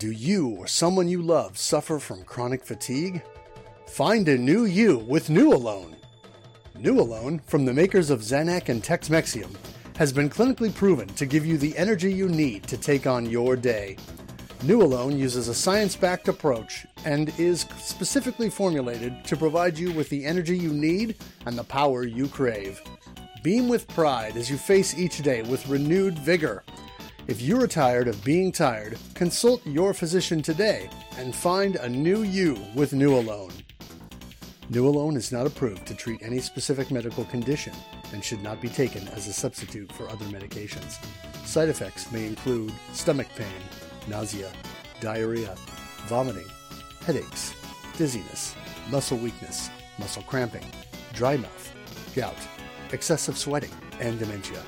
Do you or someone you love suffer from chronic fatigue? Find a new you with New Alone. New Alone, from the makers of Xanac and Tex-Mexium, has been clinically proven to give you the energy you need to take on your day. New Alone uses a science backed approach and is specifically formulated to provide you with the energy you need and the power you crave. Beam with pride as you face each day with renewed vigor. If you're tired of being tired, consult your physician today and find a new you with New Alone. New Alone is not approved to treat any specific medical condition and should not be taken as a substitute for other medications. Side effects may include stomach pain, nausea, diarrhea, vomiting, headaches, dizziness, muscle weakness, muscle cramping, dry mouth, gout, excessive sweating, and dementia.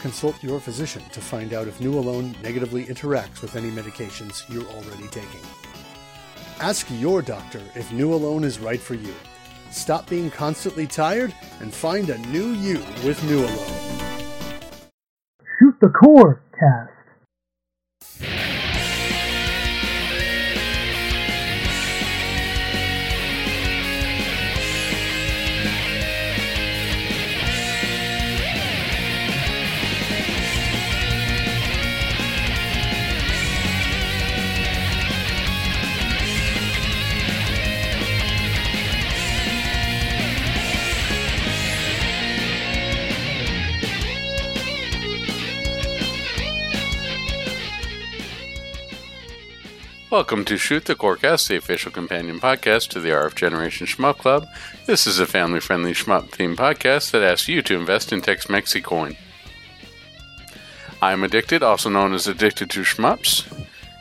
Consult your physician to find out if New Alone negatively interacts with any medications you're already taking. Ask your doctor if New Alone is right for you. Stop being constantly tired and find a new you with New Alone. Shoot the Core Cast. Welcome to Shoot the Corecast, the official companion podcast to the RF Generation Shmup Club. This is a family friendly shmup themed podcast that asks you to invest in Tex Mexi coin. I'm addicted, also known as Addicted to Shmups,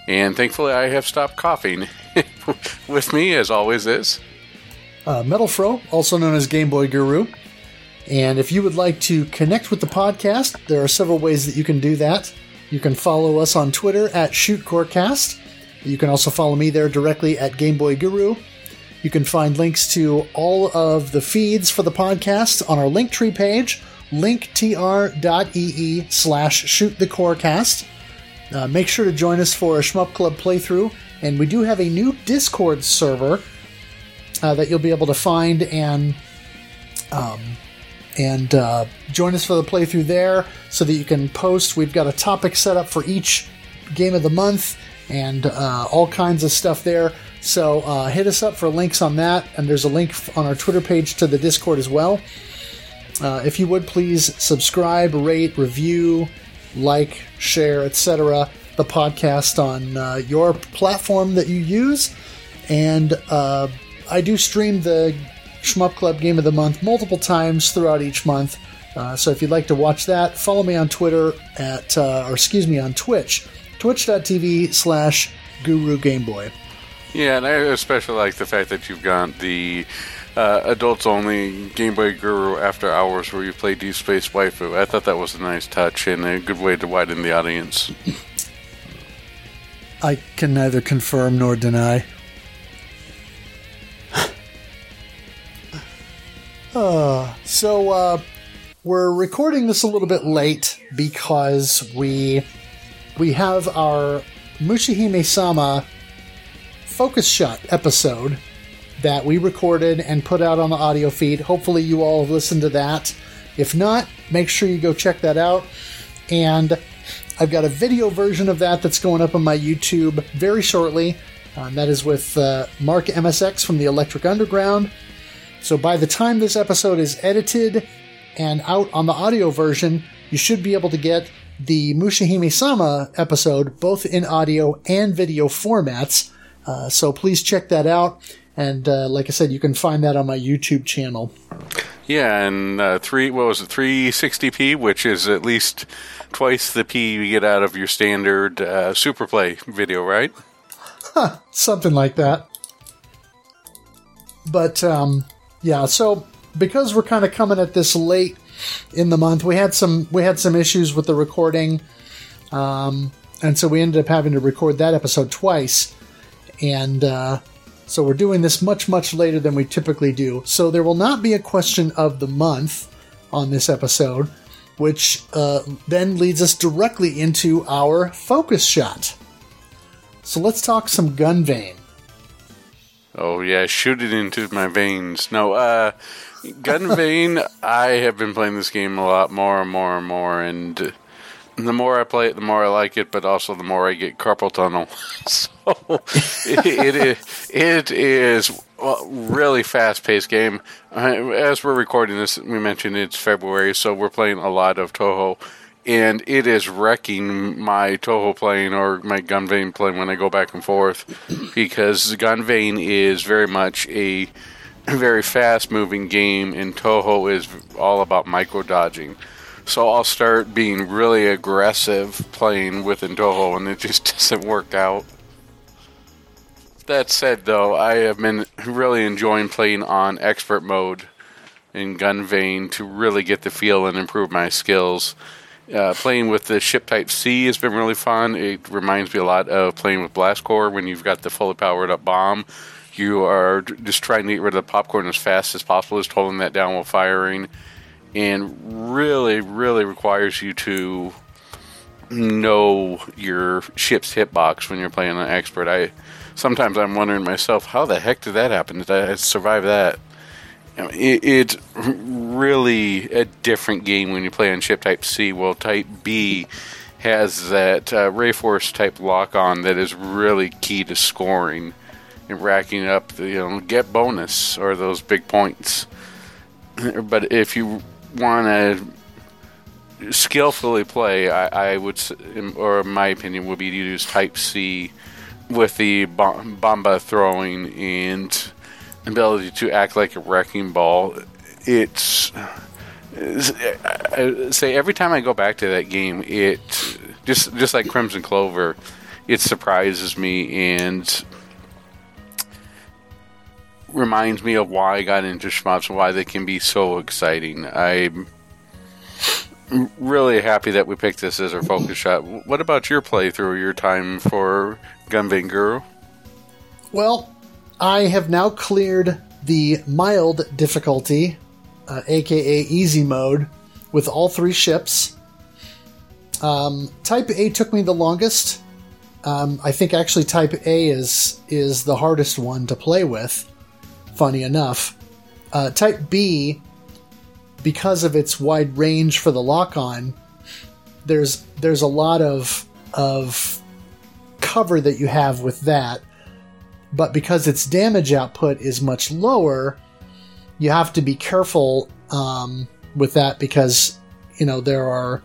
and thankfully I have stopped coughing. With me, as always, is. Uh, Metal Fro, also known as Game Boy Guru. And if you would like to connect with the podcast, there are several ways that you can do that. You can follow us on Twitter at ShootCoreCast. You can also follow me there directly at Game Boy Guru. You can find links to all of the feeds for the podcast on our Linktree page, linktr.ee slash shootthecorecast. Uh, make sure to join us for a Shmup Club playthrough, and we do have a new Discord server uh, that you'll be able to find and um, and uh, join us for the playthrough there, so that you can post. We've got a topic set up for each game of the month and uh, all kinds of stuff there. So uh, hit us up for links on that, and there's a link on our Twitter page to the Discord as well. Uh, if you would please subscribe, rate, review, like, share, etc. the podcast on uh, your platform that you use. And uh, I do stream the Shmup Club Game of the Month multiple times throughout each month. Uh, so if you'd like to watch that, follow me on Twitter at, or excuse me, on Twitch twitch.tv slash guru gameboy yeah and i especially like the fact that you've got the uh, adults only game boy guru after hours where you play deep space waifu. I thought that was a nice touch and a good way to widen the audience. I can neither confirm nor deny. Uh, so uh, we're recording this a little bit late because we we have our Mushihime Sama focus shot episode that we recorded and put out on the audio feed. Hopefully, you all have listened to that. If not, make sure you go check that out. And I've got a video version of that that's going up on my YouTube very shortly. Uh, that is with uh, Mark MSX from the Electric Underground. So by the time this episode is edited and out on the audio version, you should be able to get the Mushihime Sama episode, both in audio and video formats. Uh, so please check that out. And uh, like I said, you can find that on my YouTube channel. Yeah, and uh, three what was it, 360p, which is at least twice the p you get out of your standard uh, SuperPlay video, right? Huh, something like that. But um, yeah, so because we're kind of coming at this late in the month. We had some we had some issues with the recording, um, and so we ended up having to record that episode twice. And uh, so we're doing this much much later than we typically do. So there will not be a question of the month on this episode, which uh, then leads us directly into our focus shot. So let's talk some Gunvein. Oh yeah, shoot it into my veins. No, uh, Gunvein. I have been playing this game a lot more and more and more, and the more I play it, the more I like it. But also, the more I get carpal tunnel. so it, it is it is a really fast paced game. Uh, as we're recording this, we mentioned it's February, so we're playing a lot of Touhou, and it is wrecking my Touhou playing or my Gunvein playing when I go back and forth because Gunvein is very much a very fast moving game and Touhou is all about micro dodging. So I'll start being really aggressive playing within Touhou and it just doesn't work out. That said though, I have been really enjoying playing on expert mode in Gunvein to really get the feel and improve my skills uh, playing with the ship type C has been really fun. It reminds me a lot of playing with Blast Corps when you've got the fully powered up bomb. You are just trying to get rid of the popcorn as fast as possible, just holding that down while firing, and really, really requires you to know your ship's hitbox when you're playing an expert. I sometimes I'm wondering myself, how the heck did that happen? Did I survive that? it, it's really a different game when you play on ship Type C. Well, Type B has that uh, Rayforce type lock on that is really key to scoring racking up the you know get bonus or those big points. But if you want to skillfully play, I, I, would, or my opinion would be to use Type C with the bomba throwing and ability to act like a wrecking ball. It's, I say every time I go back to that game, it just just like Crimson Clover, it surprises me and reminds me of why I got into shmups and why they can be so exciting. I'm really happy that we picked this as our focus shot. What about your playthrough, your time for Gunvein Guru? Well, I have now cleared the mild difficulty, uh, aka easy mode, with all three ships. Um, type A took me the longest. Um, I think actually Type A is is the hardest one to play with. Funny enough, uh, Type B, because of its wide range for the lock on, there's there's a lot of of cover that you have with that. But because its damage output is much lower, you have to be careful um, with that because you know there are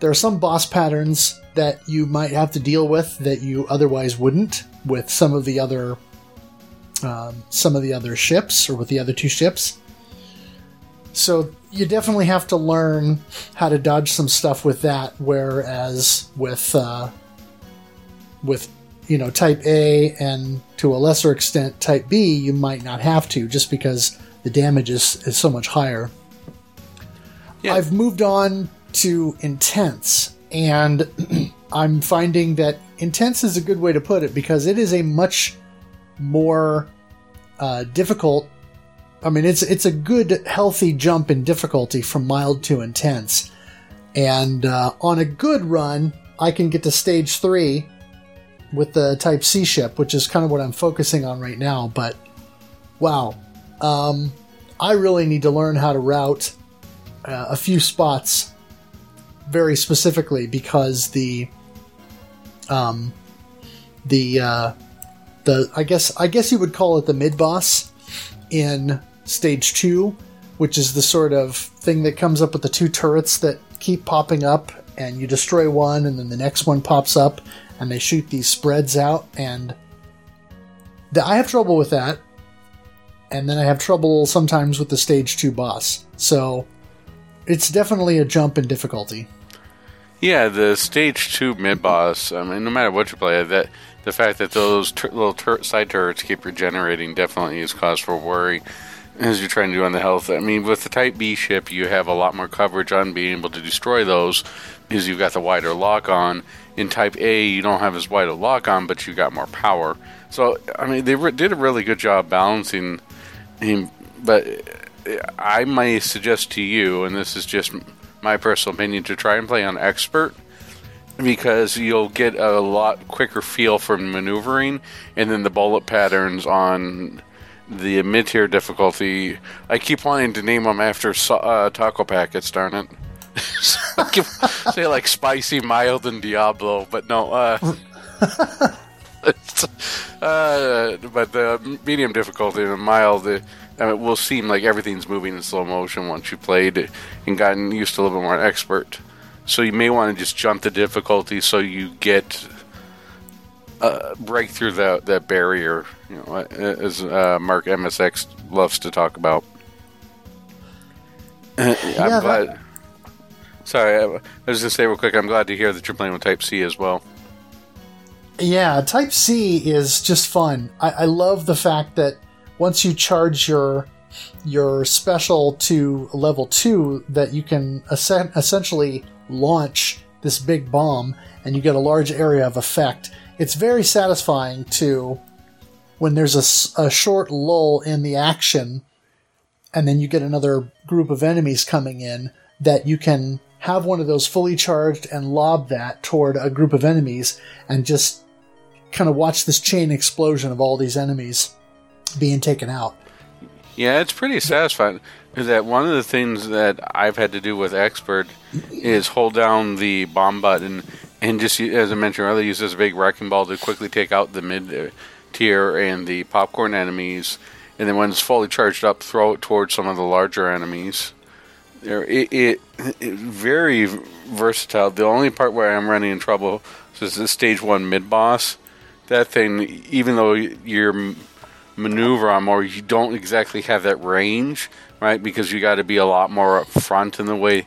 there are some boss patterns that you might have to deal with that you otherwise wouldn't with some of the other um, some of the other ships or with the other two ships. So you definitely have to learn how to dodge some stuff with that, whereas with uh, with you know, type A and to a lesser extent type B, you might not have to just because the damage is, is so much higher. Yeah. I've moved on to intense, and I'm finding that intense is a good way to put it because it is a much more uh, difficult. I mean, it's it's a good healthy jump in difficulty from mild to intense, and uh, on a good run, I can get to stage three with the Type C ship, which is kind of what I'm focusing on right now. But wow, um, I really need to learn how to route uh, a few spots very specifically because the um, the uh, the I guess I guess you would call it the mid boss in stage two, which is the sort of thing that comes up with the two turrets that keep popping up, and you destroy one, and then the next one pops up, and they shoot these spreads out, and the, I have trouble with that. And then I have trouble sometimes with the stage two boss. So it's definitely a jump in difficulty. Yeah, the stage two mid boss. I mean, no matter what you play, that the fact that those tur- little tur- side turrets keep regenerating definitely is cause for worry as you're trying to do on the health. I mean, with the Type B ship, you have a lot more coverage on being able to destroy those because you've got the wider lock on. In Type A, you don't have as wide a lock on, but you got more power. So, I mean, they re- did a really good job balancing him. But I may suggest to you, and this is just my personal opinion, to try and play on expert because you'll get a lot quicker feel for maneuvering, and then the bullet patterns on the mid tier difficulty. I keep wanting to name them after uh, taco packets. Darn it! say like spicy, mild, and Diablo, but no. Uh, uh, but the medium difficulty and mild, uh, it will seem like everything's moving in slow motion once you played and gotten used to a little bit more expert. So you may want to just jump the difficulty so you get uh, break through that that barrier. You know, as uh, Mark MSX loves to talk about. I'm yeah, glad. That... Sorry, I was going to say real quick. I'm glad to hear that you're playing with Type C as well. Yeah, Type C is just fun. I, I love the fact that once you charge your your special to level two, that you can es- essentially launch this big bomb, and you get a large area of effect. It's very satisfying to when there's a, a short lull in the action, and then you get another group of enemies coming in that you can have one of those fully charged and lob that toward a group of enemies and just kind of watch this chain explosion of all these enemies being taken out. Yeah, it's pretty satisfying. Is that one of the things that I've had to do with expert is hold down the bomb button and just, as I mentioned earlier, use this big wrecking ball to quickly take out the mid uh, tier and the popcorn enemies, and then when it's fully charged up, throw it towards some of the larger enemies. It, it, it very versatile. The only part where I'm running in trouble is the stage one mid boss that thing, even though your maneuver on more, you don't exactly have that range, right? Because you got to be a lot more up front in the way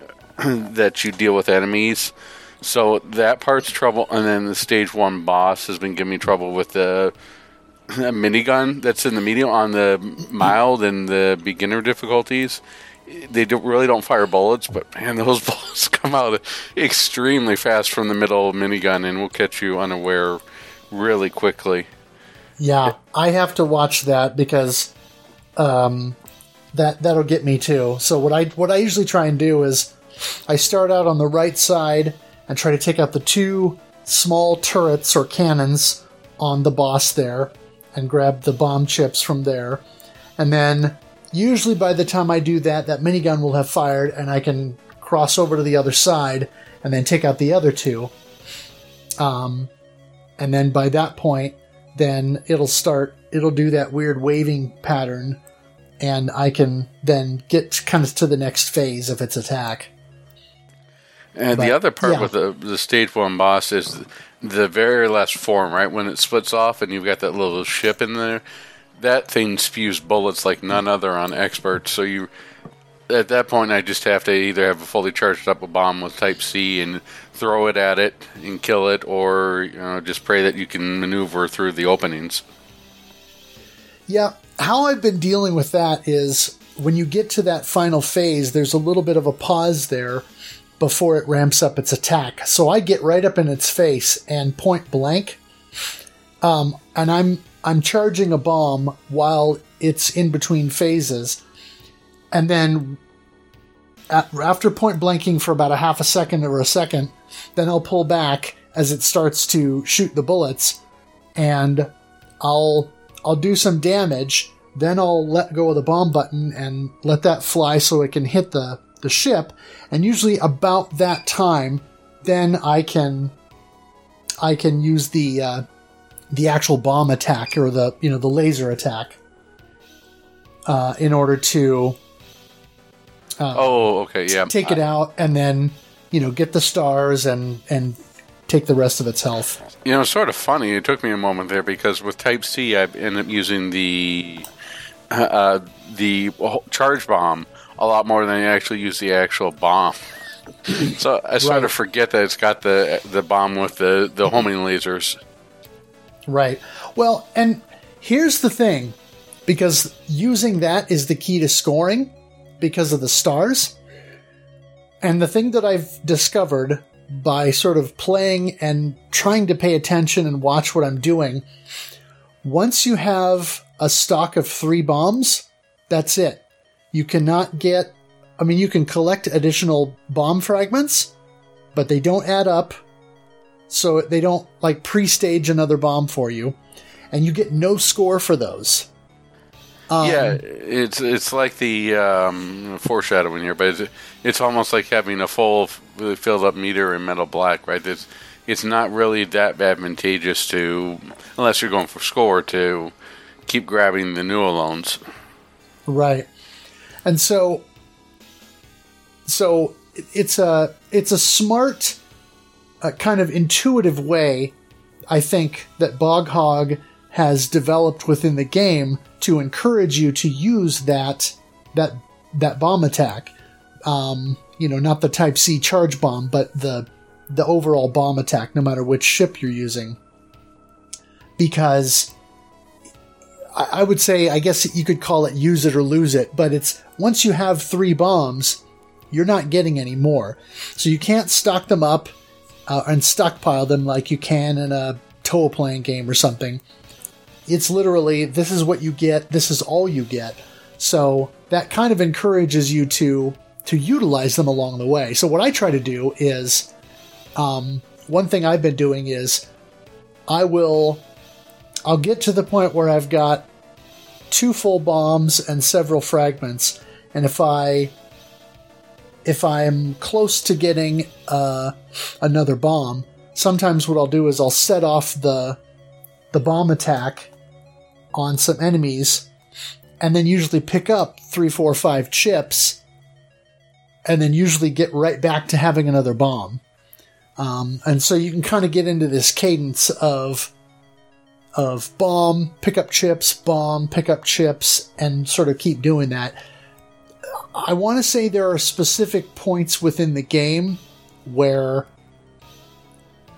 that you deal with enemies. So that part's trouble, and then the stage one boss has been giving me trouble with the minigun that's in the medium on the mild and the beginner difficulties. They don't, really don't fire bullets, but man, those bullets come out extremely fast from the middle minigun and will catch you unaware really quickly. Yeah, I have to watch that because um, that that'll get me too. So what I what I usually try and do is I start out on the right side and try to take out the two small turrets or cannons on the boss there and grab the bomb chips from there. And then usually by the time I do that, that minigun will have fired and I can cross over to the other side and then take out the other two. Um, and then by that point, then it'll start, it'll do that weird waving pattern, and I can then get kind of to the next phase of its attack. And but, the other part yeah. with the, the stage one boss is the very last form, right? When it splits off and you've got that little ship in there, that thing spews bullets like none other on expert. So you, at that point, I just have to either have a fully charged up a bomb with Type C and throw it at it and kill it, or you know, just pray that you can maneuver through the openings. Yeah, how I've been dealing with that is when you get to that final phase, there's a little bit of a pause there before it ramps up its attack. So I get right up in its face and point blank, um, and I'm I'm charging a bomb while it's in between phases, and then after point blanking for about a half a second or a second, then I'll pull back as it starts to shoot the bullets, and I'll I'll do some damage. Then I'll let go of the bomb button and let that fly so it can hit the the ship. And usually about that time, then I can I can use the uh, the actual bomb attack or the you know the laser attack uh, in order to uh, oh, okay, yeah. Take it out and then you know get the stars and and take the rest of its health. You know, it's sort of funny. It took me a moment there because with Type C, I ended up using the uh, the charge bomb a lot more than I actually use the actual bomb. so I sort right. of forget that it's got the the bomb with the the homing lasers. Right. Well, and here's the thing, because using that is the key to scoring because of the stars. And the thing that I've discovered by sort of playing and trying to pay attention and watch what I'm doing, once you have a stock of three bombs, that's it. You cannot get, I mean, you can collect additional bomb fragments, but they don't add up so they don't like pre-stage another bomb for you, and you get no score for those. Um, yeah, it's it's like the um, foreshadowing here, but it's, it's almost like having a full filled up meter in metal black, right? It's it's not really that advantageous to, unless you're going for score, to keep grabbing the new alones. Right, and so so it's a it's a smart, uh, kind of intuitive way, I think that Bog Hog has developed within the game to encourage you to use that that that bomb attack. Um, you know, not the Type C charge bomb, but the the overall bomb attack, no matter which ship you're using. Because I, I would say, I guess you could call it use it or lose it, but it's once you have three bombs, you're not getting any more. So you can't stock them up uh, and stockpile them like you can in a Toaplan game or something. It's literally this is what you get, this is all you get. So that kind of encourages you to to utilize them along the way. So what I try to do is um, one thing I've been doing is I will I'll get to the point where I've got two full bombs and several fragments, and if I if I'm close to getting uh, another bomb, sometimes what I'll do is I'll set off the the bomb attack on some enemies, and then usually pick up three, four, five chips, and then usually get right back to having another bomb. Um, and so you can kind of get into this cadence of of bomb, pick up chips, bomb, pick up chips, and sort of keep doing that. I want to say there are specific points within the game where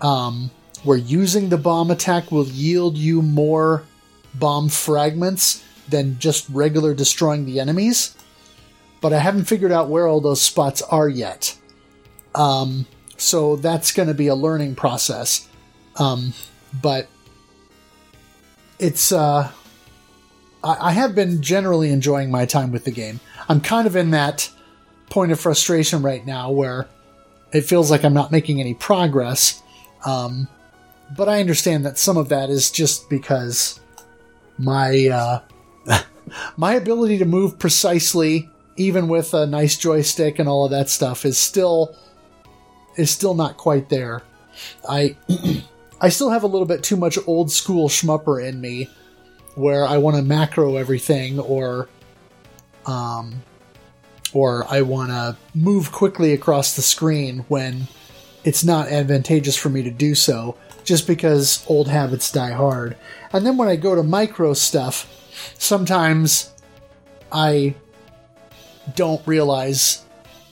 um, where using the bomb attack will yield you more bomb fragments than just regular destroying the enemies. But I haven't figured out where all those spots are yet. Um, so that's going to be a learning process. Um, but it's, uh, I, I have been generally enjoying my time with the game. I'm kind of in that point of frustration right now where it feels like I'm not making any progress. Um, but I understand that some of that is just because my uh, my ability to move precisely, even with a nice joystick and all of that stuff, is still is still not quite there. I I still have a little bit too much old school schmupper in me, where I want to macro everything or um or I want to move quickly across the screen when it's not advantageous for me to do so just because old habits die hard. And then when I go to micro stuff, sometimes I don't realize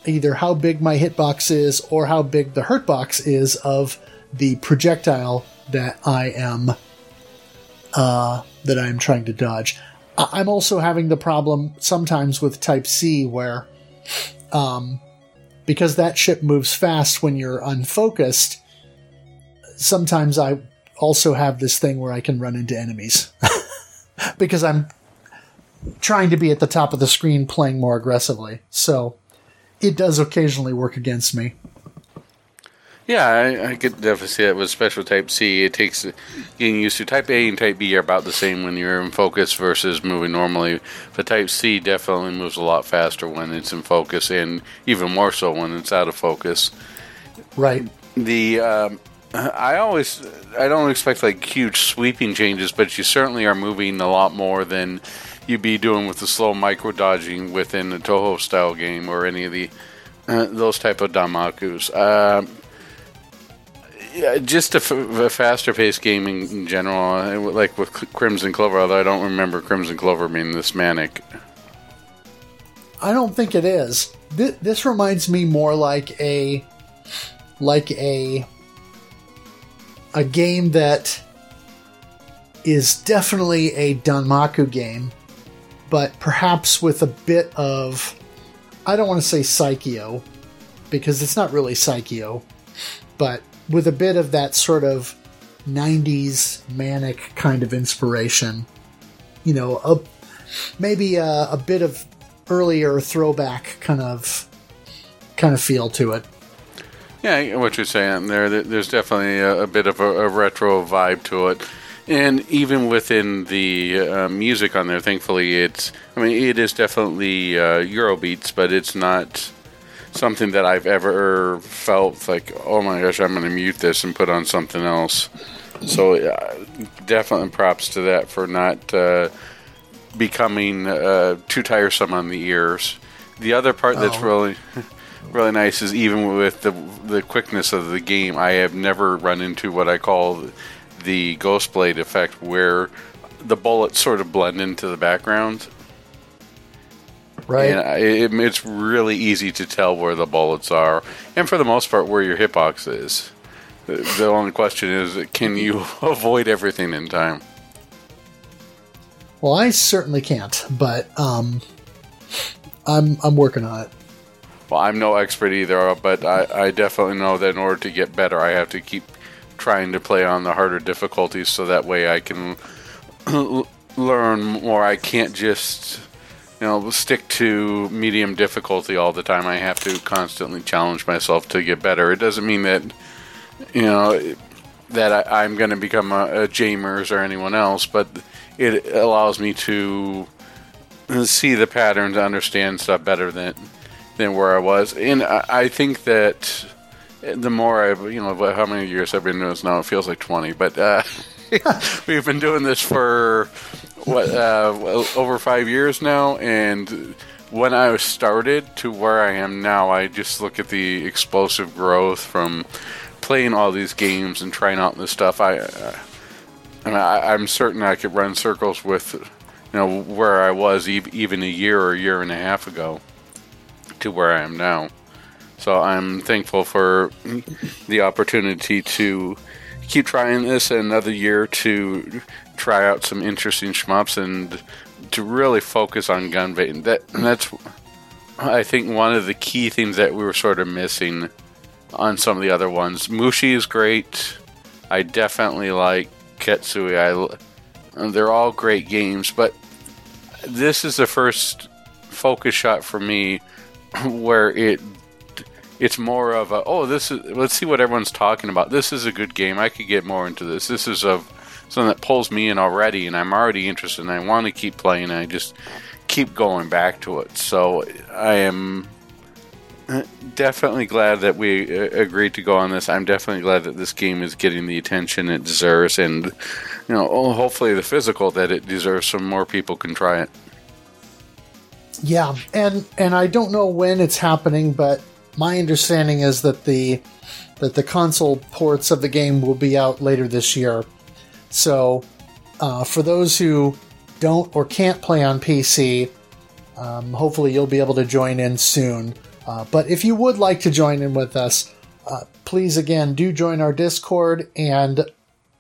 either how big my hitbox is or how big the hurtbox is of the projectile that I am uh, that I am trying to dodge. I'm also having the problem sometimes with Type C where, um, because that ship moves fast when you're unfocused, sometimes I also have this thing where I can run into enemies because I'm trying to be at the top of the screen playing more aggressively. So it does occasionally work against me. Yeah, I, I could definitely see that with Special Type C. It takes getting used to. Type A and Type B are about the same when you're in focus versus moving normally. But Type C definitely moves a lot faster when it's in focus, and even more so when it's out of focus. Right. The um, I always I don't expect like huge sweeping changes, but you certainly are moving a lot more than you'd be doing with the slow micro dodging within the Touhou style game or any of the uh, those type of Danmakus. Uh, yeah, just a, f- a faster paced game in, in general, uh, like with Crimson Clover. Although I don't remember Crimson Clover being this manic. I don't think it is. This, this reminds me more like a like a a game that is definitely a Danmaku game, but perhaps with a bit of I don't want to say Psikyo because it's not really Psikyo, but with a bit of that sort of 90s manic kind of inspiration. You know, a, maybe a, a bit of earlier throwback kind of kind of feel to it. Yeah, what you're saying there, there- there's definitely a, a bit of a, a retro vibe to it. And even within the uh, music on there, thankfully, it's, I mean, it is definitely uh, Eurobeats, but it's not something that I've ever felt like, oh my gosh, I'm going to mute this and put on something else. So, uh, definitely props to that for not uh, becoming uh, too tiresome on the ears. The other part that's Oh. really really nice is even with the the quickness of the game, I have never run into what I call the ghost blade effect, where the bullets sort of blend into the background, Right. and it, it's really easy to tell where the bullets are, and for the most part, where your hitbox is. The, the only question is, can you avoid everything in time? Well, I certainly can't, but um, I'm I'm working on it. Well, I'm no expert either, but I, I definitely know that in order to get better, I have to keep trying to play on the harder difficulties so that way I can learn more. I can't just, you know, stick to medium difficulty all the time. I have to constantly challenge myself to get better. It doesn't mean that, you know, that I, I'm going to become a, a Jaimers or anyone else, but it allows me to see the patterns, understand stuff better than than where I was, and I, I think that the more I've, you know, how many years I've been doing this now, it feels like twenty, but uh, we've been doing this for what uh, over five years now, and when I started to where I am now, I just look at the explosive growth from playing all these games and trying out this stuff. I, uh, and I, I'm certain I could run circles with, you know, where I was ev- even a year or a year and a half ago to where I am now. So I'm thankful for the opportunity to keep trying this another year to try out some interesting shmups and to really focus on Gunvein. That that's I think one of the key things that we were sort of missing on some of the other ones. Mushi is great. I definitely like Ketsui. I they're all great games, but this is the first focus shot for me where it it's more of a oh this is let's see what everyone's talking about. This is a good game. I could get more into this. This is a something that pulls me in already, and I'm already interested, and I want to keep playing. And I just keep going back to it. So I am uh, definitely glad that we uh, agreed to go on this. I'm definitely glad that this game is getting the attention it deserves, and you know, oh, hopefully the physical that it deserves, so more people can try it. Yeah, and and I don't know when it's happening, but my understanding is that the that the console ports of the game will be out later this year. So, uh, for those who don't or can't play on PC, um, hopefully you'll be able to join in soon. Uh, but if you would like to join in with us, uh, please again do join our Discord, and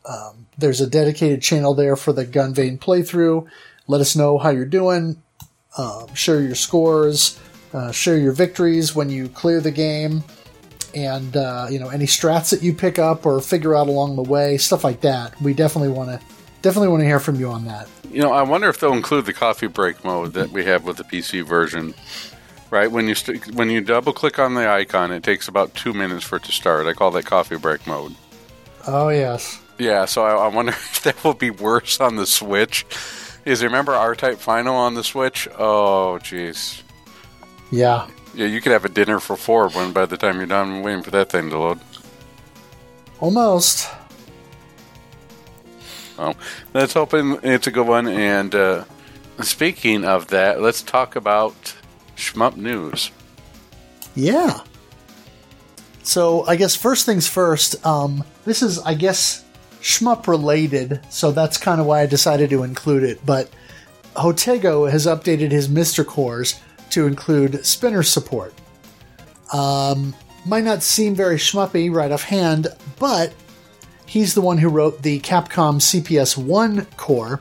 um, there's a dedicated channel there for the Gunvein playthrough. Let us know how you're doing um, share your scores, uh, share your victories when you clear the game, and uh, you know any strats that you pick up or figure out along the way, stuff like that. We definitely want to definitely want to hear from you on that. You know, I wonder if they'll include the coffee break mode that we have with the PC version. Right when you st- when you double click on the icon, it takes about two minutes for it to start. I call that coffee break mode. Oh yes, Yeah, so I, I wonder if that will be worse on the Switch. Is remember R Type Final on the Switch? Oh, jeez. yeah, Yeah, you could have a dinner for four when by the time you're done waiting for that thing to load. almost. So let's hope it's a good one. And uh, speaking of that, let's talk about shmup news. Yeah. So I guess first things first. Um, this is I guess shmup related, so that's kind of why I decided to include it. But Jotego has updated his MiSTer Cores to include spinner support. Um, might not seem very shmuppy right offhand, but he's the one who wrote the Capcom CPS 1 core,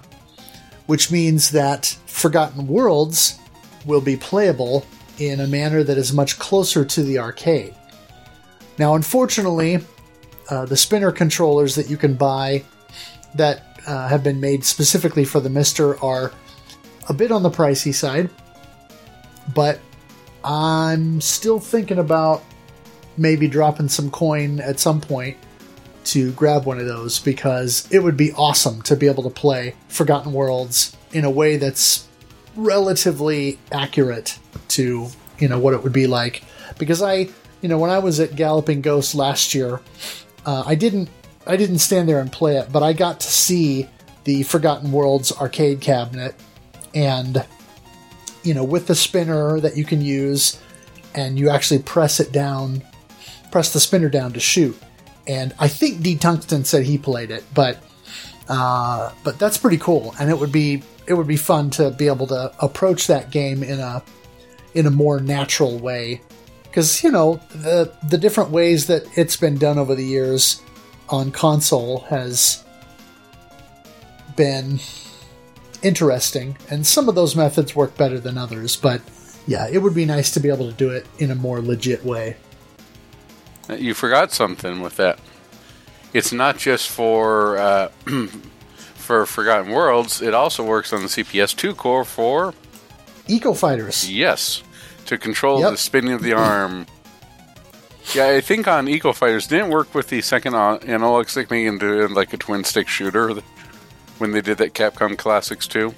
which means that Forgotten Worlds will be playable in a manner that is much closer to the arcade. Now, unfortunately, uh, the spinner controllers that you can buy that uh, have been made specifically for the MiSTer are a bit on the pricey side, but I'm still thinking about maybe dropping some coin at some point to grab one of those because it would be awesome to be able to play Forgotten Worlds in a way that's relatively accurate to you know what it would be like. Because I you know when I was at Galloping Ghost last year uh, I didn't I didn't stand there and play it but I got to see the Forgotten Worlds arcade cabinet and you know with the spinner that you can use and you actually press it down press the spinner down to shoot. And I think D Tungsten said he played it but uh, but that's pretty cool. And it would be it would be fun to be able to approach that game in a in a more natural way because you know the the different ways that it's been done over the years on console has been interesting and some of those methods work better than others but yeah it would be nice to be able to do it in a more legit way You forgot something with that. It's not just for uh, for Forgotten Worlds. It also works on the CPS2 core for eco fighters yes to control Yep. the spinning of the arm. Yeah, I think on Eco Fighters didn't work with the second analog stick, making into like a twin stick shooter when they did that Capcom Classics 2.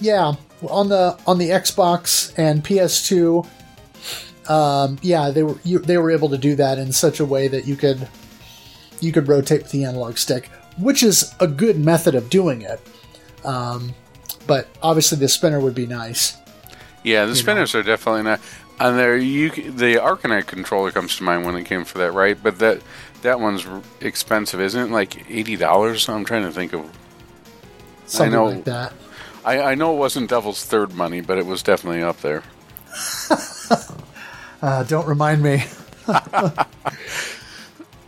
Yeah, on the on the Xbox and PS2, um, yeah, they were you, they were able to do that in such a way that you could you could rotate with the analog stick, which is a good method of doing it. Um, but obviously, the spinner would be nice. Yeah, the spinners are definitely not. And there, you the Arkanoid controller comes to mind when it came for that, right? But that that one's expensive, isn't it? Like eighty dollars. I'm trying to think of. Something know. like that. I, I know it wasn't Devil's Third money, but it was definitely up there. Uh, don't remind me.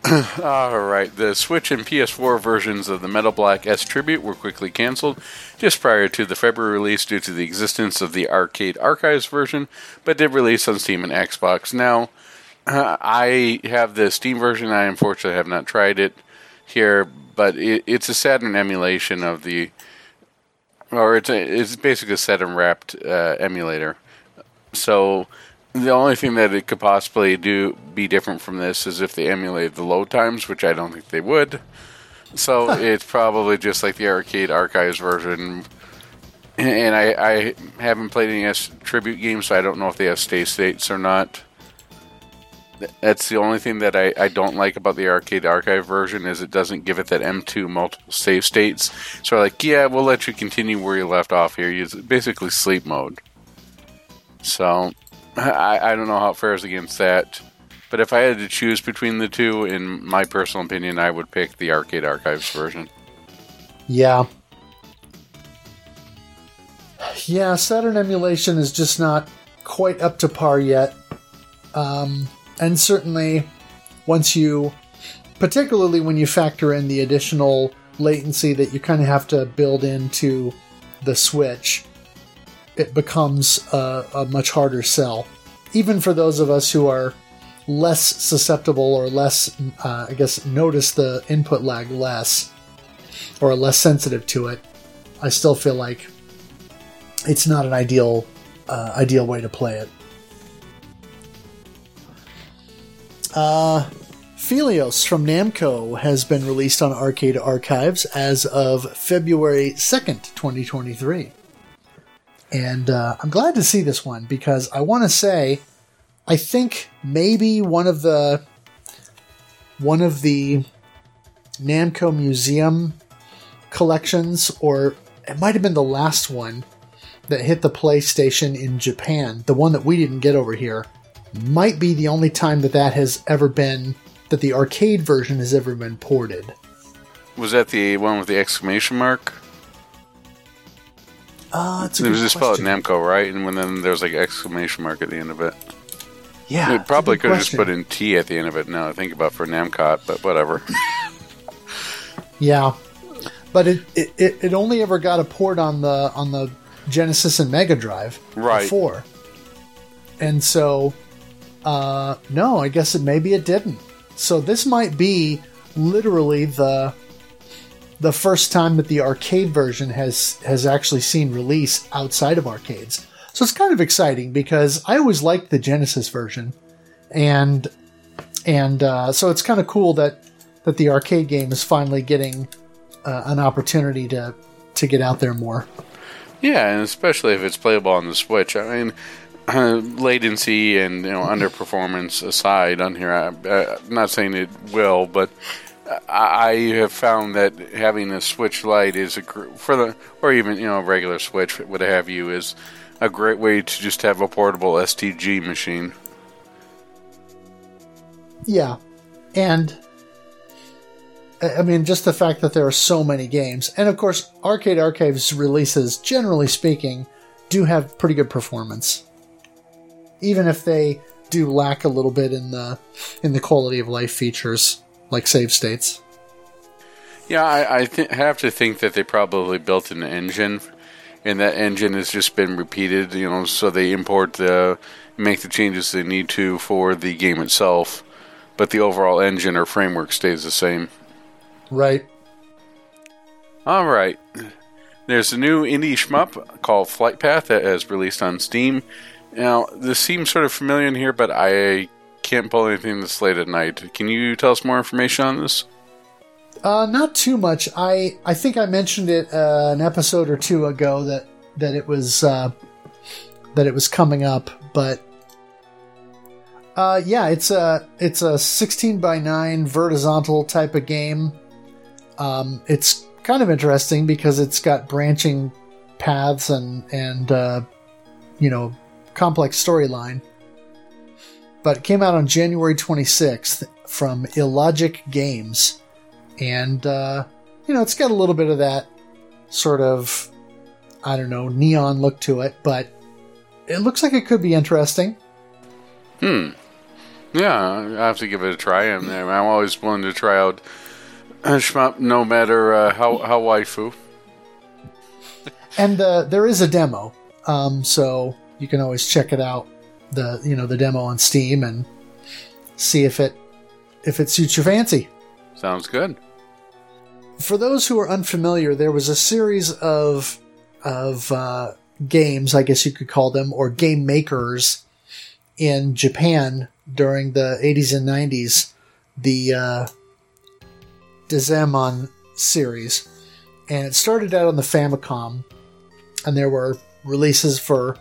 All right, the Switch and PS4 versions of the Metal Black S Tribute were quickly canceled just prior to the February release due to the existence of the Arcade Archives version, but did release on Steam and Xbox. Now, uh, I have the Steam version. I unfortunately have not tried it here, but it, it's a Saturn emulation of the, or it's a, it's basically a Saturn wrapped uh, emulator. So the only thing that it could possibly do be different from this is if they emulated the load times, which I don't think they would. So it's probably just like the arcade archives version. And I, I haven't played any S tribute games, so I don't know if they have stay states or not. That's the only thing that I, I don't like about the arcade archive version is it doesn't give it that M2 multiple save states. So like, yeah, we'll let you continue where you left off here. It's basically sleep mode. So I, I don't know how it fares against that. But if I had to choose between the two, in my personal opinion, I would pick the Arcade Archives version. Yeah. Yeah, Saturn emulation is just not quite up to par yet. Um, and certainly, once you, particularly when you factor in the additional latency that you kind of have to build into the Switch, it becomes a, a much harder sell. Even for those of us who are less susceptible or less, uh, I guess, notice the input lag less or are less sensitive to it, I still feel like it's not an ideal uh, ideal way to play it. Uh, Phelios from Namco has been released on Arcade Archives as of February 2nd, 2023. And uh, I'm glad to see this one because I want to say I think maybe one of the one of the Namco Museum collections, or it might have been the last one that hit the PlayStation in Japan, the one that we didn't get over here, might be the only time that that has ever been, that the arcade version has ever been ported. Was that the one with the exclamation mark? Uh, it's a It was good just spelled. Namco, right? And when then there's like an exclamation mark at the end of it. Yeah, it probably could have just put in T at the end of it. Now I think about for Namcot, but whatever. Yeah, but it, it, it, it only ever got a port on the on the Genesis and Mega Drive Right. before, and so uh, no, I guess it maybe it didn't. So this might be literally the the first time that the arcade version has has actually seen release outside of arcades. So it's kind of exciting because I always liked the Genesis version, and and uh, so it's kind of cool that that the arcade game is finally getting uh, an opportunity to to get out there more. Yeah, and especially if it's playable on the Switch. I mean, uh, latency and you know underperformance aside, on here, I, I'm not saying it will, but I, have found that having a Switch Lite is a for the or even you know a regular Switch, what have you, is a great way to just have a portable STG machine. Yeah, and I mean, just the fact that there are so many games, and of course, Arcade Archives releases, generally speaking, do have pretty good performance, even if they do lack a little bit in the in the quality of life features like save states. Yeah, I, I th- have to think that they probably built an engine, and that engine has just been repeated. You know, so they import the make the changes they need to for the game itself, but the overall engine or framework stays the same. Right. All right. There's a new indie shmup called Flight Path that has released on Steam. Now, this seems sort of familiar in here, but I can't pull anything this late at night. Can you tell us more information on this? Uh, not too much. I I think I mentioned it uh, an episode or two ago that that it was uh, that it was coming up, but uh, yeah, it's a it's a 16 by 9 vertical type of game. Um, it's kind of interesting because it's got branching paths and and uh, you know complex storyline. But it came out on January 26th from Illogic Games and uh, you know it's got a little bit of that sort of I don't know neon look to it, but it looks like it could be interesting. Hmm. Yeah, I have to give it a try. I'm, I'm always willing to try out shmup, no matter uh, how how waifu. And uh, there is a demo, um, so you can always check it out. The you know the demo on Steam and see if it if it suits your fancy. Sounds good. For those who are unfamiliar, there was a series of of uh, games, I guess you could call them, or game makers in Japan during the 80s and 90s. The uh, Dezaemon series, and it started out on the Famicom, and there were releases for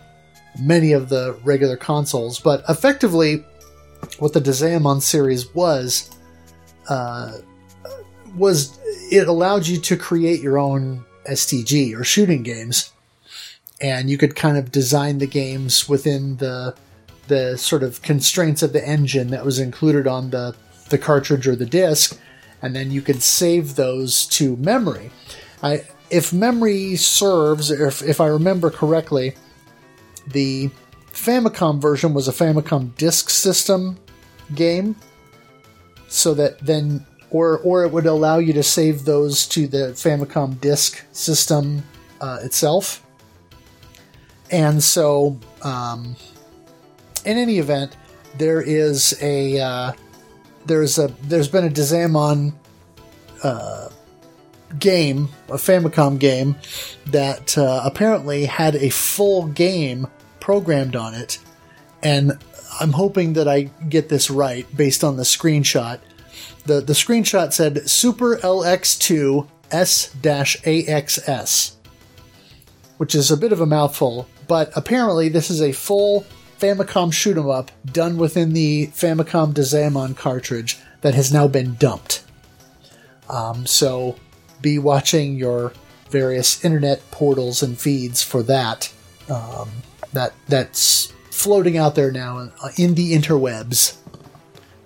many of the regular consoles. But effectively, what the Dezaemon series was uh, was it allowed you to create your own STG or shooting games, and you could kind of design the games within the the sort of constraints of the engine that was included on the the cartridge or the disc, and then you could save those to memory. I, if memory serves, if, if I remember correctly, the Famicom version was a Famicom disk system game, so that then or or it would allow you to save those to the Famicom disk system uh, itself. And so, um, in any event, there is a uh, there's a there's been a Dezaemon uh, game, a Famicom game that uh, apparently had a full game programmed on it, and I'm hoping that I get this right based on the screenshot. the The screenshot said Super LX2 S-AXS, which is a bit of a mouthful, but apparently this is a full Famicom shoot 'em up done within the Famicom Dezaemon cartridge that has now been dumped. Um, so be watching your various internet portals and feeds for that. Um, that that's floating out there now in, uh, in the interwebs.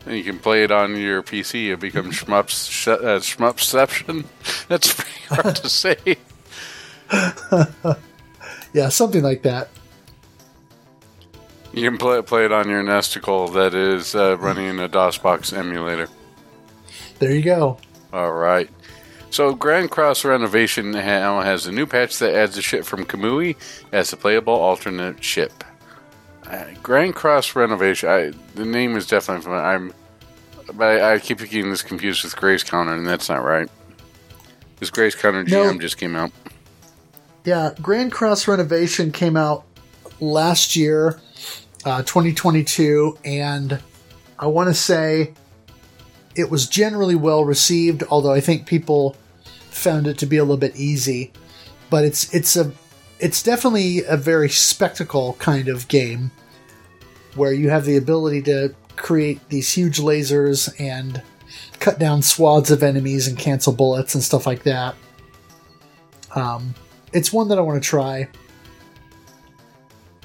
And you can play it on your PC. It becomes shmups, sh- uh, shmupception. That's pretty hard to say. Yeah, something like that. You can play, play it on your Nesticle that is uh, running a DOSBox emulator. There you go. All right. So Grand Cross Renovation now has a new patch that adds a ship from Kamui as a playable alternate ship. Uh, Grand Cross Renovation. I, the name is definitely familiar. I'm, but I, I keep getting this confused with Graze Counter, and that's not right. This Graze Counter GM No. just came out. Yeah, Grand Cross Renovation came out last year, uh, 2022, and I want to say it was generally well received, although I think people found it to be a little bit easy. But it's it's a it's definitely a very spectacle kind of game where you have the ability to create these huge lasers and cut down swaths of enemies and cancel bullets and stuff like that. Um, it's one that I want to try.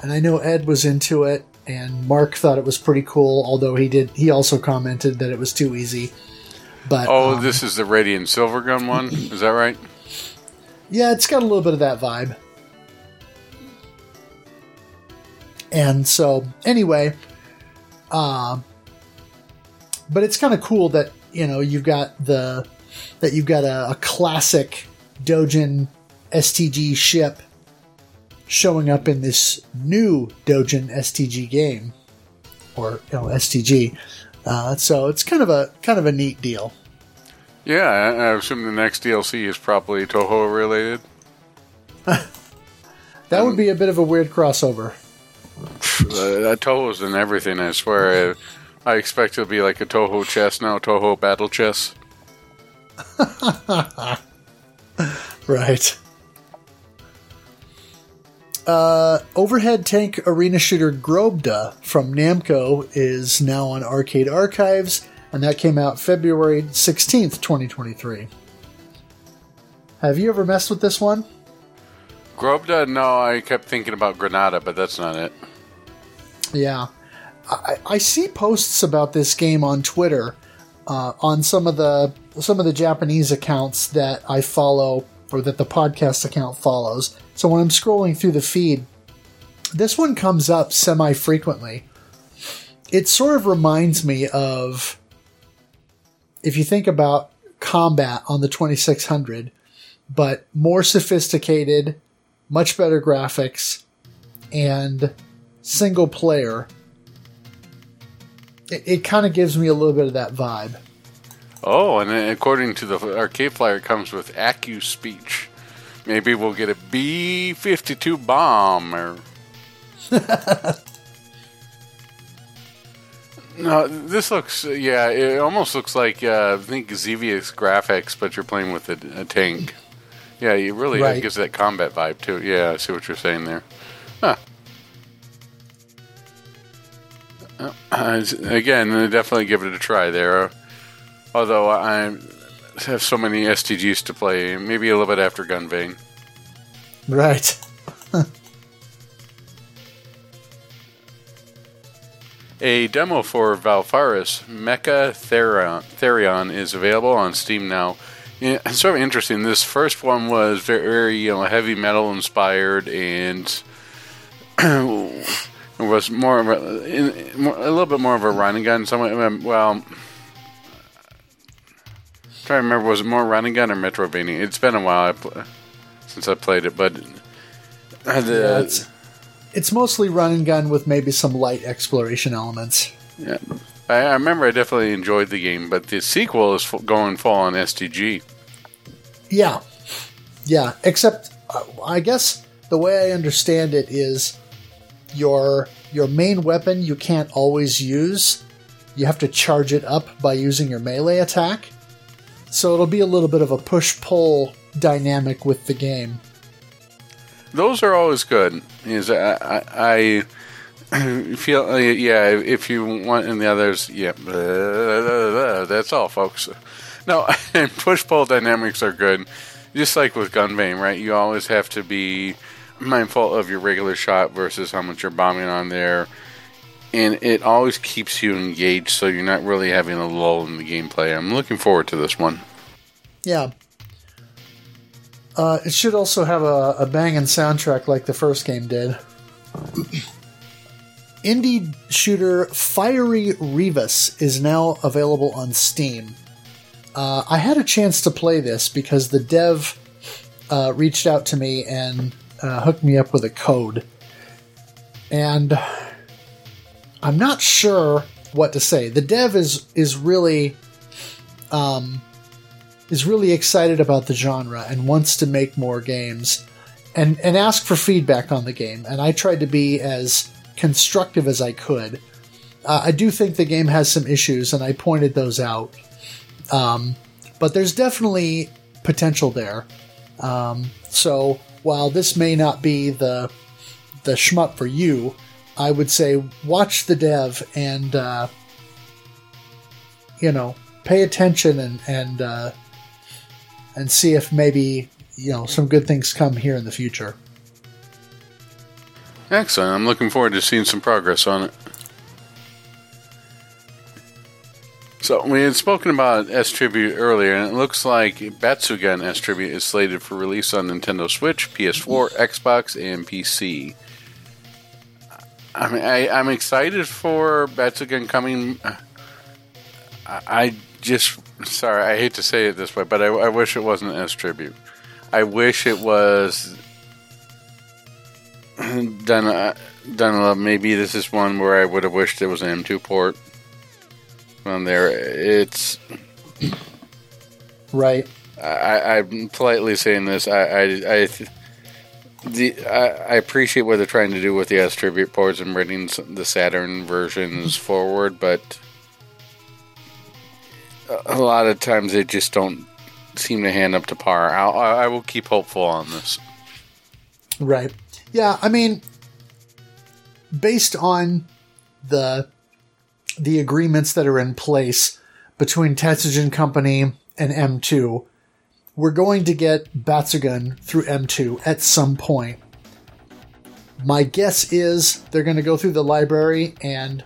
And I know Ed was into it, and Mark thought it was pretty cool. Although he did, he also commented that it was too easy. But oh, um, this is the Radiant Silvergun one. Is that right? yeah, it's got a little bit of that vibe. And so, anyway, uh, but it's kind of cool that you know you've got the that you've got a, a classic Dojin STG ship showing up in this new Dojin STG game, or you know STG. Uh, so it's kind of a kind of a neat deal. Yeah, I, I assume the next DLC is probably Touhou related. That would be a bit of a weird crossover. Uh, Touhou's in everything. I swear. I, I expect it'll be like a Touhou chess now. Touhou battle chess. Right. Uh, overhead tank arena shooter Grobda from Namco is now on Arcade Archives, and that came out February 16th, 2023. Have you ever messed with this one? Grobda? No, I kept thinking about Granada, but that's not it. Yeah. I, I see posts about this game on Twitter uh, on some of the some of the Japanese accounts that I follow or that the podcast account follows. So when I'm scrolling through the feed, this one comes up semi frequently. It sort of reminds me of if you think about combat on the 2600, but more sophisticated, much better graphics, and single player. It, it kind of gives me a little bit of that vibe. Oh, and according to the arcade flyer, it comes with Acu speech. Maybe we'll get a B 52 bomb or. no, this looks, yeah, it almost looks like, uh, I think Xevious graphics, but you're playing with a, a tank. Yeah, you really it gives that combat vibe too. Yeah, I see what you're saying there. Huh. Uh, again, definitely give it a try there. Although I have so many STGs to play, maybe a little bit after Gunvein. Right. A demo for Valfaris Mecha Therion, Therion is available on Steam now. Yeah, it's sort of interesting. This first one was very, very you know, heavy metal inspired and it was more of a, in, a little bit more of a run and gun. Somewhat, um, well, trying to remember, was it more run and gun or Metrovania? It's been a while I pl- since I played it, but uh, the, Yeah, it's, it's mostly run and gun with maybe some light exploration elements. Yeah. I, I remember I definitely enjoyed the game, but the sequel is f- going full on STG. Yeah. Yeah, except uh, I guess the way I understand it is your your main weapon you can't always use. You have to charge it up by using your melee attack. So it'll be a little bit of a push pull dynamic with the game. Those are always good. Is I, I, feel uh, yeah. If you want, and the others, yeah. That's all, folks. No, push pull dynamics are good. Just like with Gunvein, right? You always have to be mindful of your regular shot versus how much you're bombing on there. And it always keeps you engaged, so you're not really having a lull in the gameplay. I'm looking forward to this one. Yeah. Uh, it should also have a, a banging soundtrack like the first game did. Indie shooter Fiery Rivas is now available on Steam. Uh, I had a chance to play this because the dev uh, reached out to me and uh, hooked me up with a code. And I'm not sure what to say. The dev is is really um, is really excited about the genre and wants to make more games and and ask for feedback on the game. And I tried to be as constructive as I could. Uh, I do think the game has some issues, and I pointed those out. Um, but there's definitely potential there. Um, so while this may not be the the shmup for you, I would say watch the dev and uh, you know pay attention and and uh, and see if maybe you know some good things come here in the future. Excellent. I'm looking forward to seeing some progress on it. So we had spoken about S Tribute earlier, and it looks like Batsugun S Tribute is slated for release on Nintendo Switch, PS4, Xbox, and PC. I mean, I, I'm excited for Batsugun coming. I, I just sorry, I hate to say it this way, but I, I wish it wasn't S Tribute. I wish it was done. Uh, done. Maybe this is one where I would have wished it was an M2 port on there. It's Right. I, I'm politely saying this. I, I, I the I, I appreciate what they're trying to do with the S tribute ports and bringing the Saturn versions forward, but a- lot of times they just don't seem to hand up to par. I'll, I I will keep hopeful on this. Right. Yeah, I mean based on the the agreements that are in place between Tatsujin Company and M2, we're going to get Batsugun through M2 at some point. My guess is they're going to go through the library and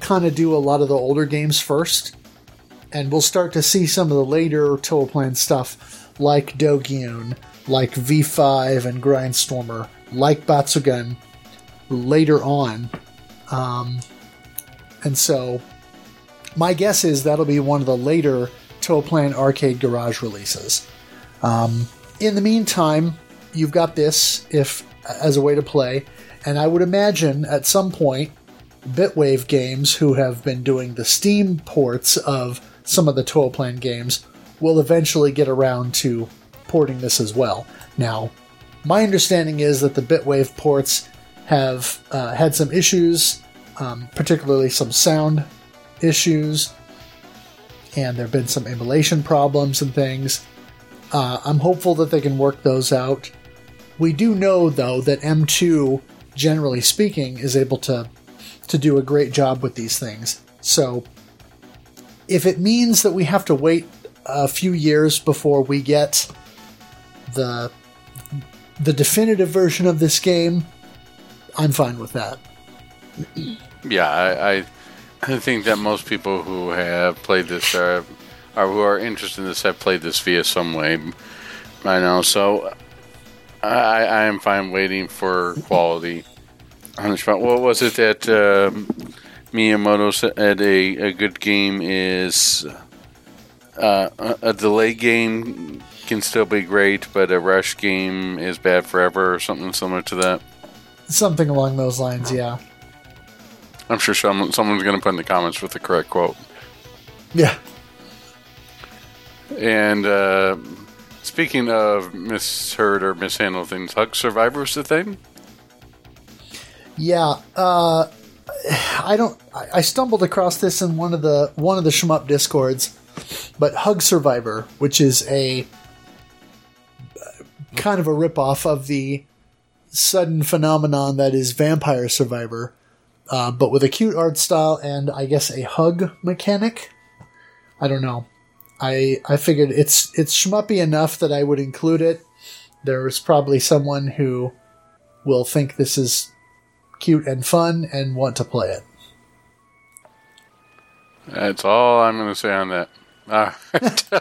kind of do a lot of the older games first. And we'll start to see some of the later Toaplan stuff like Dogyuun, like V5 and Grindstormer, like Batsugun later on. Um, and so my guess is that'll be one of the later Toaplan Arcade Garage releases. Um, in the meantime, you've got this if as a way to play, and I would imagine at some point, Bitwave Games, who have been doing the Steam ports of some of the Toaplan games, will eventually get around to porting this as well. Now, my understanding is that the Bitwave ports have uh, had some issues, um, particularly some sound issues, and there have been some emulation problems and things. Uh, I'm hopeful that they can work those out. We do know, though, that M2, generally speaking, is able to to do a great job with these things. So, if it means that we have to wait a few years before we get the the definitive version of this game, I'm fine with that. Yeah, I, I, I think that most people who have played this are, or who are interested in this have played this via some way. I know, so I, I am fine waiting for quality. on the spot. What was it that um, Miyamoto said? A, a good game is uh, a, a delay game can still be great, but a rush game is bad forever, or something similar to that. Something along those lines, yeah. I'm sure someone, someone's going to put in the comments with the correct quote. Yeah. And uh, speaking of misheard or mishandled things, Hug Survivor Survivor's the thing? Yeah, uh, I don't. I I stumbled across this in one of the one of the shmup discords, but Hug Survivor, which is a kind of a ripoff of the sudden phenomenon that is Vampire Survivor, uh, but with a cute art style and I guess a hug mechanic. I don't know. I I figured it's it's shmuppy enough that I would include it. There's probably someone who will think this is cute and fun and want to play it. That's all I'm going to say on that. Ah.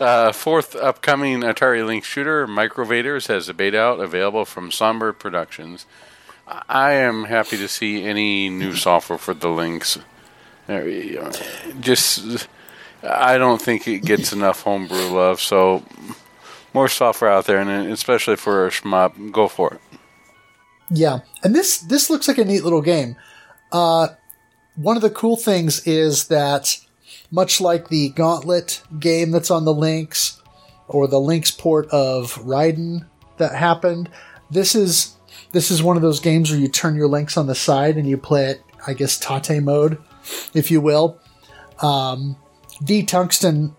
uh, fourth upcoming Atari Lynx shooter, Microvaders, has a beta out available from Somber Productions. I am happy to see any new software for the. Uh, Just, I don't think it gets enough homebrew love, so more software out there, and especially for a shmup, go for it. Yeah, and this this looks like a neat little game. Uh, one of the cool things is that much like the Gauntlet game that's on the Lynx or the Lynx port of Raiden that happened, this is this is one of those games where you turn your Lynx on the side and you play it, I guess, Tate mode, if you will. Um, D Tungsten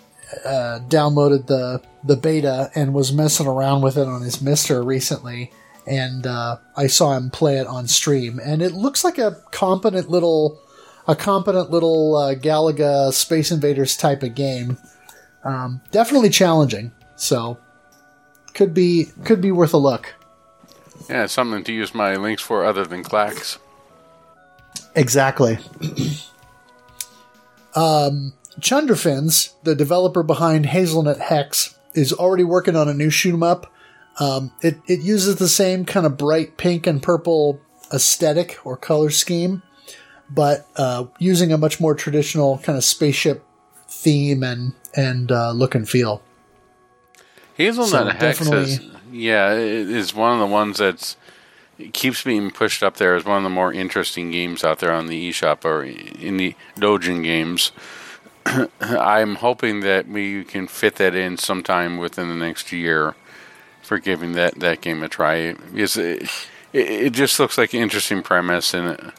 uh, downloaded the the beta and was messing around with it on his MiSTer recently, and uh, I saw him play it on stream, and it looks like a competent little a competent little uh, Galaga Space Invaders type of game. Um, definitely challenging, so could be could be worth a look. Yeah, something to use my Lynx for other than Klax. Exactly. um, Chunderfins, the developer behind Hazelnut Hex, is already working on a new shoot 'em up. Um, it it uses the same kind of bright pink and purple aesthetic or color scheme, but uh, using a much more traditional kind of spaceship theme and and uh, look and feel. Hazelnut So Hex definitely- is, yeah, it is one of the ones that's keeps being pushed up there as one of the more interesting games out there on the eShop or in the Dojin games. I'm hoping that we can fit that in sometime within the next year for giving that, that game a try. Because it, it, it just looks like an interesting premise and a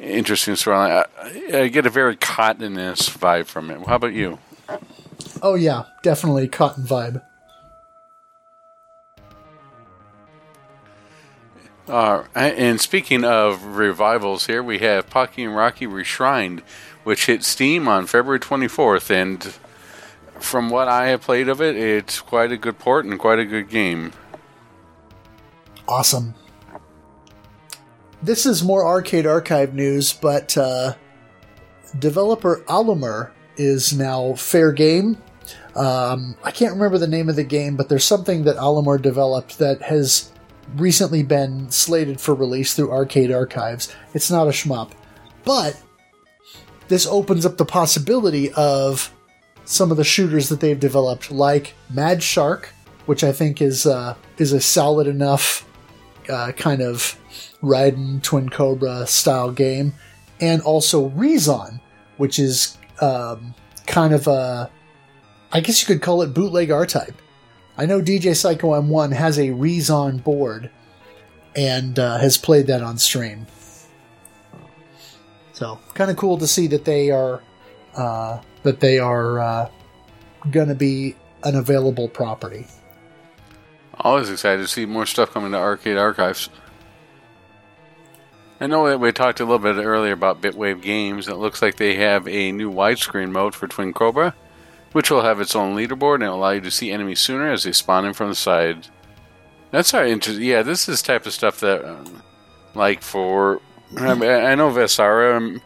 interesting story. I, I get a very cottonous vibe from it. How about you? Oh yeah, definitely cotton vibe. Uh, and speaking of revivals, here we have Pocky and Rocky Reshrined, which hit Steam on February 24th. And from what I have played of it, it's quite a good port and quite a good game. Awesome. This is more arcade archive news, but uh, developer Allumer is now fair game. Um, I can't remember the name of the game, but there's something that Allumer developed that has recently been slated for release through Arcade Archives. It's not a shmup, but this opens up the possibility of some of the shooters that they've developed, like Mad Shark, which I think is uh, is a solid enough uh, kind of Raiden Twin Cobra style game, and also Rezon, which is um, kind of a, I guess you could call it bootleg R type. I know DJ Psycho M1 has a Rezon board and uh, has played that on stream. So kind of cool to see that they are uh, that they are uh, going to be an available property. Always excited to see more stuff coming to Arcade Archives. I know that we talked a little bit earlier about Bitwave Games. It looks like they have a new widescreen mode for Twin Cobra, which will have its own leaderboard and allow you to see enemies sooner as they spawn in from the side. That's our interest. Yeah, this is type of stuff that, um, like for, I, mean, I know Vesara um,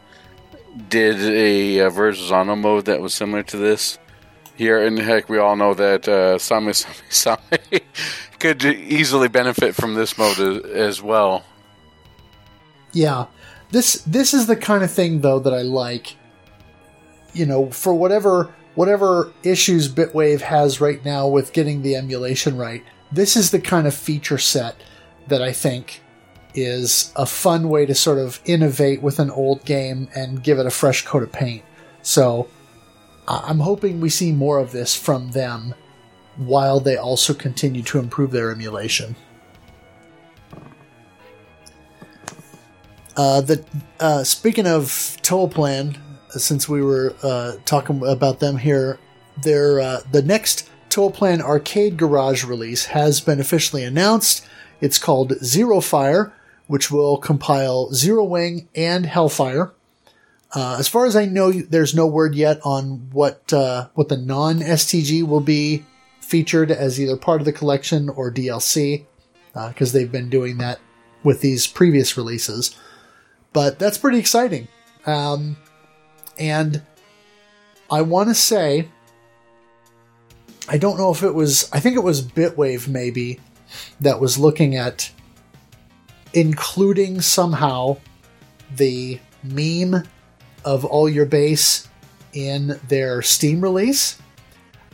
did a uh, Verzano mode that was similar to this here, and heck, we all know that uh, Same Same could easily benefit from this mode as, as well. Yeah. This this is the kind of thing though that I like. You know, for whatever whatever issues Bitwave has right now with getting the emulation right, this is the kind of feature set that I think is a fun way to sort of innovate with an old game and give it a fresh coat of paint. So I'm hoping we see more of this from them while they also continue to improve their emulation. Uh, the uh, speaking of Toaplan, since we were uh, talking about them here, their uh, the next Toaplan Arcade Garage release has been officially announced. It's called Zero Fire, which will compile Zero Wing and Hellfire. Uh, as far as I know, there's no word yet on what uh, what the non STG will be featured as either part of the collection or DLC, because they've been doing that with these previous releases but that's pretty exciting. Um, and I want to say, I don't know if it was, I think it was Bitwave maybe that was looking at including somehow the meme of all your base in their Steam release.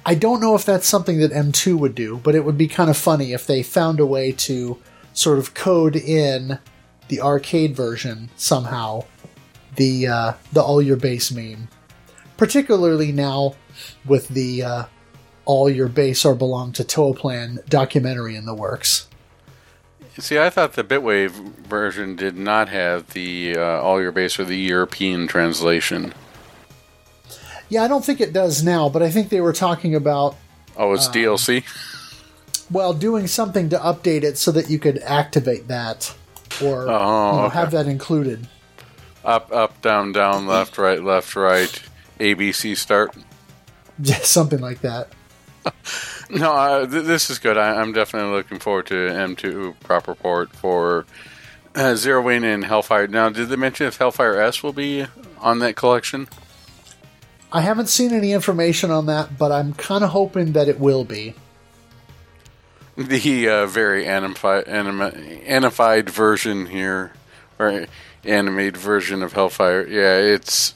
I don't know if that's something that M2 would do, but it would be kind of funny if they found a way to sort of code in the arcade version somehow the uh, the all your base meme, particularly now with the uh, all your base or belong to Toaplan documentary in the works. See, I thought the Bitwave version did not have the uh, all your base or the European translation. Yeah, I don't think it does now, but I think they were talking about Oh, it's DLC. well doing something to update it so that you could activate that or Oh, you know, okay. have that included. Up, up, down, down, left, right, left, right. ABC start. Yeah, something like that. No, uh, th- this is good. I- I'm definitely looking forward to M2 prop report for uh, Zero Wing and Hellfire. Now, did they mention if Hellfire S will be on that collection? I haven't seen any information on that, but I'm kind of hoping that it will be. The uh, very animified, anima- animated version here, or animated version of Hellfire. Yeah, it's.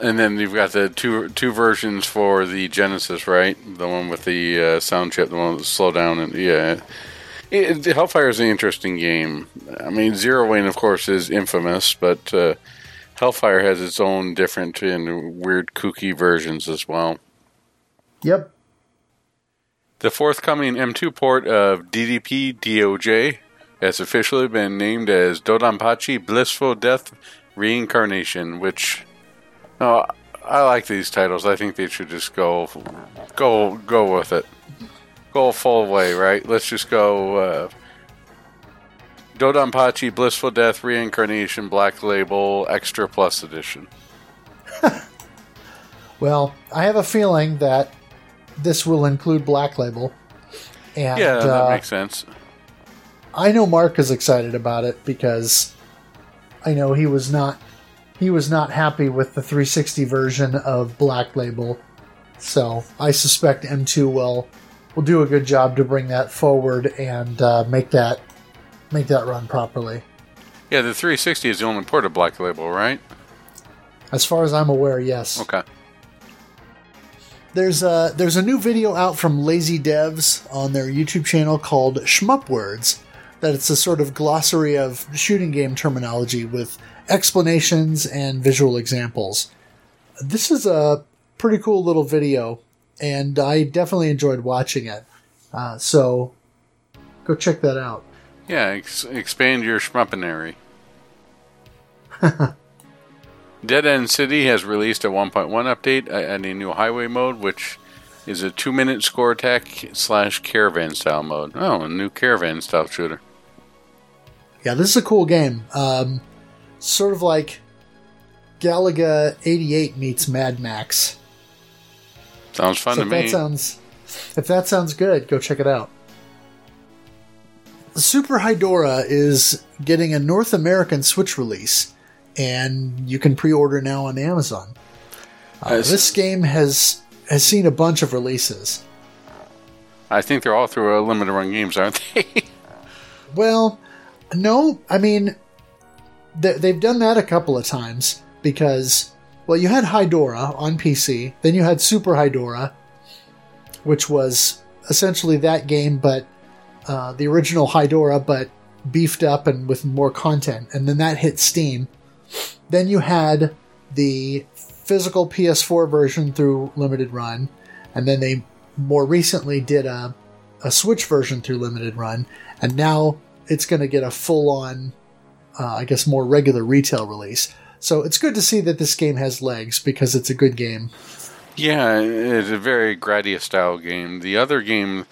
And then you've got the two two versions for the Genesis, right? The one with the uh, sound chip, the one with the slow down, and yeah. It, it- Hellfire is an interesting game. I mean, Zero Wing, of course, is infamous, but uh, Hellfire has its own different and weird, kooky versions as well. Yep. The forthcoming M2 port of DDP DOJ has officially been named as Dodonpachi Blissful Death Reincarnation, which oh, I like these titles. I think they should just go go go with it. Go full way, right? Let's just go uh, Dodonpachi Blissful Death Reincarnation Black Label Extra Plus Edition. Well, I have a feeling that this will include Black Label. And Yeah, that uh, makes sense. I know Mark is excited about it because I know he was not he was not happy with the 360 version of Black Label. So I suspect M2 will will do a good job to bring that forward and uh, make that make that run properly. Yeah, the 360 is the only port of Black Label, right? As far as I'm aware, yes. Okay. There's a there's a new video out from Lazy Devs on their YouTube channel called Shmup Words. That it's a sort of glossary of shooting game terminology with explanations and visual examples. This is a pretty cool little video, and I definitely enjoyed watching it. Uh, so go check that out. Yeah, ex- expand your schmuppinary. Dead End City has released a 1.1 update and a new highway mode, which is a two-minute score attack slash caravan style mode. Oh, a new caravan style shooter. Yeah, this is a cool game. Um, sort of like Galaga 88 meets Mad Max. Sounds fun so to if that sounds if that sounds good, go check it out. Super Hydora is getting a North American Switch release, and you can pre-order now on Amazon. Uh, this game has has seen a bunch of releases. I think they're all through uh, limited run games, aren't they? Well, no, I mean th- they've done that a couple of times because well, you had Hydora on PC, then you had Super Hydora, which was essentially that game, but uh, the original Hydora, but beefed up and with more content, and then that hit Steam. Then you had the physical PS4 version through limited run, and then they more recently did a a Switch version through limited run, and now it's going to get a full on, uh, I guess, more regular retail release. So it's good to see that this game has legs because it's a good game. yeah, it's a very Gradius style game. The other game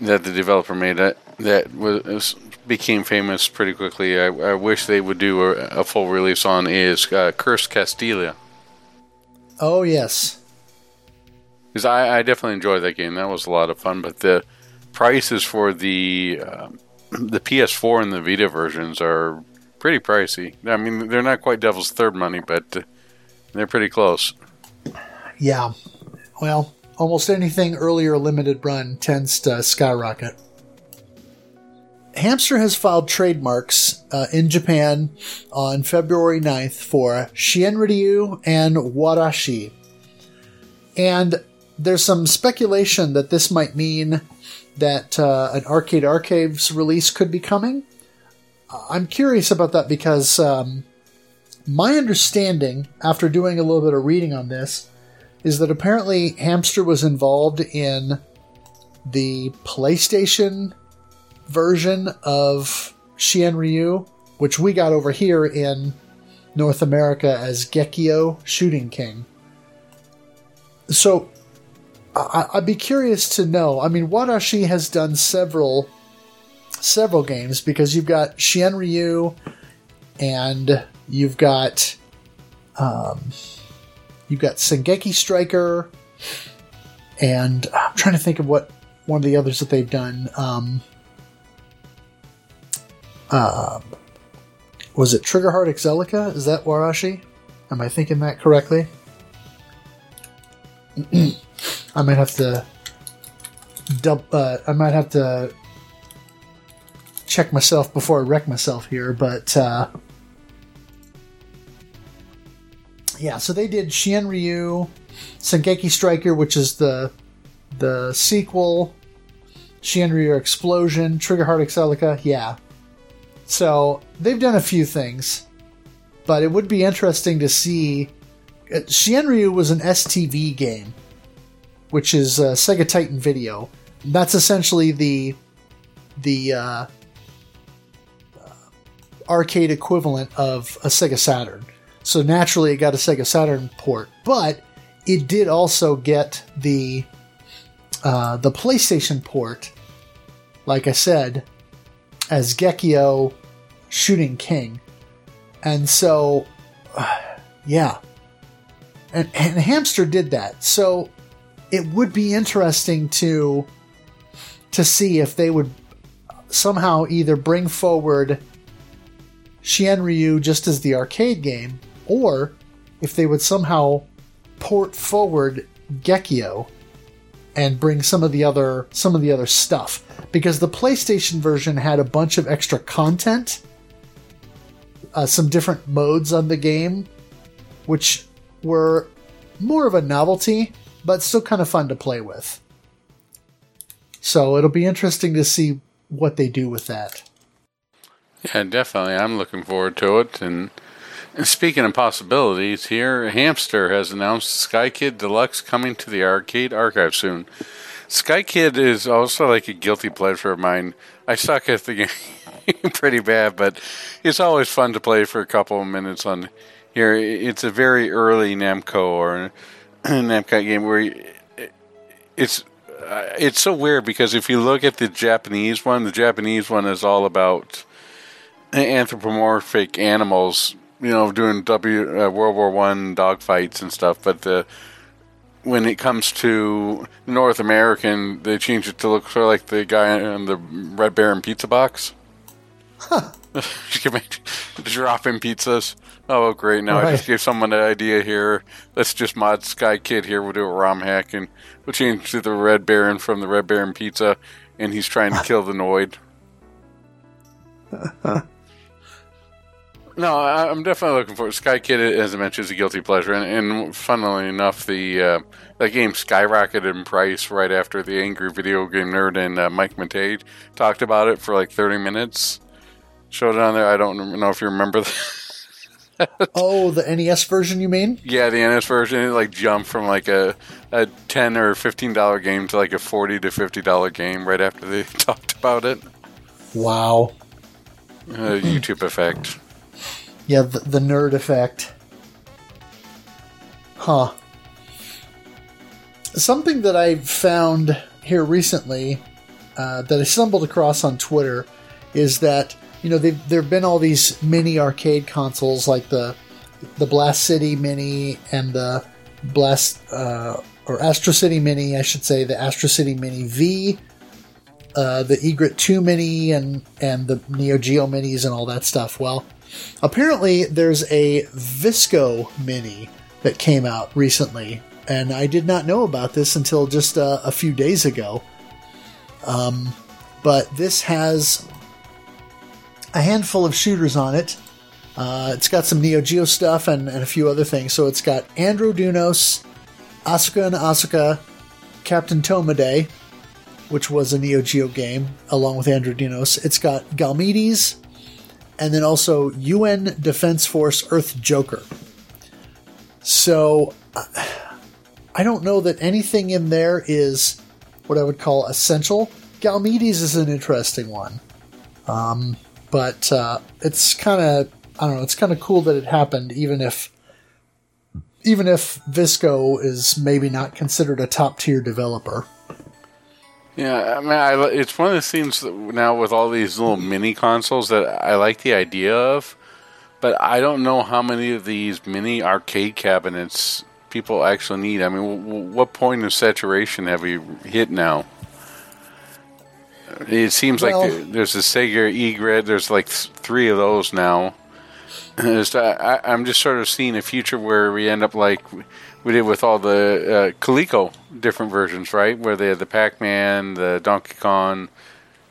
that the developer made that that was became famous pretty quickly. I, I wish they would do a, a full release on is uh, Cursed Castilla. Oh, yes. Because I, I definitely enjoyed that game. That was a lot of fun. But the prices for the um the PS4 and the Vita versions are pretty pricey. I mean, they're not quite Devil's Third money, but they're pretty close. Yeah. Well, almost anything earlier limited run tends to skyrocket. Hamster has filed trademarks uh, in Japan on February 9th for Shienryu and Warashi. And there's some speculation that this might mean that uh, an Arcade Archives release could be coming. Uh, I'm curious about that because um, my understanding, after doing a little bit of reading on this, is that apparently Hamster was involved in the PlayStation version of Shienryu, which we got over here in North America as Gekio Shooting King. so I, I'd be curious to know. I mean, Warashi has done several several games because you've got Shienryu and you've got um, you've got Sengeki Striker, and I'm trying to think of what one of the others that they've done. Um, uh, was it Triggerheart Exelica? Is that Warashi? Am I thinking that correctly? I might have to dump. Uh, I might have to check myself before I wreck myself here, but uh, yeah. So they did Shienryu, Sengeki Striker, which is the the sequel, Shienryu Explosion, Trigger Heart Exelica. Yeah. So they've done a few things, but it would be interesting to see. Uh, Shienryu was an STV game, which is uh, Sega Titan Video. That's essentially the the uh, arcade equivalent of a Sega Saturn. So naturally, it got a Sega Saturn port, but it did also get the uh, the PlayStation port. Like I said, as Gekio Shooting King, and so uh, yeah, and, and Hamster did that. So it would be interesting to to see if they would somehow either bring forward Shienryu just as the arcade game, or if they would somehow port forward Gekio and bring some of the other some of the other stuff. Because the PlayStation version had a bunch of extra content, uh, some different modes on the game, which were more of a novelty, but still kind of fun to play with. So it'll be interesting to see what they do with that. Yeah, definitely. I'm looking forward to it. And, and speaking of possibilities, here Hamster has announced Sky Kid Deluxe coming to the arcade archive soon. Sky Kid is also like a guilty pleasure of mine. I suck at the game pretty bad, but it's always fun to play for a couple of minutes on here. It's a very early Namco or Namco game where it's uh, it's so weird because if you look at the Japanese one, the Japanese one is all about anthropomorphic animals, you know, doing W uh, World War One dogfights and stuff. But the when it comes to North American, they change it to look sort of like the guy in the Red Baron pizza box. Huh. dropping pizzas. Oh, great! Now right. I just gave someone an idea here. Let's just mod Sky Kid here. We'll do a ROM hack and we'll change to the Red Baron from the Red Baron pizza, and he's trying to kill the Noid. No, I'm definitely looking for. Sky Kid, as I mentioned, is a guilty pleasure, and, and funnily enough, the uh, that game skyrocketed in price right after the Angry Video Game Nerd and uh, Mike Matei talked about it for like 30 minutes. Showed it on there. I don't know if you remember that. oh, the NES version, you mean? Yeah, the NES version. It like jumped from like a, a ten or fifteen dollar game to like a forty to fifty dollar game right after they talked about it. Wow. Uh, YouTube effect. Yeah, the, the nerd effect. Huh. Something that I found here recently uh, that I stumbled across on Twitter is that you know there have been all these mini arcade consoles like the the Blast City Mini and the Blast uh, or Astro City Mini, I should say, the Astro City Mini V, uh, the Egret 2 Mini, and and the Neo Geo Minis and all that stuff. Well, Apparently, there's a Visco Mini that came out recently, and I did not know about this until just uh, a few days ago. Um, but this has a handful of shooters on it. Uh, it's got some Neo Geo stuff and, and, a few other things. So it's got Androdunos, Asuka and Asuka, Captain Tomaday, which was a Neo Geo game, along with Androdunos. It's got Galmedes, and then also UN Defense Force Earth Joker. So I don't know that anything in there is what I would call essential. Galmedes is an interesting one, um, but uh, it's kind of I don't know. It's kind of cool that it happened, even if even if Visco is maybe not considered a top tier developer. Yeah, I mean, I, it's one of the things now with all these little mini consoles that I like the idea of, but I don't know how many of these mini arcade cabinets people actually need. I mean, what point of saturation have we hit now? It seems well, like there's a Sega E-Grid. There's like three of those now. I, am just sort of seeing a future where we end up like we did with all the uh, Coleco different versions, right? Where they had the Pac-Man, the Donkey Kong,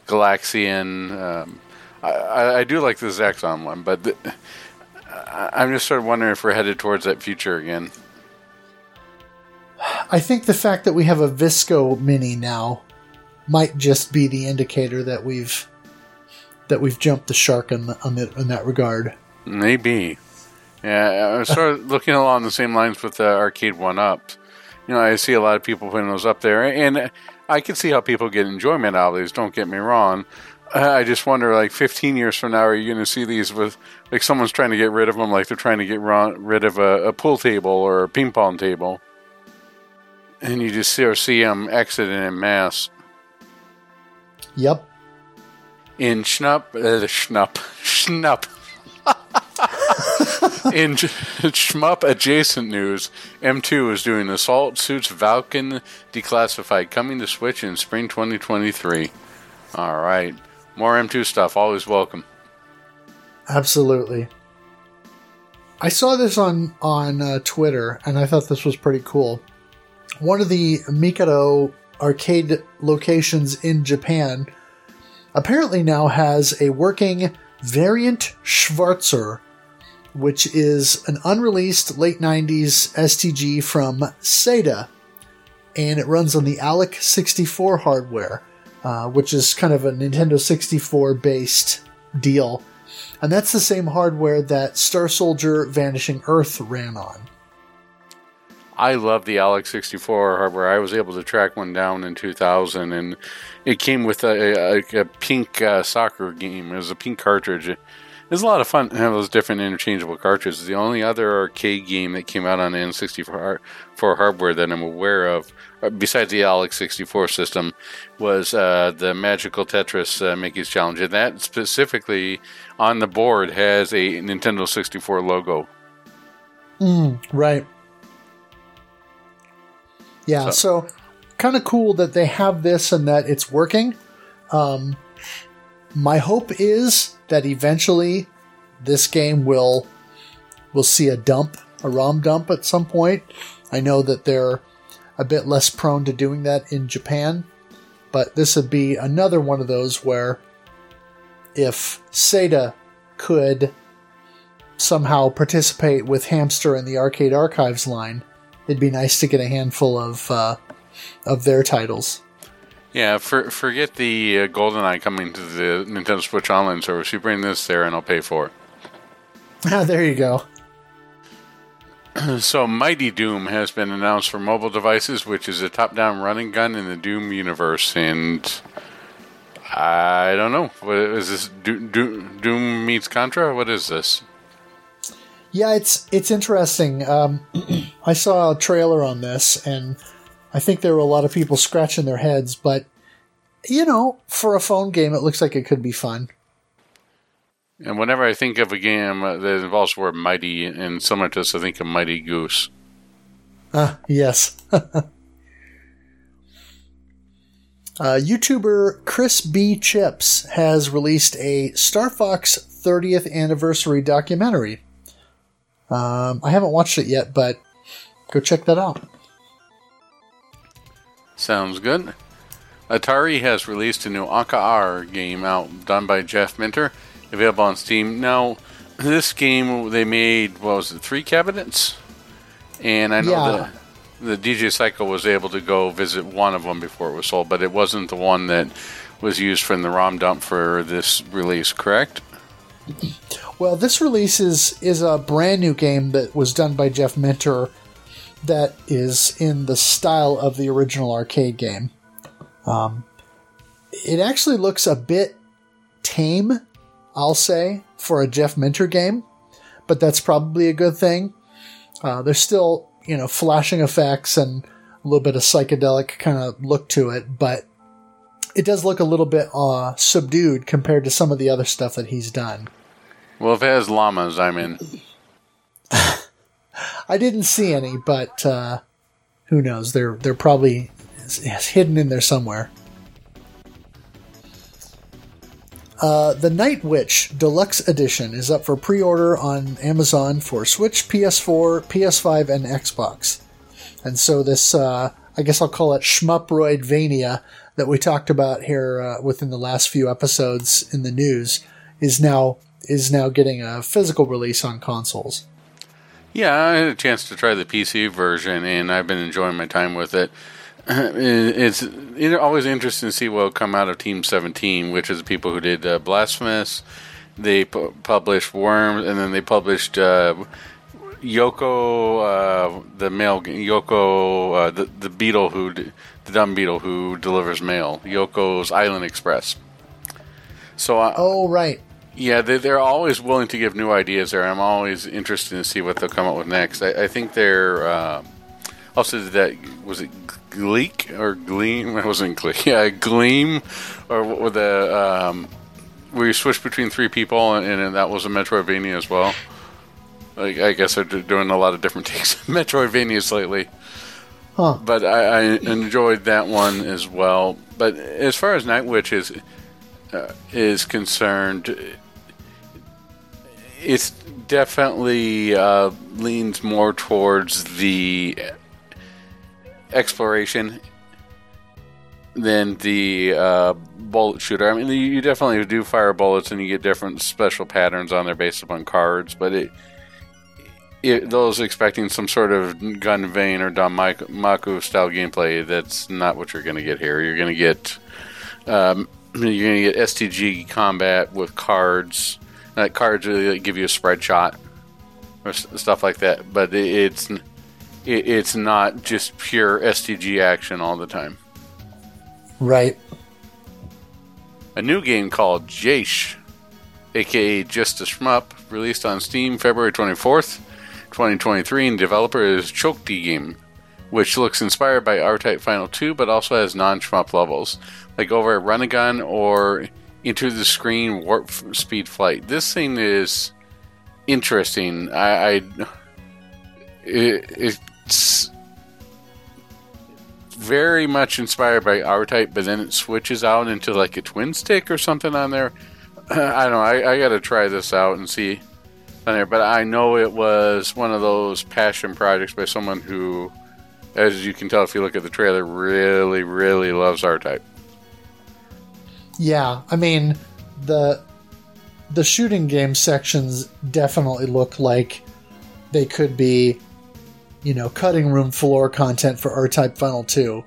Galaxian. Um, I, I, do like the Zaxxon one, but the, I'm just sort of wondering if we're headed towards that future again. I think the fact that we have a Visco Mini now might just be the indicator that we've that we've jumped the shark in, the, in, the, in that regard. Maybe. Yeah, I was sort of looking along the same lines with the arcade one up. You know, I see a lot of people putting those up there, and I can see how people get enjoyment out of these. Don't get me wrong. I just wonder, like, 15 years from now, are you going to see these with, like, someone's trying to get rid of them, like they're trying to get rid of a, a pool table or a ping pong table, and you just see or see them exiting in mass. Yep. In schnup, uh, schnup, schnup. In shmup adjacent news, M2 is doing Assault Suits Valken Declassified coming to Switch in spring 2023. All right. More M2 stuff, always welcome. Absolutely. I saw this on on uh, Twitter and I thought this was pretty cool. One of the Mikado arcade locations in Japan apparently now has a working Variant Schwanzer which is an unreleased late 90s STG from Sega, and it runs on the Aleck 64 hardware, uh, which is kind of a Nintendo 64 based deal. And that's the same hardware that Star Soldier Vanishing Earth ran on. I love the Aleck 64 hardware. I was able to track one down in 2000, and it came with a, a, a pink uh, soccer game. It was a pink cartridge It was a lot of fun to have those different interchangeable cartridges. The only other arcade game that came out on N64 for hardware that I'm aware of, uh, besides the Aleck 64 system, was uh, the Magical Tetris uh, Mickey's Challenge. And that specifically on the board has a Nintendo 64 logo. Mm, right. Yeah, so, so kind of cool that they have this and that it's working. Um, my hope is that eventually this game will will see a dump, a ROM dump at some point. I know that they're a bit less prone to doing that in Japan, but this would be another one of those where if Sega could somehow participate with Hamster in the Arcade Archives line, it'd be nice to get a handful of uh, of their titles. Yeah, for, forget the uh, GoldenEye coming to the Nintendo Switch Online service. You bring this there, and I'll pay for it. Ah, there you go. so, Mighty Doom has been announced for mobile devices, which is a top-down running gun in the Doom universe, and I don't know. What is this? Doom, Doom meets Contra? What is this? Yeah, it's it's interesting. Um, I saw a trailer on this, and I think there were a lot of people scratching their heads, but you know, for a phone game, it looks like it could be fun. And whenever I think of a game that involves the word mighty and similar to this, I think of Mighty Goose. Ah, uh, yes. uh, YouTuber Chris B. Chips has released a Star Fox 30th anniversary documentary. Um, I haven't watched it yet, but go check that out. Sounds good. Atari has released a new Akka Arrh game out done by Jeff Minter, available on Steam. Now, this game they made what was it, three cabinets? And I know yeah. the the DJ Cycle was able to go visit one of them before it was sold, but it wasn't the one that was used from the ROM dump for this release, correct? Well, this release is is a brand new game that was done by Jeff Minter that is in the style of the original arcade game. Um, it actually looks a bit tame, I'll say, for a Jeff Minter game, but that's probably a good thing. Uh, there's still, you know, flashing effects and a little bit of psychedelic kind of look to it, but it does look a little bit uh, subdued compared to some of the other stuff that he's done. Well, if it has llamas, I'm in. I didn't see any, but uh, who knows? They're they're probably hidden in there somewhere. Uh, the Knight Witch Deluxe Edition is up for pre-order on Amazon for Switch, PS4, PS5, and Xbox. And so this, uh, I guess I'll call it Shmuproidvania that we talked about here uh, within the last few episodes in the news is now is now getting a physical release on consoles. Yeah, I had a chance to try the PC version, and I've been enjoying my time with it. It's always interesting to see what will come out of Team 17, which is the people who did uh, Blasphemous. They pu- published Worms, and then they published uh, Yoko, uh, the male Yoko, uh, the the beetle who, d- the dumb beetle who delivers mail. Yoku's Island Express. So, I, Oh right, yeah, they, they're always willing to give new ideas there. I'm always interested to see what they'll come up with next. I, I think they're uh, also did that was it Gleek or Gleam? It wasn't Gleek. Yeah, Gleam, or what with the um, where you switch between three people, and, and that was a Metroidvania as well. Like, I guess they're doing a lot of different takes of Metroidvanias lately. Huh? But I, I enjoyed that one as well. But as far as Knight Witch is uh, is concerned, it's definitely uh, leans more towards the exploration than the uh, bullet shooter. I mean, you you definitely do fire bullets, and you get different special patterns on there based upon cards. But it, it those expecting some sort of Gunvein or danmaku style gameplay, that's not what you're going to get here. You're going to get um, you're going to get STG combat with cards. Uh, cards really give you a spread shot or stuff like that. But it, it's it, it's not just pure STG action all the time. Right. A new game called Jace, aka Just a Shmup, released on Steam February 24th, 2023, and developer is Chokti Game, which looks inspired by R-Type Final 2, but also has non-shmup levels, like over at or Into the Screen Warp Speed Flight. This thing is interesting. I, I it, it's very much inspired by R Type, but then it switches out into like a twin stick or something on there. I don't know. I, I got to try this out and see there. But I know it was one of those passion projects by someone who, as you can tell if you look at the trailer, really, really loves R Type. Yeah, I mean the the shooting game sections definitely look like they could be, you know, cutting room floor content for R-Type Final Two.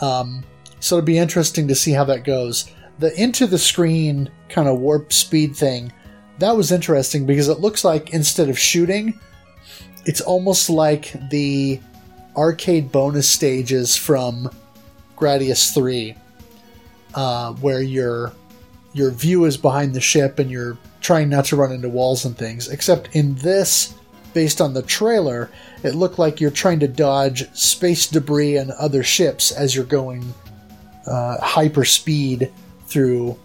Um, so it'll be interesting to see how that goes. The into the screen kind of warp speed thing that was interesting because it looks like instead of shooting, it's almost like the arcade bonus stages from Gradius Three uh, where your your view is behind the ship and you're trying not to run into walls and things. Except in this, based on the trailer, it looked like you're trying to dodge space debris and other ships as you're going uh, hyper speed through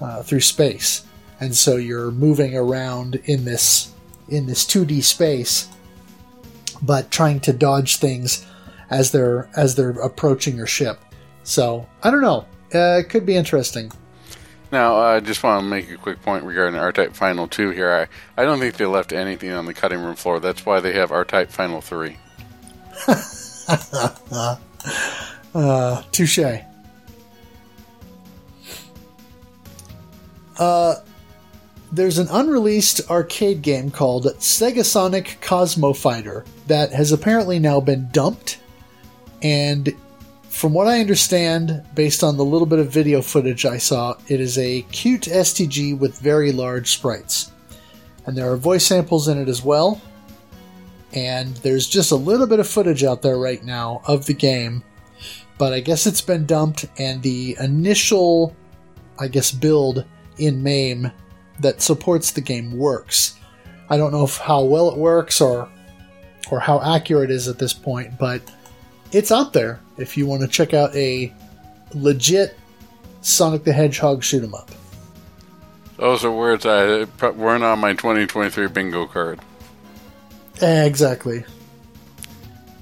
uh, through space, and so you're moving around in this in this 2D space, but trying to dodge things as they're as they're approaching your ship. So I don't know. Uh, it could be interesting. Now, I just want to make a quick point regarding R-Type Final 2 here. I, I don't think they left anything on the cutting room floor. That's why they have R-Type Final 3. Uh, touche. Uh, there's an unreleased arcade game called Sega Sonic Cosmo Fighter that has apparently now been dumped. And from what I understand, based on the little bit of video footage I saw, it is a cute STG with very large sprites. And there are voice samples in it as well. And there's just a little bit of footage out there right now of the game but I guess it's been dumped, and the initial, I guess, build in MAME that supports the game works. I don't know if how well it works or or how accurate it is at this point, but it's out there if you want to check out a legit Sonic the Hedgehog shoot 'em up. Those are words I weren't on my 2023 bingo card. Exactly.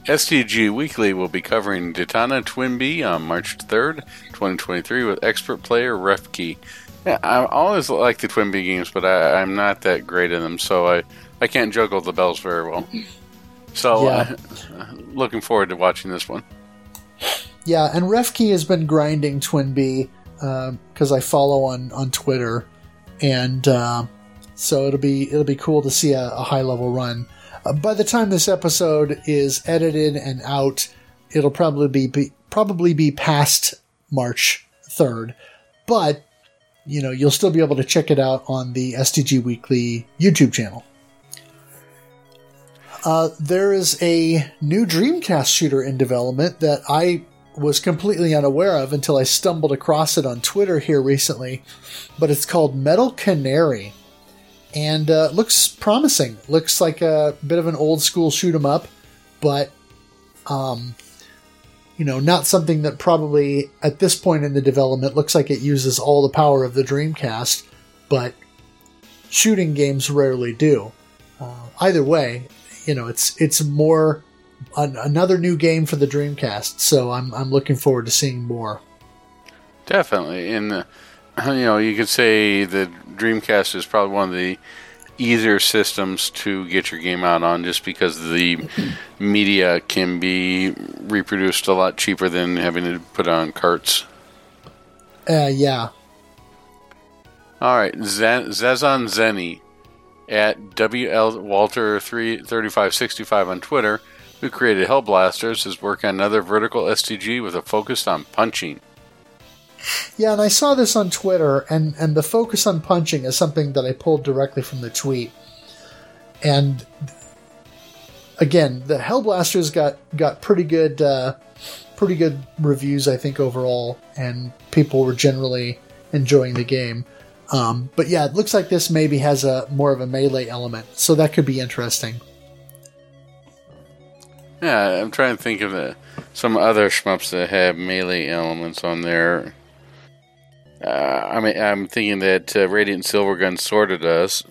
STG Weekly will be covering Detana Twinbee on March 3rd, 2023, with expert player Refkey. Yeah, I always like the Twin Twinbee games, but I, am not that great in them, so I, I can't juggle the bells very well. So, yeah. uh, looking forward to watching this one. Yeah, and Refkey has been grinding Twin Twinbee because uh, I follow on on Twitter, and uh, so it'll be it'll be cool to see a, a high level run. Uh, by the time this episode is edited and out, it'll probably be, be probably be past March third, but you know you'll still be able to check it out on the STG Weekly YouTube channel. Uh, there is a new Dreamcast shooter in development that I was completely unaware of until I stumbled across it on Twitter here recently. But it's called Metal Canary and uh, looks promising. Looks like a bit of an old school shoot 'em up, but um, you know, not something that probably at this point in the development looks like it uses all the power of the Dreamcast, but shooting games rarely do. Uh, either way, you know, it's it's more an, another new game for the Dreamcast, so I'm I'm looking forward to seeing more. Definitely, and uh, you know, you could say the Dreamcast is probably one of the easier systems to get your game out on, just because the media can be reproduced a lot cheaper than having to put on carts. Uh, yeah. All right, Z- Zazon Zenny at WL Walter three thirty five sixty five on Twitter, who created Hellblasters, is working on another vertical STG with a focus on punching. Yeah, and I saw this on Twitter, and, and the focus on punching is something that I pulled directly from the tweet. And again, the Hellblasters got got pretty good uh, pretty good reviews, I think overall, and people were generally enjoying the game. Um, but yeah, it looks like this maybe has a more of a melee element, so that could be interesting. Yeah, I'm trying to think of uh, some other shmups that have melee elements on there. Uh, I mean, I'm thinking that uh, Radiant Silvergun sorta does.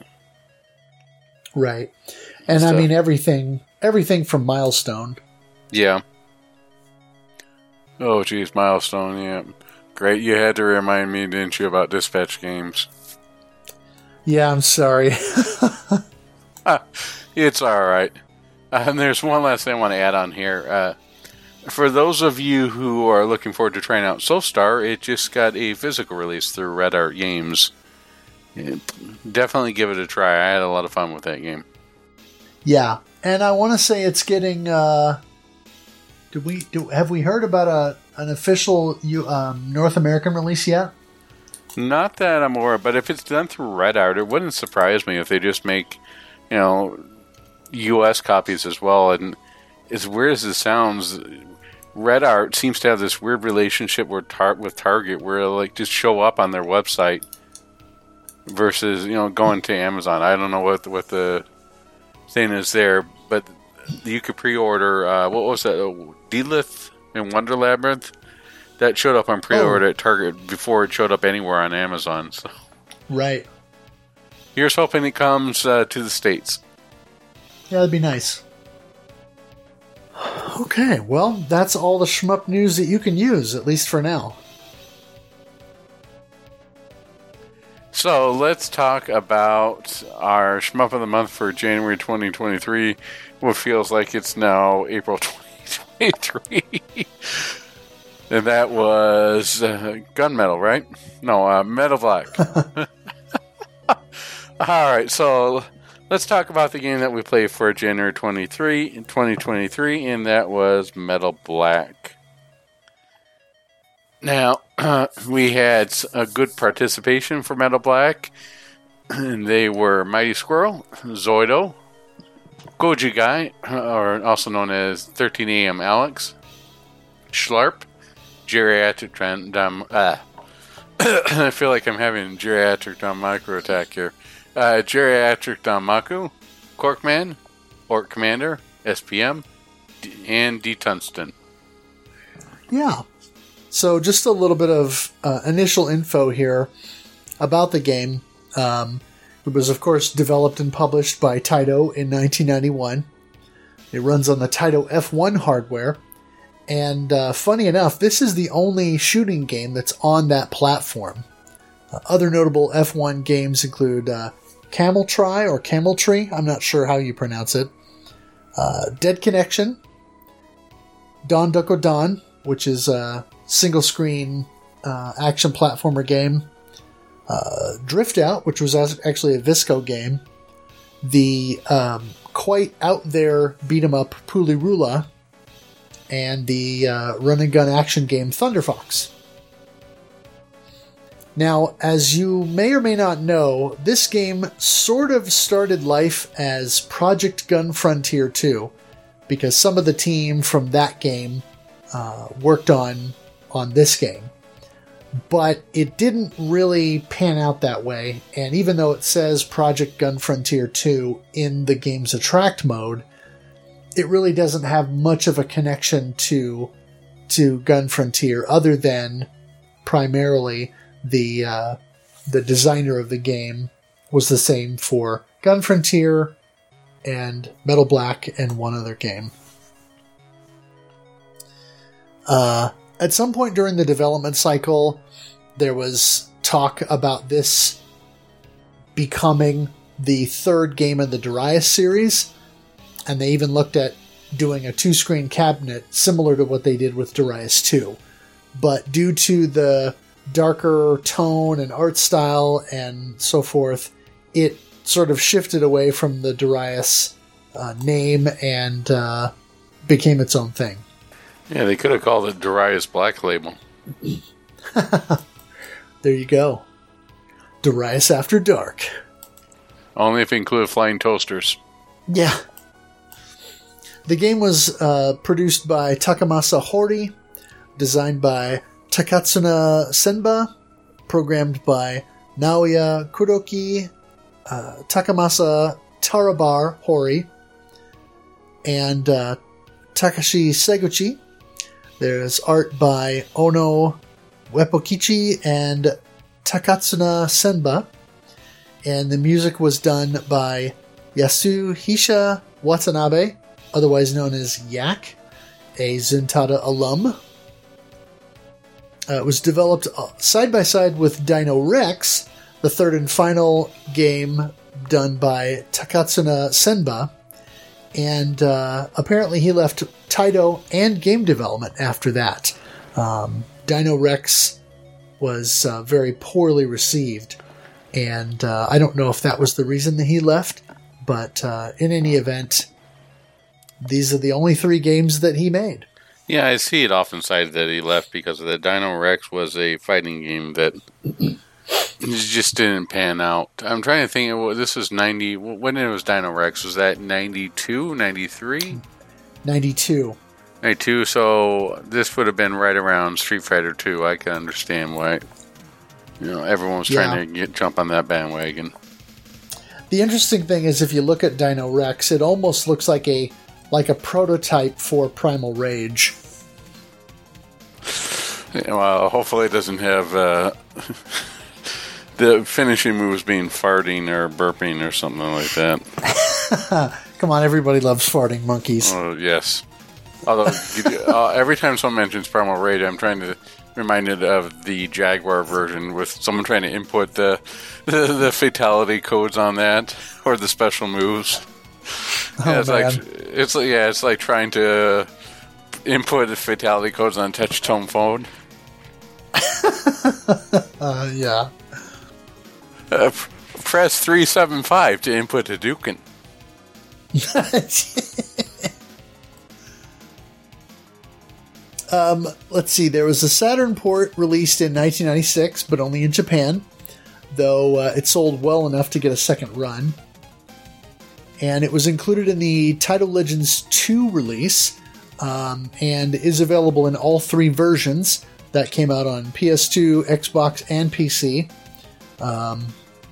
Right, and I mean everything, everything from Milestone. Yeah. Oh, geez, Milestone. Yeah, great. You had to remind me, didn't you, about dispatch games? Yeah, I'm sorry. it's all right. And there's one last thing I want to add on here. Uh, for those of you who are looking forward to trying out Soulstar, it just got a physical release through Red Art Games. definitely give it a try. I had a lot of fun with that game. Yeah, and I want to say it's getting. Uh, did we do? Have we heard about a an official um, North American release yet? Not that I'm aware, but if it's done through Red Art, it wouldn't surprise me if they just make, you know, U.S. copies as well. And as weird as it sounds, Red Art seems to have this weird relationship with, tar- with Target, where like just show up on their website versus you know going to Amazon. I don't know what what the thing is there, but you could pre-order. Uh, what was that? Uh, Deedlit in Wonder Labyrinth that showed up on pre-order oh. at Target before it showed up anywhere on Amazon. So right. Here's hoping it comes uh, to the states. Yeah, that'd be nice. Okay, well, that's all the shmup news that you can use, at least for now. So let's talk about our shmup of the month for January 2023. What feels like it's now April 2023. and that was uh, Gunmetal, right? No, uh, Metal Black. all right, so let's talk about the game that we played for January 23, 2023, and that was Metal Black. Now, uh, we had a good participation for Metal Black, and they were Mighty Squirrel, Zoido, Goji Guy, or also known as 13AM Alex, Schlarp, Geriatric Dom. Uh, I feel like I'm having geriatric Dom micro attack here uh, Geriatric Danmaku, Corkman, Orc Commander, SPM, D- and D Tungsten. Yeah. So, just a little bit of uh, initial info here about the game. Um, it was, of course, developed and published by Taito in 1991. It runs on the Taito F1 hardware. And uh, funny enough, this is the only shooting game that's on that platform. Uh, other notable F1 games include uh, Camel Try or Camel Tree, I'm not sure how you pronounce it, uh, Dead Connection, Don Doko Don, which is a single screen uh, action platformer game, uh, Drift Out, which was actually a Visco game, the um, quite out there beat 'em up PuLiRuLa. and the uh, run and gun action game Thunder Fox. Now, as you may or may not know, this game sort of started life as Project Gun Frontier 2, because some of the team from that game uh, worked on on this game. But it didn't really pan out that way, and even though it says Project Gun Frontier 2 in the game's attract mode, it really doesn't have much of a connection to to Gun Frontier other than primarily the uh, the designer of the game was the same for Gun Frontier and Metal Black and one other game. Uh, at some point during the development cycle, there was talk about this becoming the third game in the Darius series, and they even looked at doing a two screen cabinet similar to what they did with Darius 2. But due to the darker tone and art style and so forth, it sort of shifted away from the Darius uh, name and uh, became its own thing. Yeah, they could have called it Darius Black Label. There you go. Darius After Dark. Only if you include flying toasters. Yeah. The game was uh, produced by Takamasa Hori, designed by Takatsuna Senba, programmed by Naoya Kuroki, uh, Takamasa Tarabar Hori, and uh, Takashi Seguchi. There's art by Ono Wepokichi and Takatsuna Senba, and the music was done by Yasuhisa Watanabe, otherwise known as Yak, a Zuntata alum. Uh, it was developed uh, side by side with Dino Rex, the third and final game done by Takatsuna Senba, and uh, apparently he left Taito and game development after that. Um, Dino Rex was uh, very poorly received, and uh, I don't know if that was the reason that he left, but uh, in any event, these are the only three games that he made. Yeah, I see it often cited that he left because of the Dino Rex was a fighting game that just didn't pan out. I'm trying to think. This was 90. When it was Dino Rex, was that 92, 93? 92. 92. So this would have been right around Street Fighter 2. I can understand why. You know, everyone was trying Yeah. to get jump on that bandwagon. The interesting thing is, if you look at Dino Rex, it almost looks like a like a prototype for Primal Rage. Well, hopefully it doesn't have uh, the finishing moves being farting or burping or something like that. Come on, everybody loves farting monkeys. Oh, yes. Although uh, every time someone mentions Primal Rage, I'm trying to remind reminded of the Jaguar version with someone trying to input the the, the fatality codes on that or the special moves. yeah, it's like it's yeah, it's like trying to input the fatality codes on a touch tone phone. Uh, yeah. Uh, press three seven five to input a Dukin. um, let's see. There was a Saturn port released in 1996, but only in Japan, though uh, it sold well enough to get a second run. And it was included in the Taito Legends 2 release, um, and is available in all three versions that came out on PS2, Xbox, and PC. Um,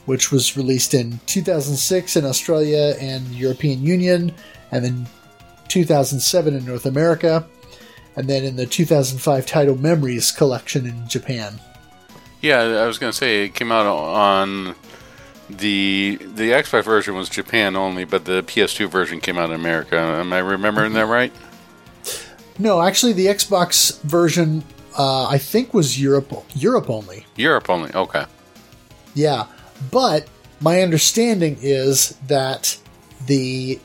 which was released in 2006 in Australia and European Union, and then 2007 in North America, and then in the 2005 Taito Memories collection in Japan. Yeah, I was going to say it came out on the the Xbox version was Japan only, but the PS2 version came out in America. Am I remembering that right? No, actually, the Xbox version uh, I think was Europe Europe only. Europe only. Okay. Yeah, but my understanding is that the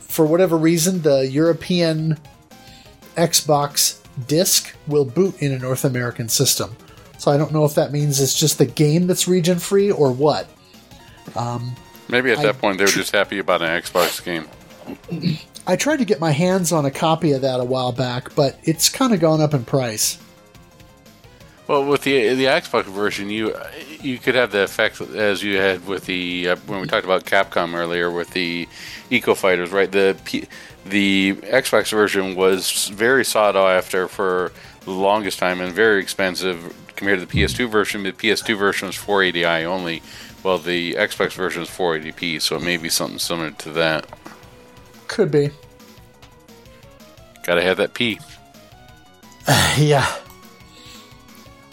for whatever reason the European Xbox disc will boot in a North American system. So I don't know if that means it's just the game that's region free or what. Um, Maybe at I that point they were just happy about an Xbox game. I tried to get my hands on a copy of that a while back, but it's kind of gone up in price. Well, with the the Xbox version, you you could have the effect as you had with the uh, when we talked about Capcom earlier with the Eco Fighters, right? The P, the Xbox version was very sought after for the longest time and very expensive compared to the PS2 version. The PS2 version was 480i only, while the Xbox version is 480p. So it may be something similar to that. Could be. Got to have that P. yeah.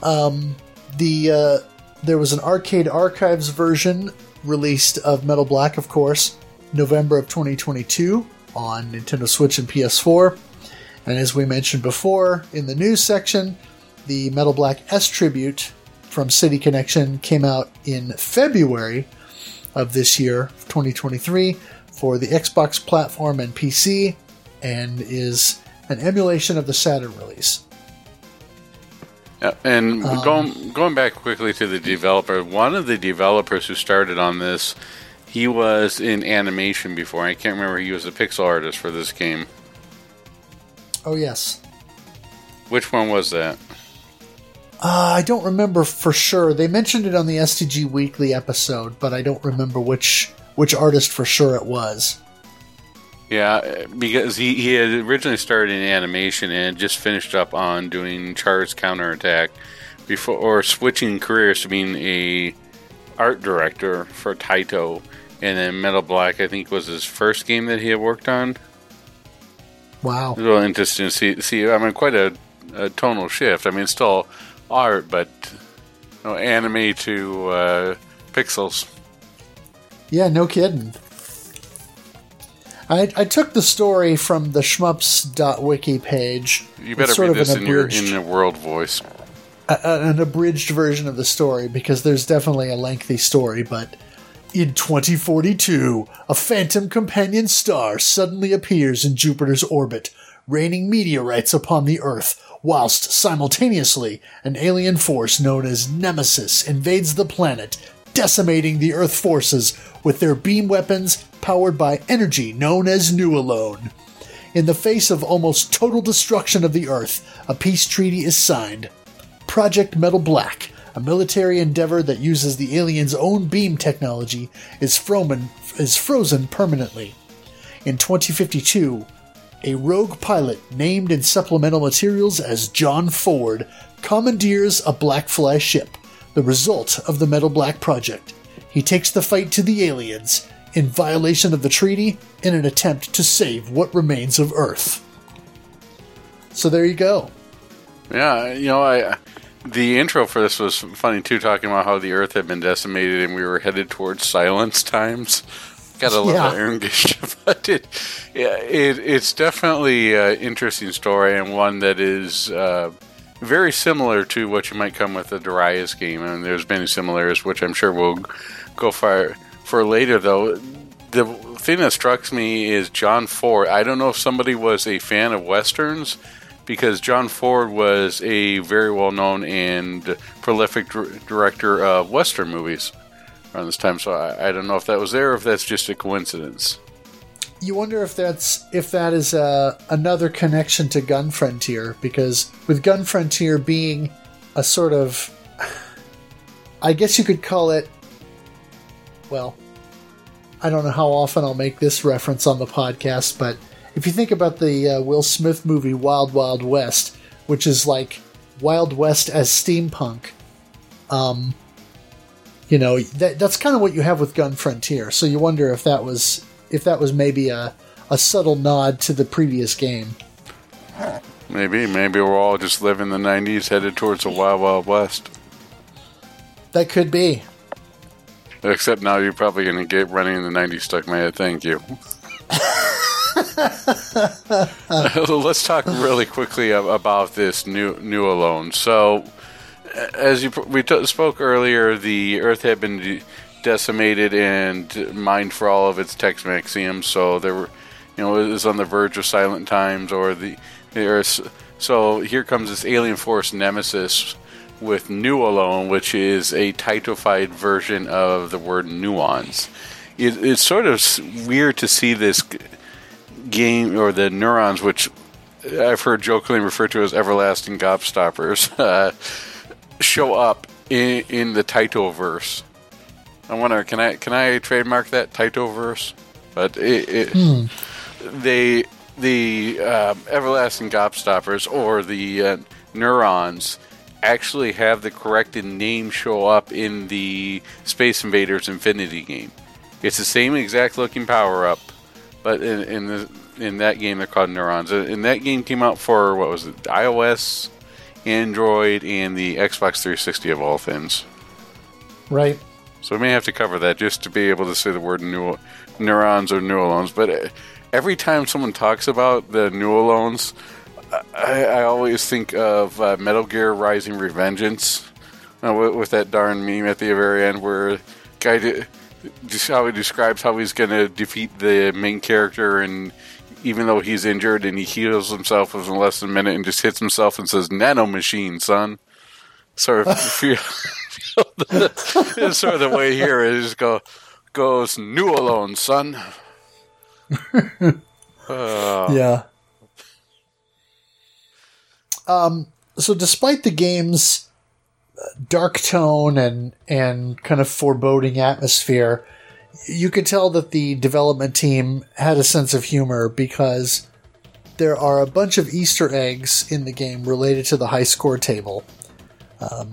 Um, the uh, there was an arcade archives version released of Metal Black, of course, November of 2022 on Nintendo Switch and PS4. And as we mentioned before in the news section, the Metal Black S tribute from City Connection came out in February of this year, 2023, for the Xbox platform and PC, and is an emulation of the Saturn release. Yeah, and Um, going going back quickly to the developer, one of the developers who started on this, he was in animation before. I can't remember. He was a pixel artist for this game. Oh yes. Which one was that? Uh, I don't remember for sure. They mentioned it on the STG Weekly episode, but I don't remember which which artist for sure it was. Yeah, because he, he had originally started in animation and just finished up on doing Char's Counterattack before or switching careers to being a art director for Taito. And then Metal Black, I think, was his first game that he had worked on. Wow. It's real interesting to see. See, I mean, quite a, a tonal shift. I mean, it's still art, but you know, anime to uh, pixels. Yeah, no kidding. I, I took the story from the shmups.wiki page. You better sort read of this in your in the world voice. a- a- an abridged version of the story because there's definitely a lengthy story, but in 2042, a phantom companion star suddenly appears in Jupiter's orbit, raining meteorites upon the Earth, whilst simultaneously an alien force known as Nemesis invades the planet, decimating the Earth forces with their beam weapons powered by energy known as Newalone. In the face of almost total destruction of the Earth, a peace treaty is signed. Project Metal Black, a military endeavor that uses the aliens' own beam technology, is frozen, is frozen permanently. In 2052, a rogue pilot named in supplemental materials as John Ford commandeers a Blackfly ship, the result of the Metal Black project. He takes the fight to the aliens in violation of the treaty in an attempt to save what remains of Earth. So there you go. Yeah, you know, I the intro for this was funny too, talking about how the Earth had been decimated and we were headed towards silence times. Gotta love Yeah. that Engrish, but it, yeah, it it's definitely an interesting story and one that is uh, very similar to what you might come with the Darius game, and there's many similarities, which I'm sure we'll go for for later. Though the thing that strikes me is John Ford. I don't know if somebody was a fan of westerns because John Ford was a very well known and prolific dir- director of Western movies around this time. So I, I don't know if that was there or if that's just a coincidence. you wonder if that's if that is uh, another connection to Gun Frontier because with Gun Frontier being a sort of I guess you could call it well I don't know how often I'll make this reference on the podcast but if you think about the uh, Will Smith movie Wild Wild West which is like Wild West as steampunk um you know that that's kind of what you have with Gun Frontier so you wonder if that was if that was maybe a, a subtle nod to the previous game. Maybe, maybe we're all just living the '90s, headed towards the Wild Wild West. That could be. Except now you're probably going to get running in the '90s stuck my head. Thank you. Let's talk really quickly about this new Newalone. So, as you we t- spoke earlier, the Earth had been de- decimated and mined for all of its Techsmexioms. So there were, you know, it was on the verge of silent times, or the there's so here comes this alien force nemesis with Newalone, which is a Taitofied version of the word nuance. It, it's sort of weird to see this game or the neurons, which I've heard jokingly referred to as everlasting gobstoppers, uh, show up in, in the Taito verse. I wonder, can I can I trademark that Taito verse? But it, it hmm. they the uh, everlasting gobstoppers or the uh, neurons actually have the corrected name show up in the Space Invaders Infinity Gene. It's the same exact looking power up, but in, in the in that game they're called neurons. And that game came out for what was it? iOS, Android, and the Xbox 360 of all things. Right. So we may have to cover that just to be able to say the word new, neurons or neurons. But uh, every time someone talks about the neurons, I, I always think of uh, Metal Gear Rising Revengeance uh, with, with, that darn meme at the very end where guy de- how he describes how he's going to defeat the main character and even though he's injured and he heals himself within less than a minute and just hits himself and says nano machine son. Sort of feel, feel the, sort of the way here is just go goes Newalone son. Uh, yeah um, so despite the game's dark tone and and kind of foreboding atmosphere, you could tell that the development team had a sense of humor because there are a bunch of Easter eggs in the game related to the high score table. Um,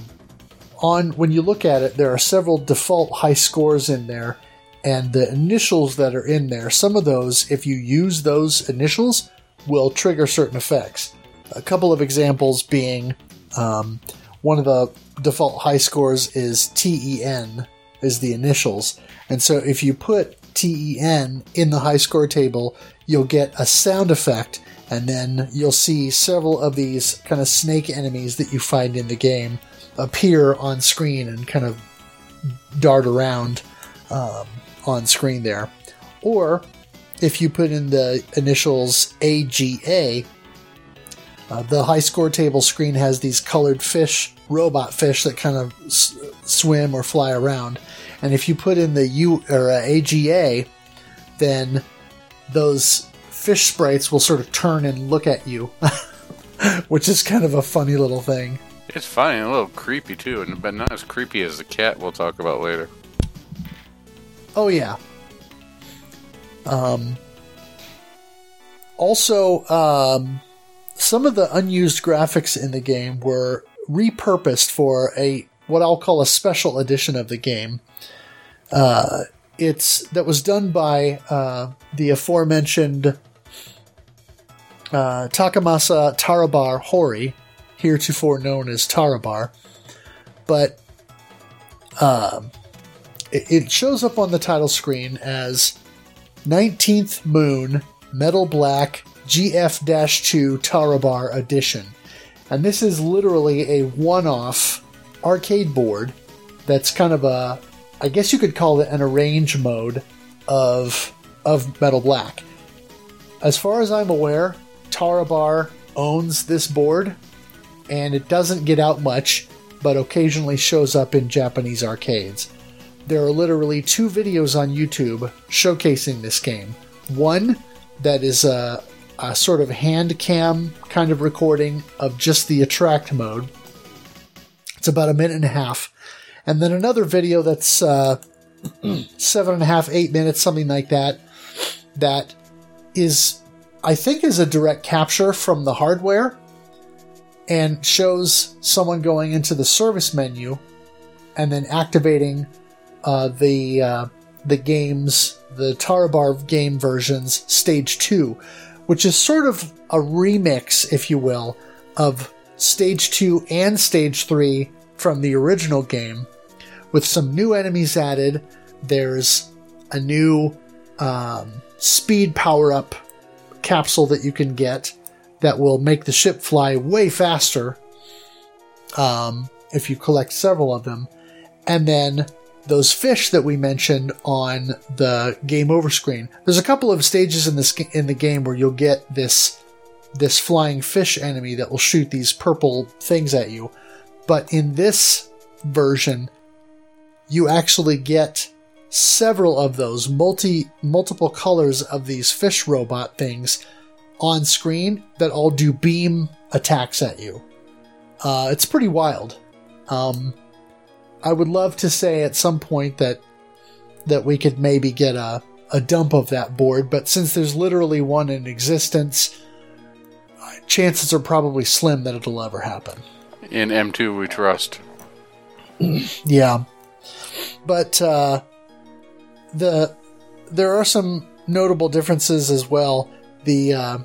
on when you look at it, there are several default high scores in there, and the initials that are in there. Some of those, if you use those initials, will trigger certain effects. A couple of examples being um, one of the default high scores is TEN, is the initials. And so if you put TEN in the high score table, you'll get a sound effect, and then you'll see several of these kind of snake enemies that you find in the game appear on screen and kind of dart around um, on screen there. Or if you put in the initials AGA, uh, the high score table screen has these colored fish, robot fish that kind of s- swim or fly around. And if you put in the U or uh, AGA, then those fish sprites will sort of turn and look at you, which is kind of a funny little thing. It's funny and a little creepy too, but not as creepy as the cat we'll talk about later. Oh yeah. Um. Also, um, some of the unused graphics in the game were repurposed for a what I'll call a special edition of the game. Uh, it's that was done by uh, the aforementioned uh, Takamasa Tarabar Hori, heretofore known as Tarabar, but um, it, it shows up on the title screen as 19th Moon Metal Black GF 2 Tarabar Edition. And this is literally a one off arcade board that's kind of a, I guess you could call it an arrange mode of, of Metal Black. As far as I'm aware, Tarabar owns this board, and it doesn't get out much, but occasionally shows up in Japanese arcades. There are literally two videos on YouTube showcasing this game. One that is a, a sort of hand cam kind of recording of just the attract mode. It's about a minute and a half. And then another video that's uh, seven and a half, eight minutes, something like that, that is, I think, is a direct capture from the hardware and shows someone going into the service menu and then activating uh, the uh, the games, the Tarabar game versions, Stage 2, which is sort of a remix, if you will, of Stage 2 and Stage 3 from the original game, with some new enemies added. There's a new um, speed power up capsule that you can get that will make the ship fly way faster um, if you collect several of them. And then those fish that we mentioned on the game over screen. There's a couple of stages in this in the game where you'll get this this flying fish enemy that will shoot these purple things at you. But in this version, you actually get several of those multi multiple colors of these fish robot things on screen that all do beam attacks at you. Uh, it's pretty wild. Um, I would love to say at some point that that we could maybe get a, a dump of that board, but since there's literally one in existence, chances are probably slim that it'll ever happen. In M2, we trust. yeah, but uh, the there are some notable differences as well. The uh,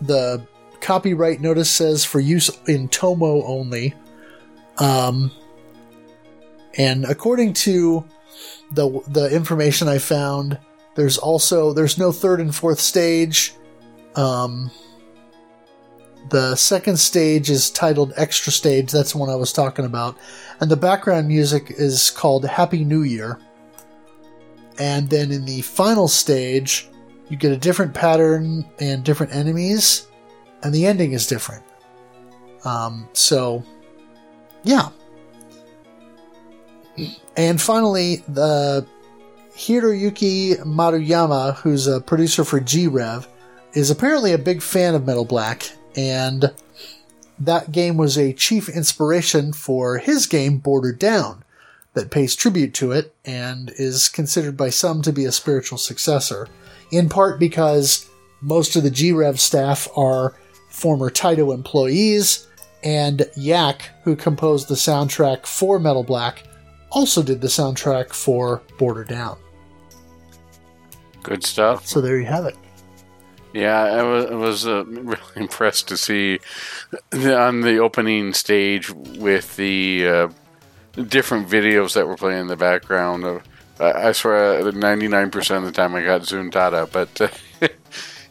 the copyright notice says for use in Tomo only. Um, and according to the the information I found, there's also there's no third and fourth stage. Um, the second stage is titled Extra Stage. That's the one I was talking about, and the background music is called Happy New Year. And then in the final stage, you get a different pattern and different enemies, and the ending is different. Um, so, yeah, and finally, the Hiroyuki Maruyama, who's a producer for G-Rev, is apparently a big fan of Metal Black, and that game was a chief inspiration for his game Border Down, that pays tribute to it and is considered by some to be a spiritual successor, in part because most of the G-Rev staff are former Taito employees, and Yak, who composed the soundtrack for Metal Black, also did the soundtrack for Border Down. Good stuff. So there you have it. Yeah, I was, I was uh, really impressed to see the, on the opening stage with the uh, different videos that were playing in the background. Of, I swear, ninety nine percent of the time I got Zuntata, but uh,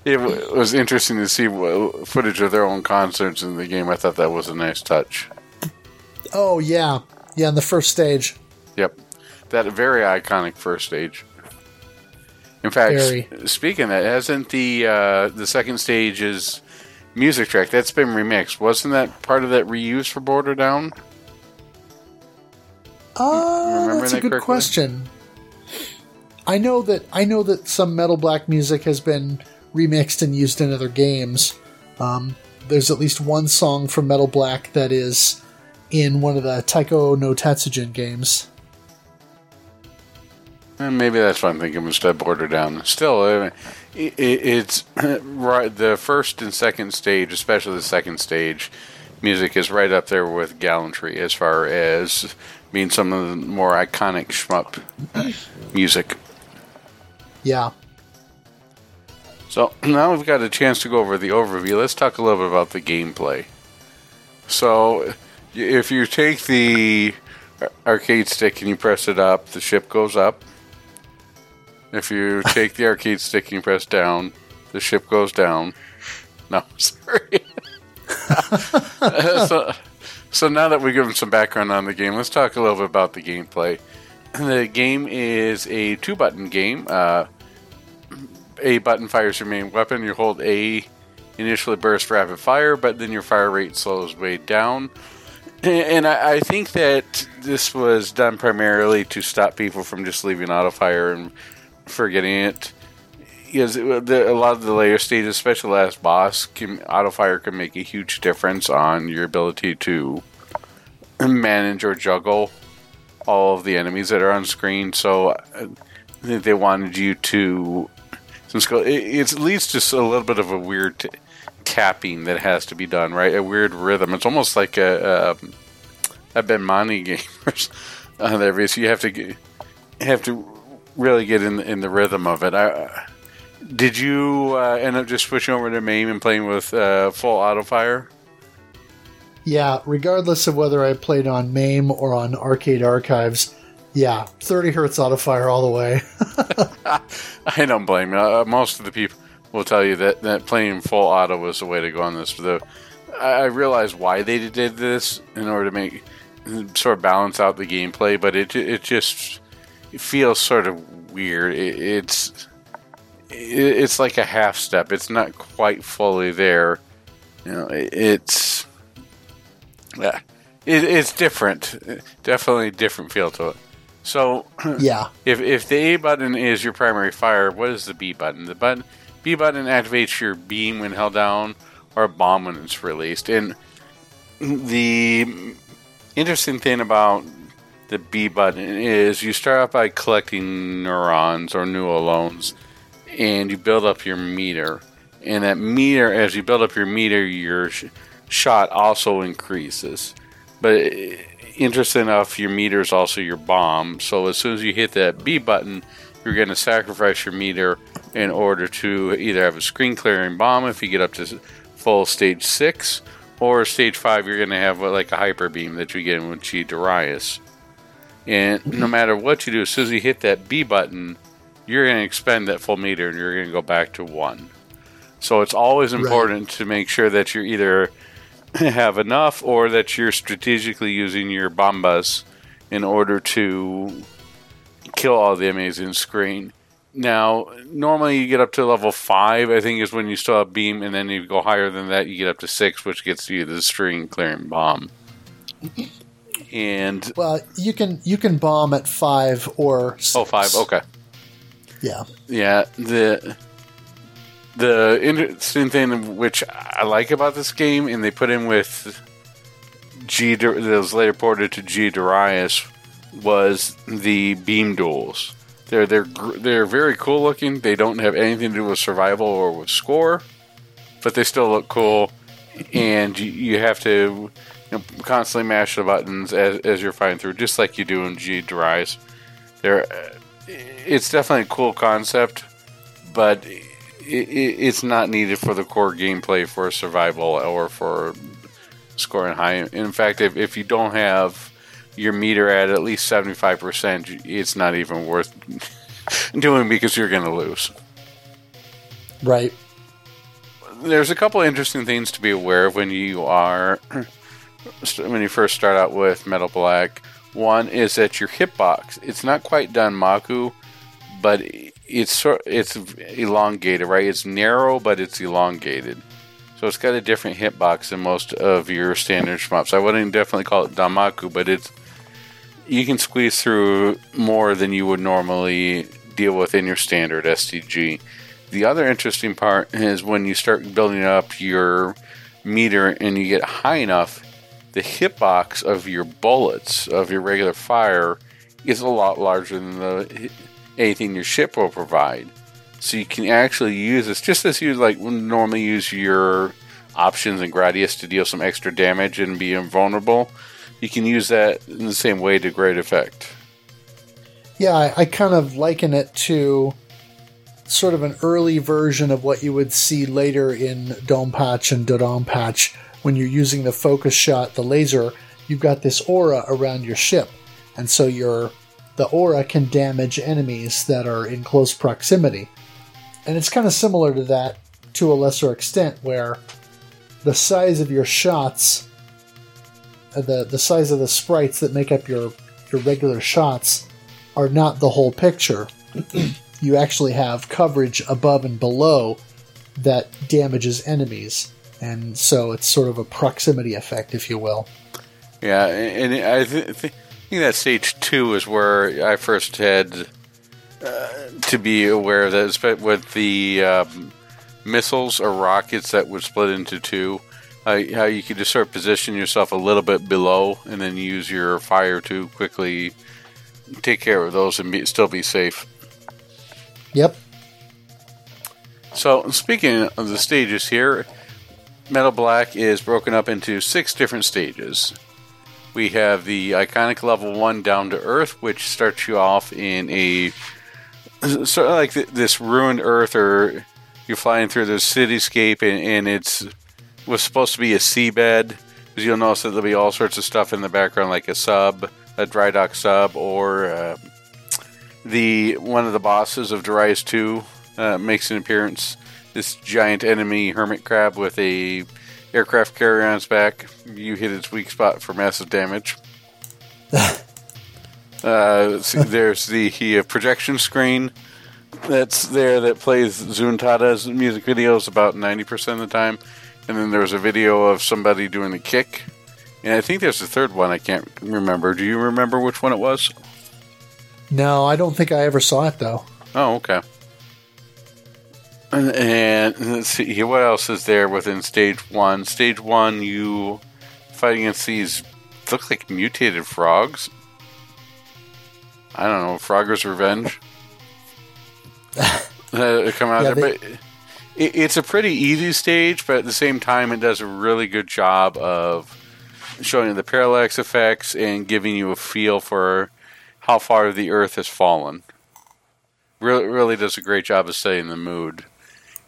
it was interesting to see footage of their own concerts in the game. I thought that was a nice touch. Oh yeah, yeah, in the first stage. Yep, that very iconic first stage. In fact, very. speaking of that, hasn't the uh, the second stage's music track that's been remixed? Wasn't that part of that reuse for Border Down? Uh, that's that a good correctly? question. I know that I know that some Metal Black music has been remixed and used in other games. Um, there's at least one song from Metal Black that is in one of the Taiko no Tatsujin games. And eh, maybe that's what I'm thinking instead border down. Still, it, it's right. The first and second stage, especially the second stage, music is right up there with gallantry as far as being some of the more iconic shmup music. Yeah. So now we've got a chance to go over the overview. Let's talk a little bit about the gameplay. So, if you take the arcade stick and you press it up, the ship goes up. If you take the arcade stick and press down, the ship goes down. No, sorry. so, so now that we've given some background on the game, let's talk a little bit about the gameplay. The game is a two-button game. Uh, a button fires your main weapon. You hold A initially burst rapid fire, but then your fire rate slows way down. And I, I think that this was done primarily to stop people from just leaving auto fire and forgetting it. Because a lot of the later stages, especially last boss, can, auto fire can make a huge difference on your ability to manage or juggle all of the enemies that are on screen. So uh, they wanted you to. It, it leads to a little bit of a weird t- tapping that has to be done, right? A weird rhythm. It's almost like a a, a Bemani game. uh, there is you have to have to really get in in the rhythm of it. I, did you uh, end up just switching over to MAME and playing with uh, full auto fire? Yeah, regardless of whether I played on MAME or on Arcade Archives, yeah, 30 hertz auto fire all the way. I don't blame you. Uh, most of the people will tell you that, that playing full auto was the way to go on this. The, I realize why they did this in order to make sort of balance out the gameplay, but it it just feels sort of weird. It, it's it's like a half step. It's not quite fully there. You know, it, it's yeah, it, it's different. Definitely different feel to it. So yeah, if if the A button is your primary fire, what is the B button? The button B button activates your beam when held down or a bomb when it's released. And the interesting thing about the B button is you start out by collecting neurons or Newalones and you build up your meter. And that meter, as you build up your meter, your sh- shot also increases. But interesting enough, your meter is also your bomb. So as soon as you hit that B button, you're going to sacrifice your meter in order to either have a screen clearing bomb if you get up to full stage six, or stage five, you're going to have like a hyper beam that you get with G Darius. And no matter what you do, as soon as you hit that B button, you're going to expend that full meter and you're going to go back to one. So it's always important right. to make sure that you either have enough or that you're strategically using your bombas in order to kill all the amazing screen. Now, normally you get up to level five, I think, is when you still have beam, and then you go higher than that, you get up to six, which gets you the screen clearing bomb. And well, you can you can bomb at five or six. oh five, okay. Yeah. Yeah. The the interesting thing which I like about this game, and they put in with G that was later ported to G Darius, was the beam duels. They're they're they're very cool looking. They don't have anything to do with survival or with score, but they still look cool. And you, you have to you know, constantly mash the buttons as, as you're fighting through, just like you do in G Darius. There, uh, it's definitely a cool concept, but it, it's not needed for the core gameplay for survival or for scoring high. In fact, if, if you don't have your meter at at least 75%, it's not even worth doing because you're going to lose. Right. There's a couple interesting things to be aware of when you are when you first start out with Metal Black. One is that your hitbox, it's not quite Danmaku, but it's sort it's elongated, right? It's narrow, but it's elongated. So it's got a different hitbox than most of your standard shmups. I wouldn't definitely call it Danmaku, but it's you can squeeze through more than you would normally deal with in your standard STG. The other interesting part is when you start building up your meter and you get high enough, the hitbox of your bullets of your regular fire is a lot larger than the anything your ship will provide. So you can actually use this just as you like normally use your options and Gradius to deal some extra damage and be invulnerable. You can use that in the same way to great effect. Yeah, I, I kind of liken it to sort of an early version of what you would see later in Donpachi and Dodonpachi when you're using the focus shot, the laser, you've got this aura around your ship. And so your the aura can damage enemies that are in close proximity. And it's kind of similar to that to a lesser extent, where the size of your shots, the, the size of the sprites that make up your, your regular shots, are not the whole picture. you actually have coverage above and below that damages enemies. And so it's sort of a proximity effect, if you will. Yeah, and I th- th- think that stage two is where I first had uh, to be aware of that, with the um, missiles or rockets that would split into two. Uh, how you could just sort of position yourself a little bit below and then use your fire to quickly take care of those and be, still be safe. Yep. So, speaking of the stages here, Metal Black is broken up into six different stages We have the iconic level one down to earth, which starts you off in a sort of like th- this ruined earth, or you're flying through this cityscape, and, and it's was supposed to be a seabed. Because you'll notice that there'll be all sorts of stuff in the background, like a sub, a dry dock sub, or uh, the one of the bosses of Darius Two uh, makes an appearance. This giant enemy hermit crab with a aircraft carrier on its back. You hit its weak spot for massive damage. uh, see, there's the uh, projection screen that's there that plays Zuntata's music videos about 90% of the time. And then there's a video of somebody doing a kick. And I think there's a third one I can't remember. Do you remember which one it was? No, I don't think I ever saw it though. Oh, okay. And, let's see here. What else is there within stage one? Stage one, you fight against these look like mutated frogs. I don't know, Frogger's Revenge. uh, come out Yeah, there, they- but it, it's a pretty easy stage, but at the same time, it does a really good job of showing you the parallax effects and giving you a feel for how far the Earth has fallen. Really, really does a great job of setting the mood.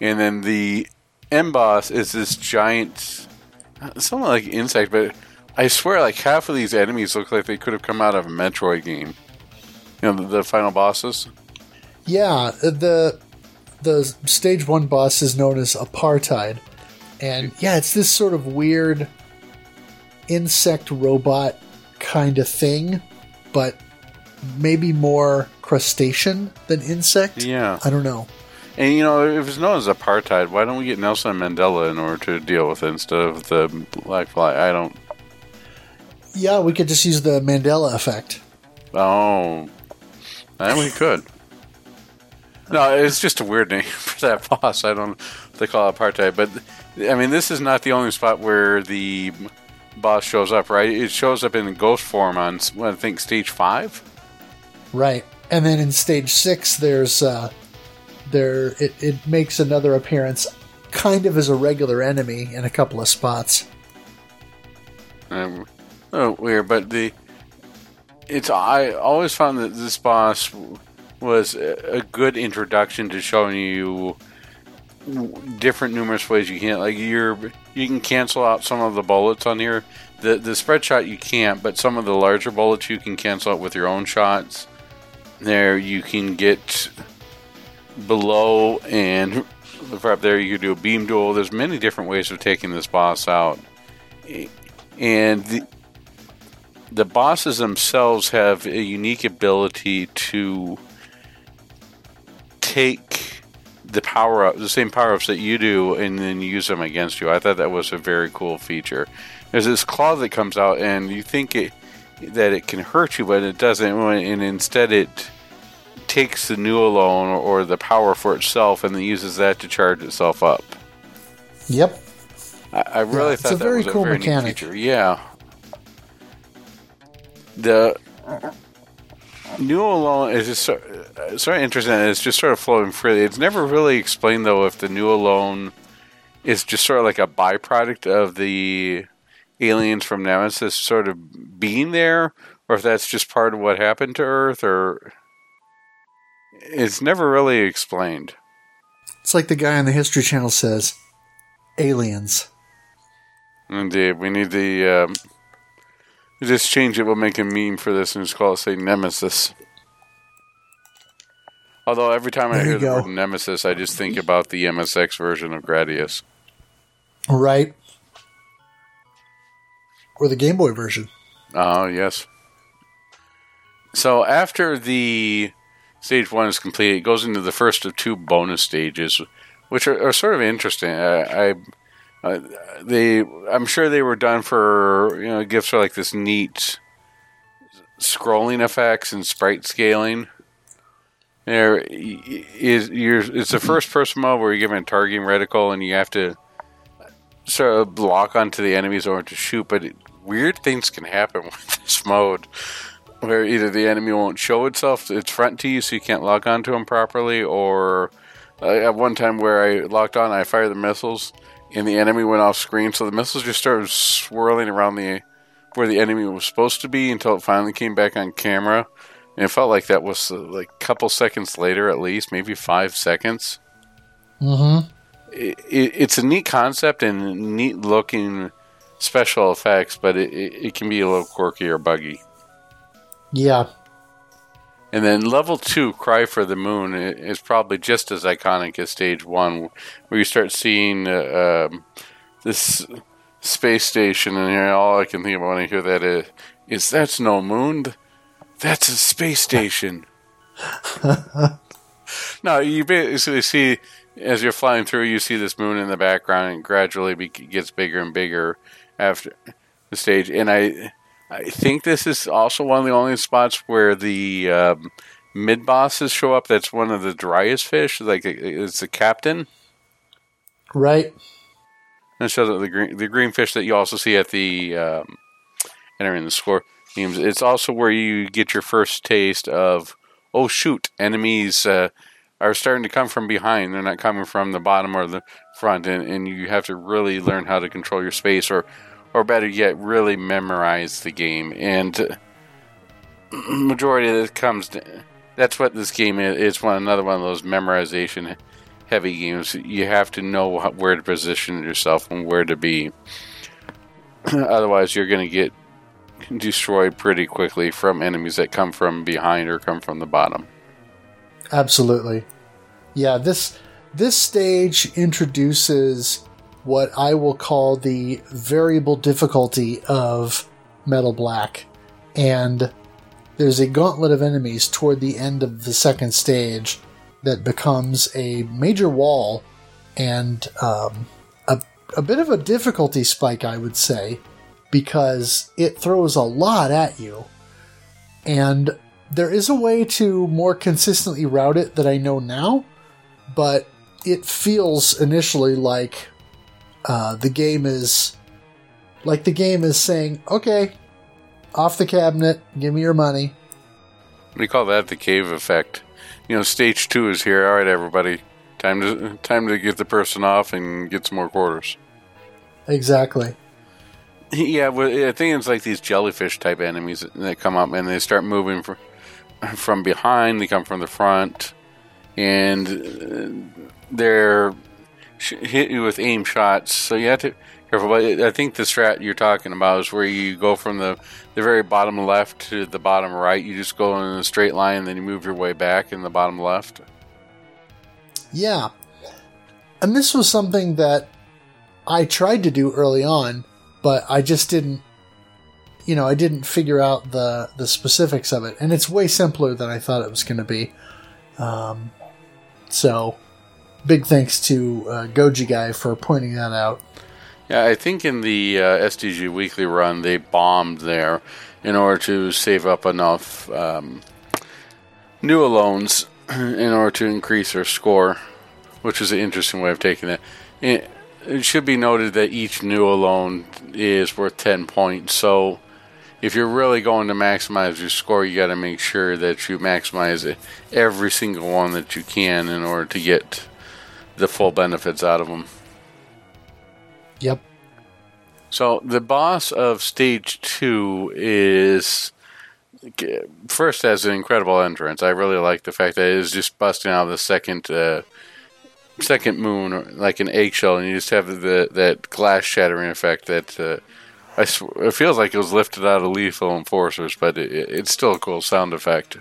And then the end boss is this giant, something like insect, but I swear, like half of these enemies look like they could have come out of a Metroid game. You know, the, the final bosses. Yeah, the the stage one boss is known as apartheid, and yeah, it's this sort of weird insect robot kind of thing, but maybe more crustacean than insect. Yeah. I don't know. And you know, if it's known as apartheid, why don't we get Nelson Mandela in order to deal with it instead of the black fly? I don't. Yeah, we could just use the Mandela effect. Oh, and we could. No, it's just a weird name for that boss. I don't. They call it apartheid, but I mean, this is not the only spot where the boss shows up. Right? It shows up in ghost form on I think stage five. Right. And then in stage six, there's uh, there it, it makes another appearance, kind of as a regular enemy in a couple of spots. Um, oh, weird, but the it's I always found that this boss was a, good introduction to showing you different numerous ways you can like you're you can cancel out some of the bullets on here. The the spread shot you can't, but some of the larger bullets you can cancel out with your own shots. There you can get below and up there you do a beam duel. There's many different ways of taking this boss out and the, the bosses themselves have a unique ability to take the power up, the same power ups that you do, and then use them against you. I thought that was a very cool feature. There's this claw that comes out, and you think it that it can hurt you, but it doesn't, and instead it takes the Newalone or the power for itself, and then uses that to charge itself up. Yep. I, I really it's thought a that very was cool a very mechanic. neat feature. Yeah. The Newalone is just sort, uh, sort of interesting. It's just sort of flowing freely. It's never really explained though if the Newalone is just sort of like a byproduct of the aliens from Nemesis sort of being there, or if that's just part of what happened to Earth, or it's never really explained. It's like the guy on the History Channel says, aliens. Indeed, we need the. Um, just change it. We'll make a meme for this and just call it, say, Nemesis. Although every time I There you hear the go. word Nemesis, I just think about the MSX version of Gradius. Right. Or the Game Boy version. Oh, yes. So after the stage one is complete, it goes into the first of two bonus stages, which are, are sort of interesting. I, I uh, they, I'm sure they were done for you know gifts for like this neat scrolling effects and sprite scaling. There is you're, it's a first person mode where you're given a targeting reticle and you have to sort of block onto the enemies or to shoot, but it, weird things can happen with this mode where either the enemy won't show itself its front to you so you can't lock onto them properly or uh, at one time where I locked on I fired the missiles and the enemy went off screen so the missiles just started swirling around the where the enemy was supposed to be until it finally came back on camera. And it felt like that was uh, like a couple seconds later, at least, maybe five seconds. Mm-hmm. It, it, it's a neat concept and neat looking special effects, but it, it, it can be a little quirky or buggy. Yeah. And then level two, Cry for the Moon, is probably just as iconic as stage one, where you start seeing uh, um, this space station, and here, all I can think about when I hear that is, is that's no moon, that's a space station. no, you basically see as you're flying through, you see this moon in the background, and gradually be- gets bigger and bigger after the stage. And I, I think this is also one of the only spots where the um, mid bosses show up. That's one of the Darius fish. Like it's the captain. Right. And up the green the green fish that you also see at the um, entering the score games. It's also where you get your first taste of oh shoot, enemies uh, are starting to come from behind. They're not coming from the bottom or the front, and, and you have to really learn how to control your space, or or better yet, really memorize the game. And uh, majority of this comes. That's what this game is. It's one another one of those memorization heavy games. You have to know where to position yourself and where to be. Otherwise, you're going to get destroyed pretty quickly from enemies that come from behind or come from the bottom. Absolutely. Yeah, this this stage introduces what I will call the variable difficulty of Metal Black. And there's a gauntlet of enemies toward the end of the second stage that becomes a major wall and um, a, a bit of a difficulty spike, I would say, because it throws a lot at you. And there is a way to more consistently route it that I know now, but it feels initially like uh, the game is like the game is saying, "Okay, off the cabinet, give me your money." We call that the cave effect. You know, stage two is here. All right, everybody, time to time to get the person off and get some more quarters. Exactly. Yeah, well, I think it's like these jellyfish type enemies that come up and they start moving from from behind. They come from the front, and uh, they're hit you with aim shots. So you have to careful. But I think the strat you're talking about is where you go from the the very bottom left to the bottom right. You just go in a straight line, and then you move your way back in the bottom left. Yeah. And this was something that I tried to do early on, but I just didn't you know, I didn't figure out the the specifics of it. And it's way simpler than I thought it was going to be. Um, so big thanks to uh, Goji guy for pointing that out. Yeah, I think in the uh, STG Weekly run they bombed there in order to save up enough um, Newalones in order to increase their score, which is an interesting way of taking it. It, it should be noted that each Newalone is worth 10 points, so if you're really going to maximize your score, you got to make sure that you maximize it, every single one that you can in order to get the full benefits out of them. Yep. So the boss of stage two is first has an incredible entrance. I really like the fact that it is just busting out of the second uh, second moon or like an eggshell, and you just have the that glass shattering effect that uh, I sw- it feels like it was lifted out of Lethal Enforcers, but it- it's still a cool sound effect.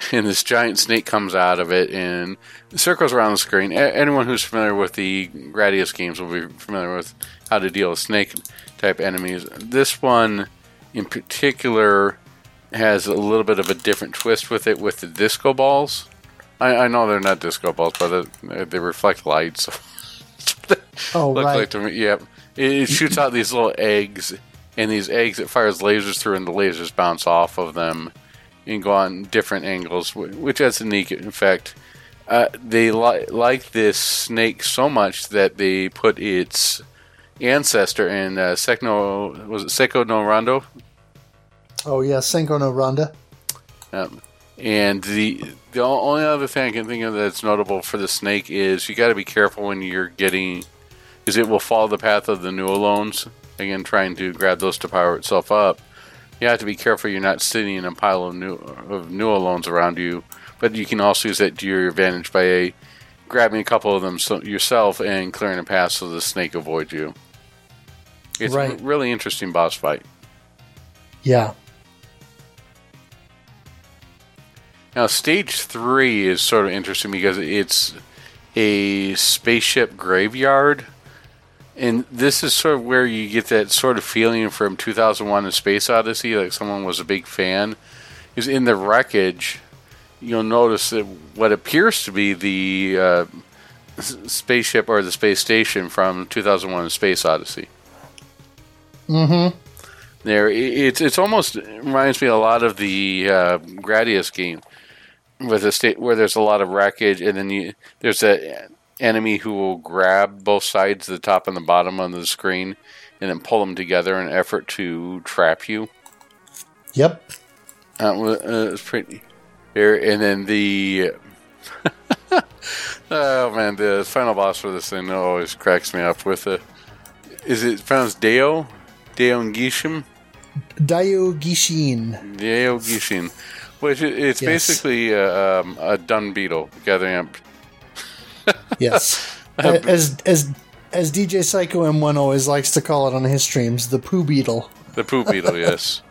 and this giant snake comes out of it and circles around the screen. A- anyone who's familiar with the Gradius games will be familiar with how to deal with snake type enemies. This one, in particular, has a little bit of a different twist with it with the disco balls. I, I know they're not disco balls, but they, they reflect light, so Oh, look right. like to me. Yep, it, it shoots out these little eggs, and these eggs it fires lasers through, and the lasers bounce off of them and go on different angles, which has a neat effect. Uh, they li- like this snake so much that they put its ancestor in uh, Sekno was it Seiko no Rondo, Oh yeah, Senko no Ronde. um, and the the only other thing I can think of that's notable for the snake is you got to be careful when you're getting, because it will follow the path of the Newalones, again trying to grab those to power itself up. You have to be careful you're not sitting in a pile of new of Newalones around you, but you can also use that to your advantage by a, grabbing a couple of them so, yourself and clearing a path so the snake avoids you. It's Right. a really interesting boss fight. Yeah. Now, stage three is sort of interesting because it's a spaceship graveyard. And this is sort of where you get that sort of feeling from 2001 A Space Odyssey, like someone was a big fan. Is in the wreckage, you'll notice that what appears to be the uh, spaceship or the space station from 2001 A Space Odyssey. Mm-hmm. There, it's it's almost reminds me a lot of the uh, Gradius game, with a state where there's a lot of wreckage, and then you there's a enemy who will grab both sides, the top and the bottom of the screen, and then pull them together in an effort to trap you. Yep. Uh, wa- uh, it's pretty there, and then the oh man, the final boss for this thing always cracks me up with a. Is it pronounced Deo? Deo Gishim? Daio Gishin. Deo Gishin. Which it's Yes. basically a, um, a dung beetle gathering up. Yes. as as as DJ Psycho M1 always likes to call it on his streams, the poo beetle. The poo beetle, yes.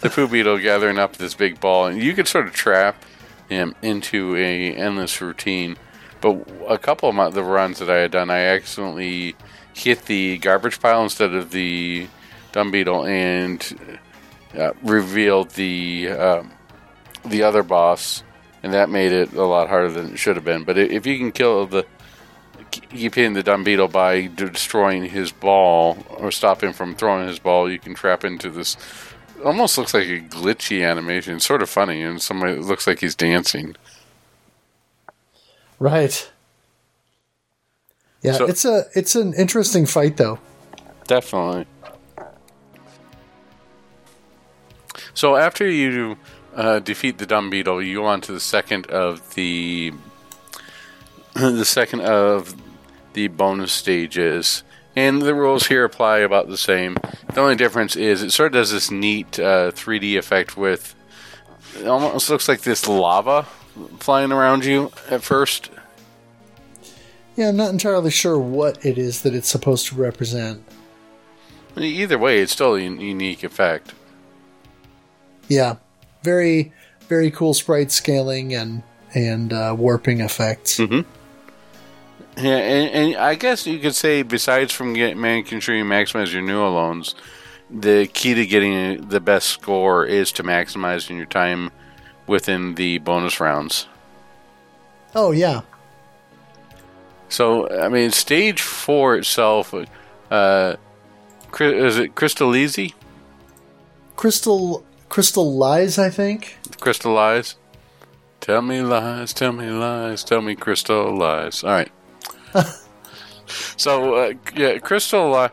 The poo beetle gathering up this big ball, and you could sort of trap him into a endless routine. But a couple of my, the runs that I had done, I accidentally hit the garbage pile instead of the dumb beetle, and uh, revealed the um, the other boss, and that made it a lot harder than it should have been. But if you can kill the keep hitting the dumb beetle by destroying his ball or stop him from throwing his ball, you can trap into this. Almost looks like a glitchy animation. It's sort of funny, and somebody it looks like he's dancing. Right. Yeah, So- it's a it's an interesting fight though. Definitely. So after you uh, defeat the dumb beetle, you go on to the second of the the second of the bonus stages, and the rules here apply about the same. The only difference is it sort of does this neat uh, 3D effect with it almost looks like this lava flying around you at first. Yeah, I'm not entirely sure what it is that it's supposed to represent. Either way, it's still a unique effect. Yeah, very very cool sprite scaling and and uh, warping effects. Yeah, and, and I guess you could say, besides from get, making sure you maximize your Newalones, the key to getting the best score is to maximizing your time within the bonus rounds. Oh yeah, So, I mean, stage four itself, uh, is it Crystallize? crystal crystal lies. I think. Crystallize? Tell me lies, tell me lies, tell me crystal lies. All right. so, uh, yeah, crystal Li-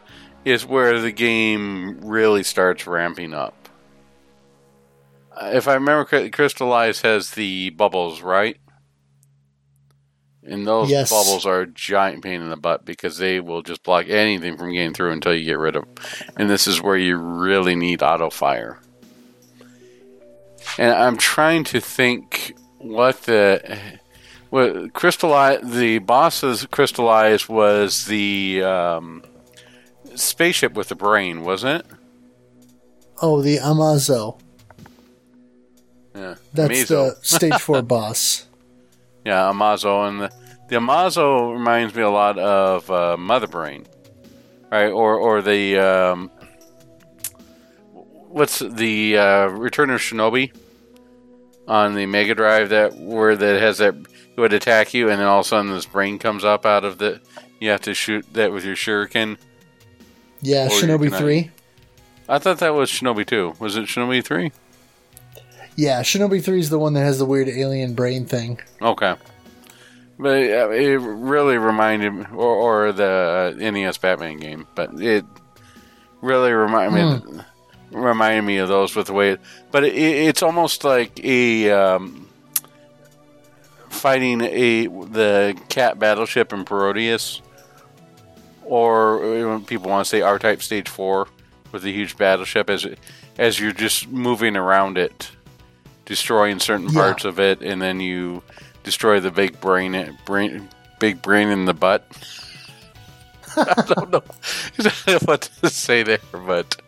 is where the game really starts ramping up. Uh, If I remember Crystallize has the bubbles, right? And those Yes. bubbles are a giant pain in the butt because they will just block anything from getting through until you get rid of them. And this is where you really need auto fire. And I'm trying to think what the what crystallize the boss's crystallize was the um, spaceship with the brain, wasn't it? Oh, the Amazo. Yeah, That's Amazo. the stage four boss. Yeah, Amazo, and the, the Amazo reminds me a lot of uh, Mother Brain, right? Or or the um, what's the uh, Return of Shinobi on the Mega Drive that where that has that would attack you, and then all of a sudden this brain comes up out of the. You have to shoot that with your shuriken. Yeah, Or Shinobi uh, three. I thought that was Shinobi two. Was it Shinobi three? Yeah, Shinobi three is the one that has the weird alien brain thing. Okay. But it really reminded me, or, or the uh, NES Batman game, but it really reminded me, reminded me of those with the way it, but it, it's almost like a um, fighting a the cat battleship in Parodius, or people want to say R-Type Stage Four with a huge battleship as as you're just moving around it, destroying certain Yeah. parts of it, and then you destroy the big brain, brain big brain in the butt. I don't know what to say there, but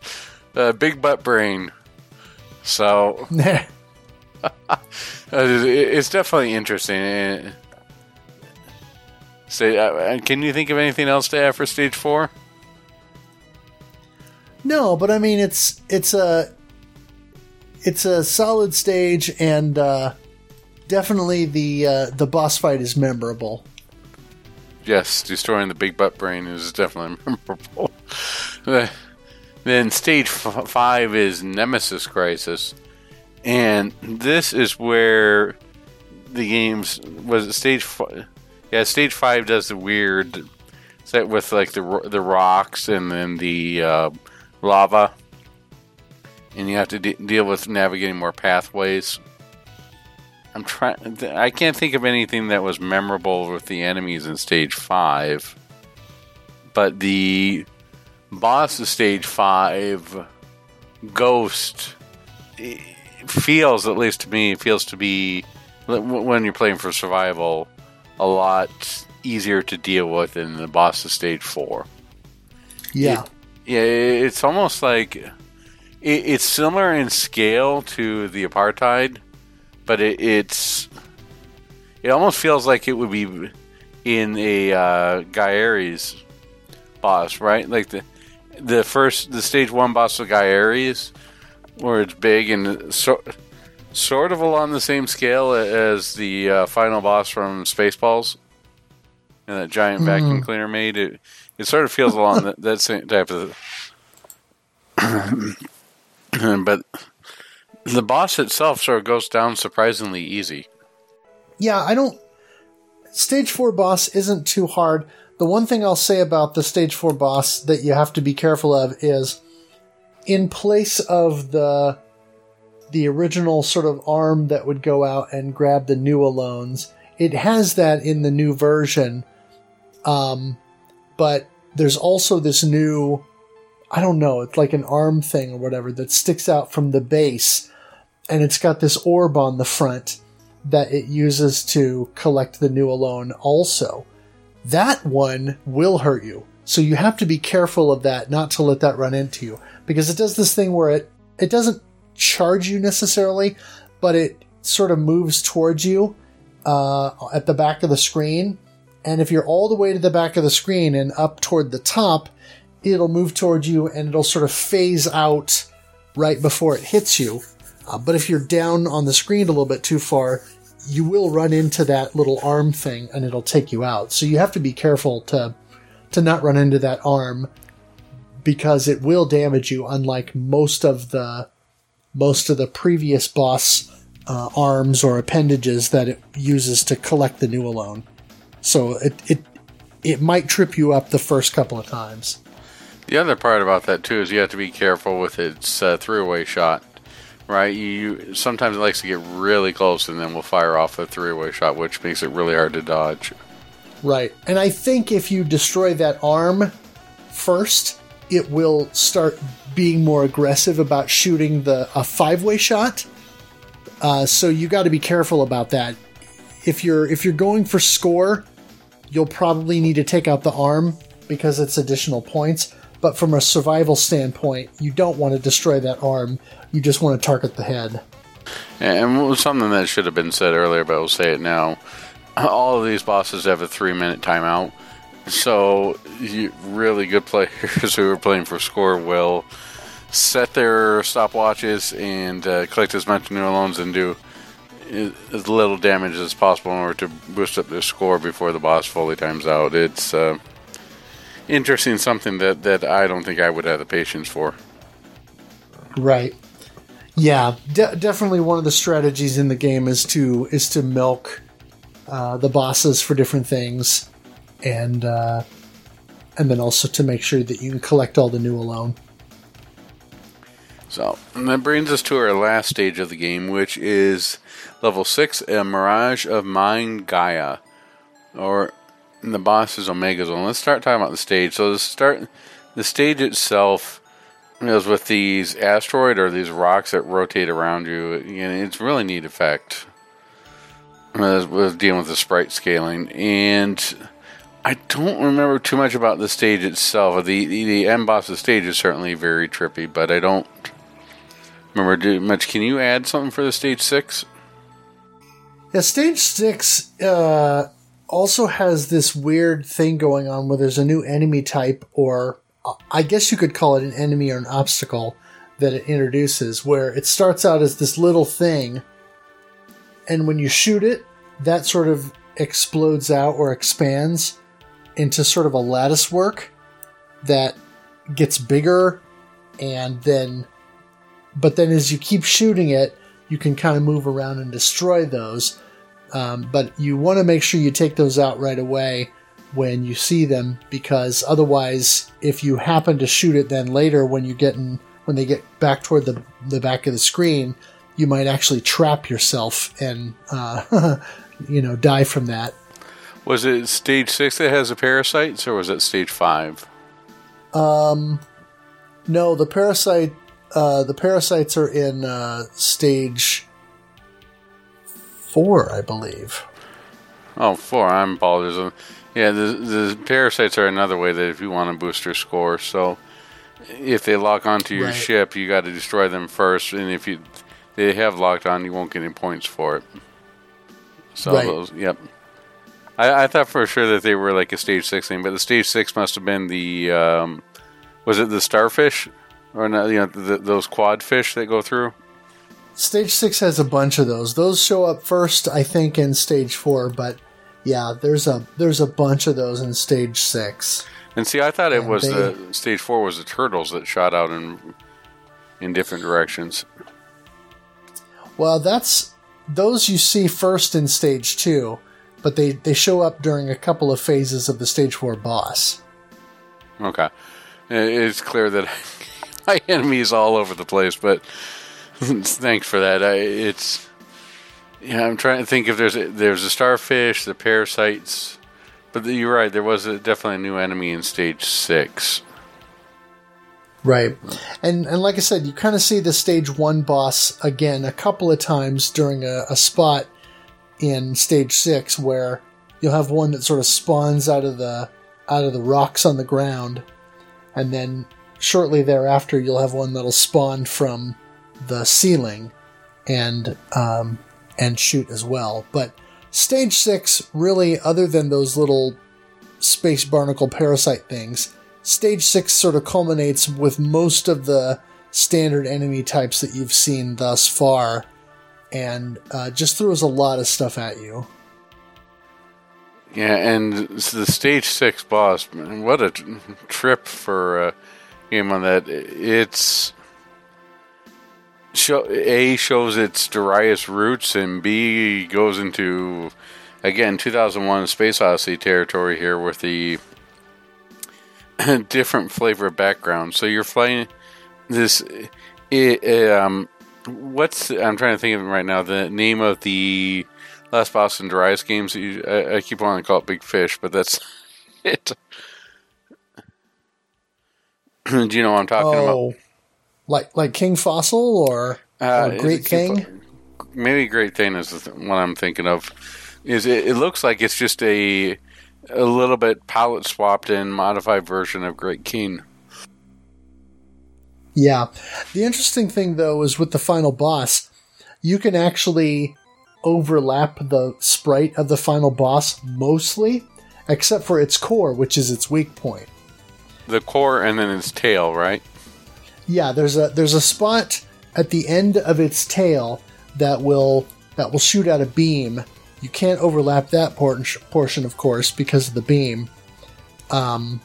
uh, big butt brain. So it's definitely interesting. Uh, Say, uh, can you think of anything else to add for stage four? No, but I mean it's it's a it's a solid stage and uh, definitely the uh, the boss fight is memorable. Yes, destroying the big butt brain is definitely memorable. Uh, then stage f- five is Nemesis Crisis, and this is where the games was it stage. F- yeah, stage five does the weird set with like the the rocks and then the uh, lava, and you have to de- deal with navigating more pathways. I'm trying. I can't think of anything that was memorable with the enemies in stage five, but the boss of stage five, Ghost, feels at least to me feels to be when you're playing for survival a lot easier to deal with than the boss of stage four. Yeah, Yeah, it's almost like it, it's similar in scale to the apartheid, but it, it's it almost feels like it would be in a uh, Guy Aries boss, right? Like the the first the stage one boss of Guy Aries, where it's big and so, sort of along the same scale as the uh, final boss from Spaceballs, and that giant vacuum cleaner made it. It sort of feels along that, that same type of. but the boss itself sort of goes down surprisingly easy. yeah. I don't. Stage four boss isn't too hard. The one thing I'll say about the stage four boss that you have to be careful of is, in place of the the original sort of arm that would go out and grab the Newalones, it has that in the new version. Um, but there's also this new, I don't know, it's like an arm thing or whatever that sticks out from the base, and it's got this orb on the front that it uses to collect the Newalone also. That one will hurt you. So you have to be careful of that, not to let that run into you. Because it does this thing where it, it doesn't charge you necessarily, but it sort of moves towards you uh, at the back of the screen. And if you're all the way to the back of the screen and up toward the top, it'll move towards you and it'll sort of phase out right before it hits you. Uh, but if you're down on the screen a little bit too far, you will run into that little arm thing and it'll take you out. So you have to be careful to to not run into that arm because it will damage you unlike most of the most of the previous boss uh, arms or appendages that it uses to collect the Newalone. So it it it might trip you up the first couple of times. The other part about that too is you have to be careful with its uh, three-way shot, right? You sometimes it likes to get really close and then will fire off a three-way shot, which makes it really hard to dodge. Right. And I think if you destroy that arm first, it will start being more aggressive about shooting the a five way shot. Uh, so you got to be careful about that. If you're if you're going for score, you'll probably need to take out the arm because it's additional points. But from a survival standpoint, you don't want to destroy that arm. You just want to target the head. And something that should have been said earlier, but I'll say it now. All of these bosses have a three-minute timeout, so you, really good players who are playing for score will set their stopwatches and uh, collect as much Newalones and do as little damage as possible in order to boost up their score before the boss fully times out. It's uh, interesting, something that, that I don't think I would have the patience for. Right. Yeah, de- definitely one of the strategies in the game is to is to milk uh, the bosses for different things, and uh, and then also to make sure that you can collect all the Newalone. So, that brings us to our last stage of the game, which is level 6, a Mirage of Mind Gaia. Or, the boss is Omega Zone. Let's start talking about the stage. So the start, the stage itself is with these asteroid or these rocks that rotate around you. And it's really neat effect. I was dealing with the sprite scaling, and I don't remember too much about the stage itself. The the, the end boss of the stage is certainly very trippy, but I don't remember much. Can you add something for the stage six? Yeah, stage six uh, also has this weird thing going on where there's a new enemy type, or uh, I guess you could call it an enemy or an obstacle that it introduces, where it starts out as this little thing and when you shoot it, that sort of explodes out or expands into sort of a lattice work that gets bigger and then but then as you keep shooting it you can kind of move around and destroy those. Um, but you want to make sure you take those out right away when you see them because otherwise if you happen to shoot it then later when you get in when they get back toward the, the back of the screen you might actually trap yourself and uh, you know die from that. Was it stage six that has the parasites, or was it stage five? Um, no, the parasite. Uh, the parasites are in uh, stage four, I believe. Oh, four. I'm apologizing. Yeah, the the parasites are another way that if you want to boost your score. So if they lock onto your right. ship, you got to destroy them first, and if you they have locked on, you won't get any points for it. So right. those, yep. I, I, thought for sure that they were like a stage six thing, but the stage six must have been the um, was it the starfish or not? You know, the, those quad fish that go through. Stage six has a bunch of those. Those show up first, I think, in stage four. But yeah, there's a there's a bunch of those in stage six. And see, I thought it and was they, the stage four was the turtles that shot out in in different directions. Well, that's those you see first in stage two, but they, they show up during a couple of phases of the stage four boss. Okay. It's clear that my enemy is all over the place, but thanks for that. I, it's yeah, I'm trying to think if there's a, there's a starfish, the parasites, but you're right. There was a, definitely a new enemy in stage six. Right. And and like I said, you kind of see the stage one boss again a couple of times during a, a spot in stage six where you'll have one that sort of spawns out of the out of the rocks on the ground, and then shortly thereafter you'll have one that'll spawn from the ceiling and um, and shoot as well. But stage six, really, other than those little space barnacle parasite things, stage six sort of culminates with most of the standard enemy types that you've seen thus far, and uh, just throws a lot of stuff at you. Yeah, and the stage six boss, what a trip for a game on that. It's show, a shows its Darius roots, and B goes into again 2001 Space Odyssey territory here with the different flavor background. So you're flying this. It, um, what's I'm trying to think of right now. The name of the last Boston Darius games. You, I, I, keep wanting to call it Big Fish, but that's it. Do you know what I'm talking oh, about? Like like King Fossil or, uh, or Great Thing? maybe Great Thing is what I'm thinking of. Is it, it looks like it's just a a little bit palette swapped in modified version of Great Thing. Yeah. The interesting thing though is with the final boss, you can actually overlap the sprite of the final boss mostly, except for its core, which is its weak point. The core and then its tail, right? Yeah, there's a there's a spot at the end of its tail that will that will shoot out a beam you can't overlap that portion, of course, because of the beam. Um,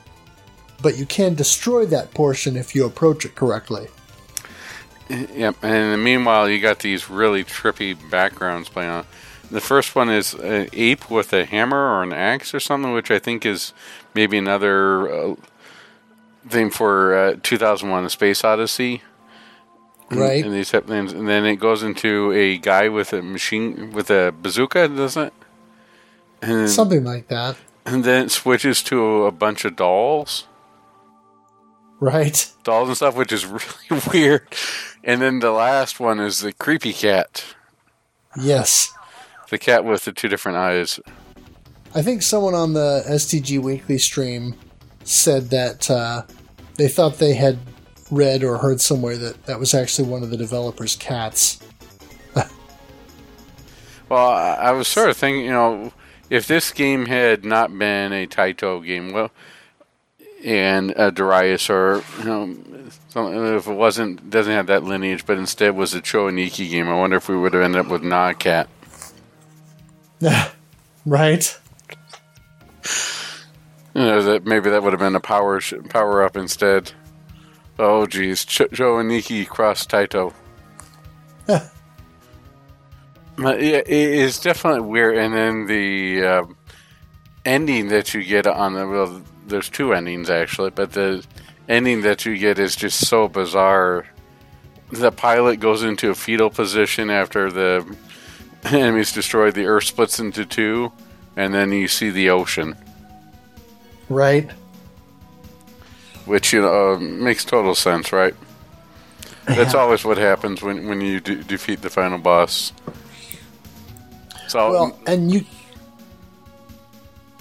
but you can destroy that portion if you approach it correctly. Yep, and meanwhile, you got these really trippy backgrounds playing on. The first one is an ape with a hammer or an axe or something, which I think is maybe another uh, thing for uh, 2001: A Space Odyssey right? And these type and then it goes into a guy with a machine with a bazooka, doesn't it? And Something like that. and then it switches to a bunch of dolls, Right. dolls and stuff, which is really weird. And then the last one is the creepy cat, Yes. the cat with the two different eyes. I think someone on the STG Weekly stream said that uh, they thought they had read or heard somewhere that that was actually one of the developers' cats. Well, I, was sort of thinking, you know, if this game had not been a Taito game, well, and a Darius or you know, if it wasn't doesn't have that lineage, but instead was a Cho Aniki game, I wonder if we would have ended up with Nodcat. right. You know, that maybe that would have been a power sh- power up instead. Oh, geez, Ch- Cho Aniki cross Taito. But yeah, it is definitely weird. And then the uh, ending that you get on the well, there's two endings actually, but the ending that you get is just so bizarre. The pilot goes into a fetal position after the enemies destroyed. The Earth splits into two, and then you see the ocean. Right. Which you know uh, makes total sense, right? That's Yeah. always what happens when when you de- defeat the final boss. So, Well, and you.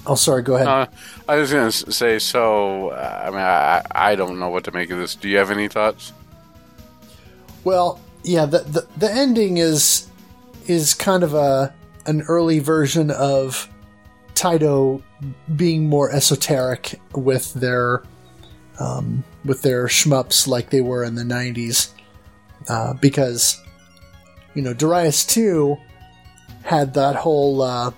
Oh, sorry. Go ahead. uh, I was going to say, so I mean, I, I don't know what to make of this. Do you have any thoughts? Well, yeah, the, the the ending is is kind of a an early version of Taito being more esoteric with their um, with their shmups like they were in the '90s, uh, because you know Darius Two had that whole uh,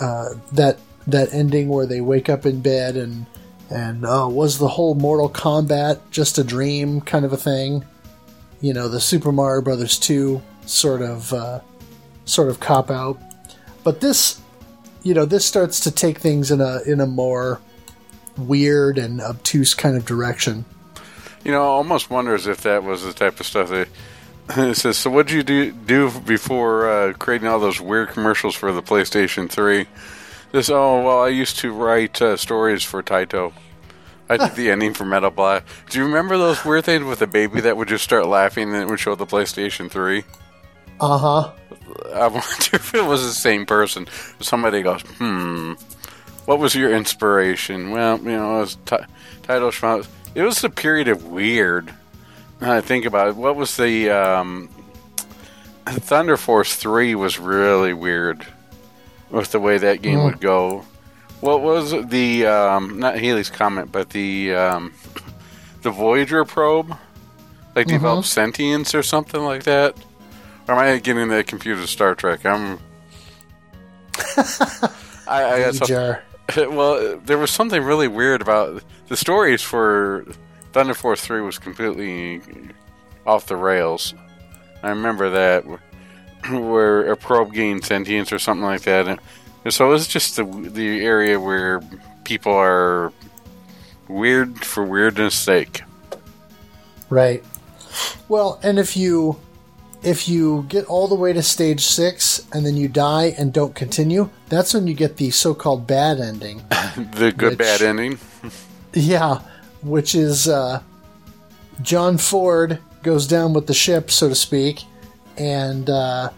uh, that that ending where they wake up in bed and and uh, was the whole Mortal Kombat just a dream kind of a thing you know the Super Mario Brothers 2 sort of uh, sort of cop out. But this you know this starts to take things in a in a more weird and obtuse kind of direction. You know, I almost wonders if that was the type of stuff that. It says, so what did you do, do before uh, creating all those weird commercials for the PlayStation 3? This, oh, well, I used to write uh, stories for Taito. I did the ending for Metal Black. Do you remember those weird things with a baby that would just start laughing and it would show the PlayStation 3? Uh huh. I wonder if it was the same person. Somebody goes, hmm, what was your inspiration? Well, you know, it was t- Schmo. It was the period of weird. Now I think about it. What was the um, Thunder Force Three was really weird with the way that game would go. What was the um, not Halley's Comet, but the um, the Voyager probe, like developed sentience or something like that? Or am I getting that confused with Star Trek? I'm. I, I got. well, there was something really weird about the stories for Thunder Force Three was completely off the rails. I remember that where a probe gained sentience or something like that. And so it's just the the area where people are weird for weirdness sake. Right. Well, and if you if you get all the way to stage six and then you die and don't continue, that's when you get the so-called bad ending. The good Which- bad ending. Yeah, which is uh, John Ford goes down with the ship, so to speak, and uh,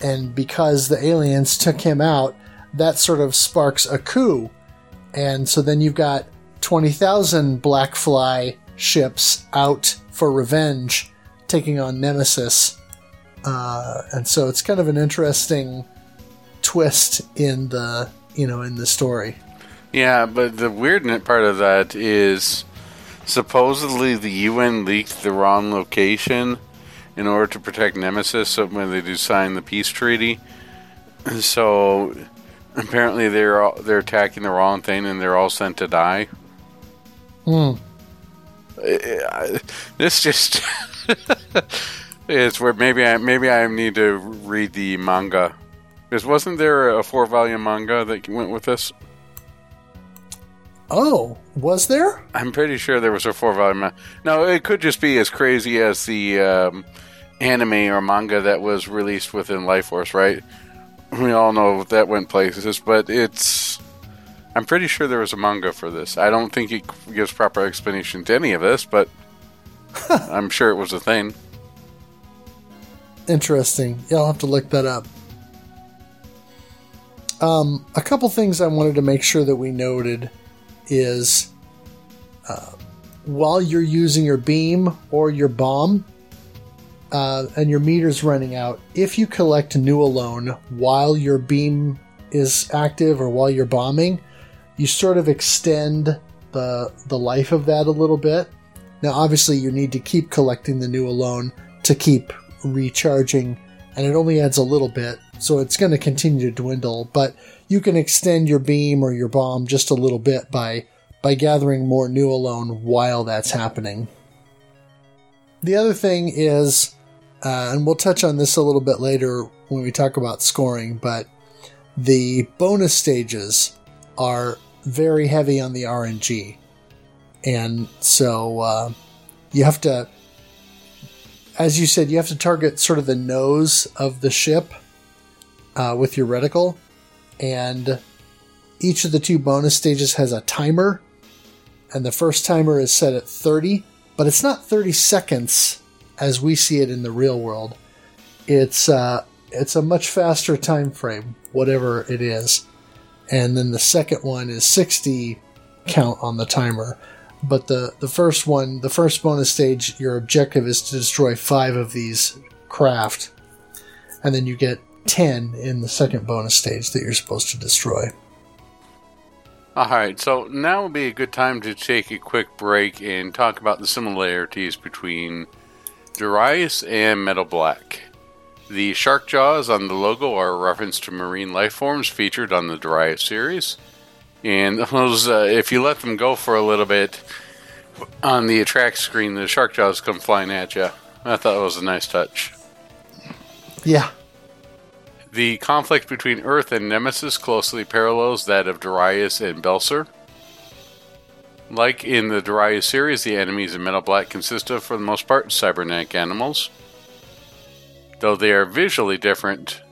and because the aliens took him out, that sort of sparks a coup, and so then you've got twenty thousand Black Fly ships out for revenge, taking on Nemesis, uh, and so it's kind of an interesting twist in the you know in the story. Yeah, but the weird part of that is supposedly the UN leaked the wrong location in order to protect Nemesis so when they do sign the peace treaty. So apparently they're all, they're attacking the wrong thing and they're all sent to die. Hmm. This just is where maybe I maybe I need to read the manga. Because wasn't there a four volume manga that went with this? Oh, was there? I'm pretty sure there was a four volume. No, it could just be as crazy as the um, anime or manga that was released within Life Force, right? We all know that went places, but it's I'm pretty sure there was a manga for this. I don't think it gives proper explanation to any of this, but I'm sure it was a thing. Interesting. Yeah, I'll have to look that up. Um, a couple things I wanted to make sure that we noted is uh, while you're using your beam or your bomb uh, and your meter's running out, if you collect Newalone while your beam is active or while you're bombing, you sort of extend the the life of that a little bit. Now, obviously, you need to keep collecting the Newalone to keep recharging, and it only adds a little bit, so it's going to continue to dwindle. But you can extend your beam or your bomb just a little bit by by gathering more Newalone while that's happening. The other thing is, uh, and we'll touch on this a little bit later when we talk about scoring, but the bonus stages are very heavy on the RNG. And so uh, you have to, as you said, you have to target sort of the nose of the ship uh, with your reticle. And each of the two bonus stages has a timer. And the first timer is set at 30, but it's not 30 seconds as we see it in the real world. It's uh, it's a much faster time frame, whatever it is. And then the second one is 60 count on the timer. But the, the first one, the first bonus stage, your objective is to destroy five of these craft. And then you get 10 in the second bonus stage that you're supposed to destroy. Alright, so now would be a good time to take a quick break and talk about the similarities between Darius and Metal Black. The shark jaws on the logo are a reference to marine life forms featured on the Darius series. And those, uh, if you let them go for a little bit on the attract screen, the shark jaws come flying at you. I thought it was a nice touch. Yeah. The conflict between Earth and Nemesis closely parallels that of Darius and Belser. Like in the Darius series, the enemies in Metal Black consist of, for the most part, cybernetic animals. Though they are visually different,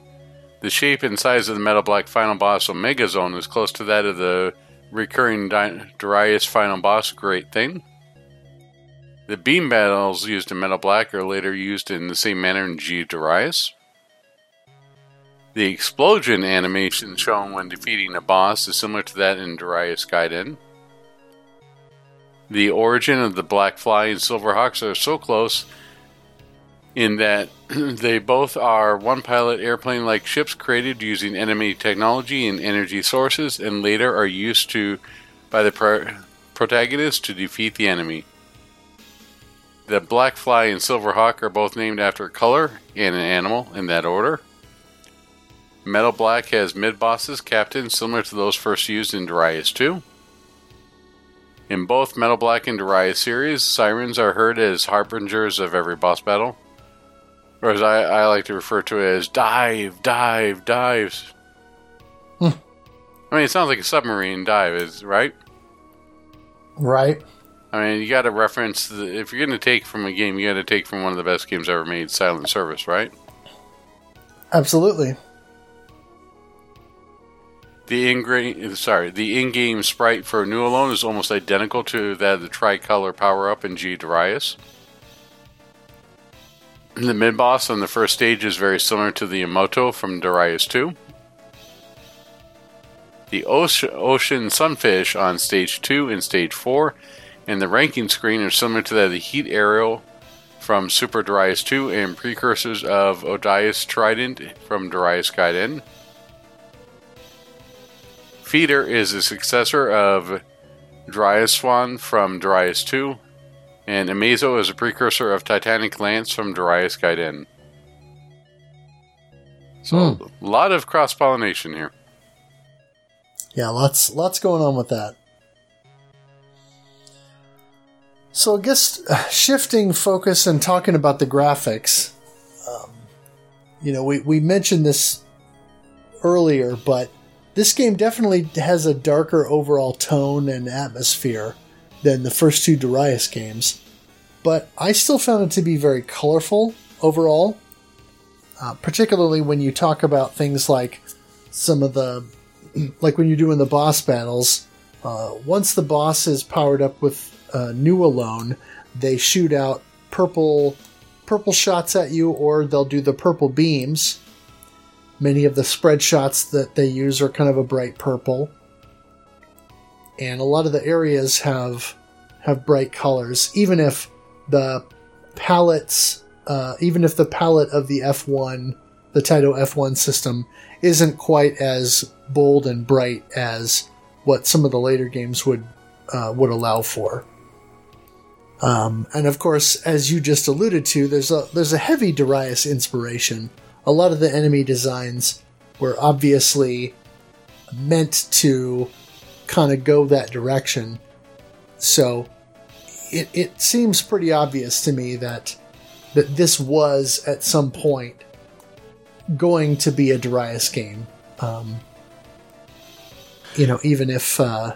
the shape and size of the Metal Black final boss Omega Zone is close to that of the recurring Darius final boss Great Thing. The beam battles used in Metal Black are later used in the same manner in G Darius. The explosion animation shown when defeating a boss is similar to that in Darius Gaiden. The origin of the Black Fly and Silverhawks are so close in that they both are one pilot airplane like ships created using enemy technology and energy sources and later are used to by the pro- protagonist to defeat the enemy. The Black Fly and Silver Hawk are both named after a color and an animal in that order. Metal Black has mid bosses, captains similar to those first used in Darius 2. In both Metal Black and Darius series, sirens are heard as harbingers of every boss battle. Or as I, I like to refer to it as dive, dive, dives. Hmm. I mean, it sounds like a submarine dive, is right? Right. I mean, you got to reference the, if you're going to take from a game, you got to take from one of the best games ever made, Silent Service, right? Absolutely. The in sorry, the in-game sprite for Newalone is almost identical to that of the tricolor power-up in G Darius. The mid-boss on the first stage is very similar to the Emoto from Darius 2. The ocean, sunfish on stage 2 and stage 4 and the ranking screen are similar to that of the heat aerial from Super Darius 2 and precursors of Odious Trident from Darius Gaiden. Feeder is a successor of Darius Swan from Darius 2, and Amazo is a precursor of Titanic Lance from Darius Gaiden. So, Hmm. a lot of cross pollination here. Yeah, lots lots going on with that. So I guess uh, shifting focus and talking about the graphics, um, you know, we, we mentioned this earlier, but this game definitely has a darker overall tone and atmosphere than the first two Darius games. But I still found it to be very colorful overall, uh, particularly when you talk about things like some of the like when you're doing the boss battles, uh, once the boss is powered up with uh, Newalone, they shoot out purple purple shots at you, or they'll do the purple beams. Many of the spread shots that they use are kind of a bright purple, and a lot of the areas have have bright colors. Even if the palettes, uh, even if the palette of the F1, the Taito F1 system, isn't quite as bold and bright as what some of the later games would uh, would allow for. Um, and of course, as you just alluded to, there's a there's a heavy Darius inspiration. A lot of the enemy designs were obviously meant to kind of go that direction. So it, it seems pretty obvious to me that that this was at some point going to be a Darius game. Um, you know, even if uh,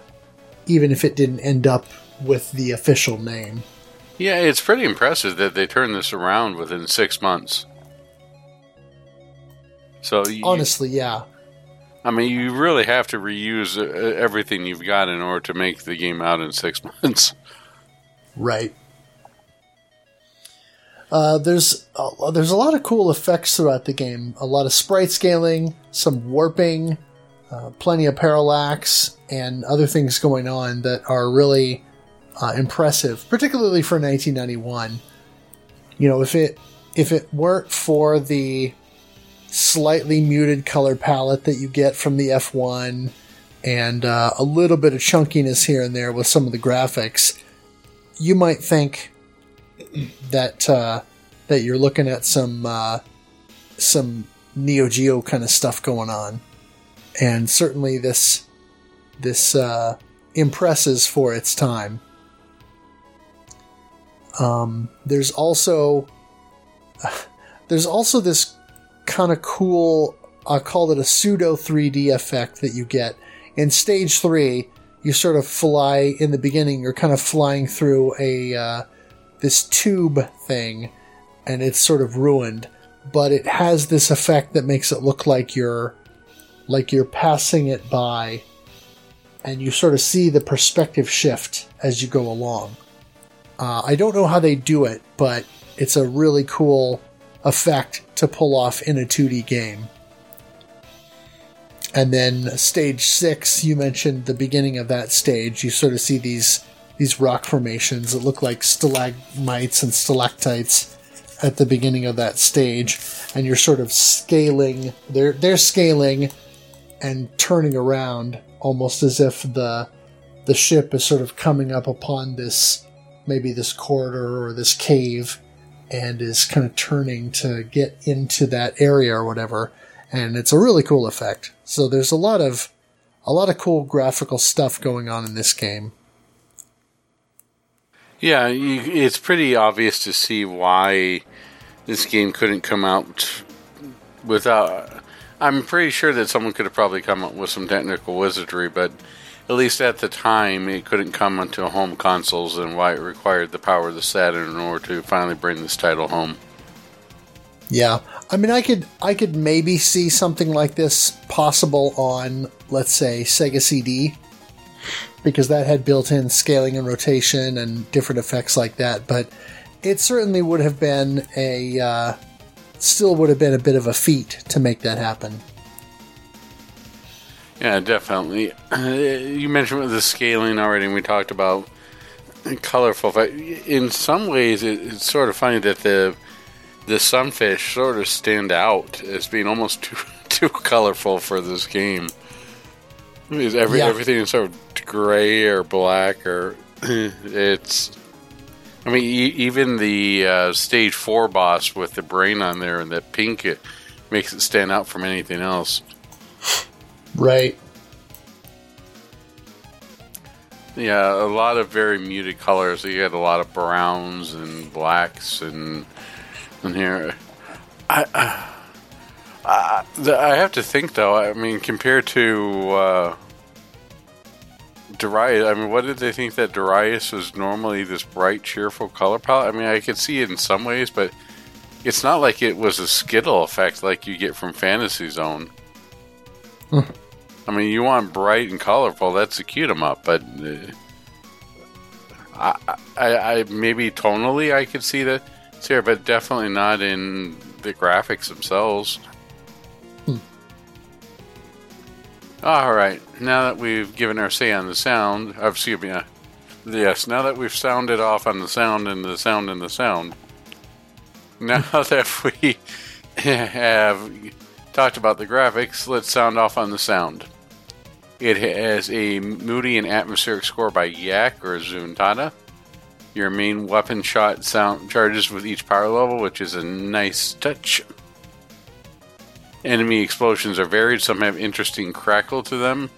even if it didn't end up with the official name. Yeah, it's pretty impressive that they turned this around within six months. So you, honestly, yeah. I mean, you really have to reuse uh, everything you've got in order to make the game out in six months. Right. Uh, there's uh, there's a lot of cool effects throughout the game. A lot of sprite scaling, some warping, uh, plenty of parallax, and other things going on that are really uh, impressive, particularly for 1991. You know, if it if it weren't for the slightly muted color palette that you get from the F1 and uh, a little bit of chunkiness here and there with some of the graphics, you might think that uh, that you're looking at some uh, some Neo Geo kind of stuff going on, and certainly this this uh, impresses for its time. Um, there's also there's also this kind of cool. I call it a pseudo 3D effect that you get in stage three. You sort of fly in the beginning. You're kind of flying through a uh, this tube thing, and it's sort of ruined. But it has this effect that makes it look like you're like you're passing it by, and you sort of see the perspective shift as you go along. Uh, I don't know how they do it, but it's a really cool effect to pull off in a 2D game. And then stage six, you mentioned the beginning of that stage. You sort of see these these rock formations that look like stalagmites and stalactites at the beginning of that stage, and you're sort of scaling. They're they're scaling and turning around almost as if the the ship is sort of coming up upon this maybe this corridor or this cave and is kind of turning to get into that area or whatever. And it's a really cool effect. So there's a lot of a lot of cool graphical stuff going on in this game. Yeah you, it's pretty obvious to see why this game couldn't come out without i'm pretty sure that someone could have probably come up with some technical wizardry but at least at the time, it couldn't come onto home consoles, and why it required the power of the Saturn in order to finally bring this title home. Yeah, I mean, I could I could maybe see something like this possible on, let's say, Sega CD, because that had built-in scaling and rotation and different effects like that. But it certainly would have been a uh, still would have been a bit of a feat to make that happen. Yeah, definitely. you mentioned the scaling already, and we talked about colorful. But in some ways, it's sort of funny that the the sunfish sort of stand out as being almost too too colorful for this game. Is every yeah. everything is sort of gray or black or it's. I mean, even the uh, stage four boss with the brain on there and that pink it makes it stand out from anything else. Right. Yeah, a lot of very muted colors. You had a lot of browns and blacks and and here. I, I, I have to think though. I mean, compared to uh, Darius, I mean, what did they think that Darius was normally this bright, cheerful color palette? I mean, I could see it in some ways, but it's not like it was a Skittle effect like you get from Fantasy Zone. I mean, you want bright and colorful. That's a cute 'em up, but uh, I, I, I maybe tonally I could see that it's here, but definitely not in the graphics themselves. Hmm. All right, now that we've given our say on the sound, uh, excuse me, uh, yes, now that we've sounded off on the sound and the sound and the sound, now that we have talked about the graphics, let's sound off on the sound. It has a moody and atmospheric score by Yak or Zuntata. Your main weapon shot sound charges with each power level, which is a nice touch. Enemy explosions are varied, some have interesting crackle to them.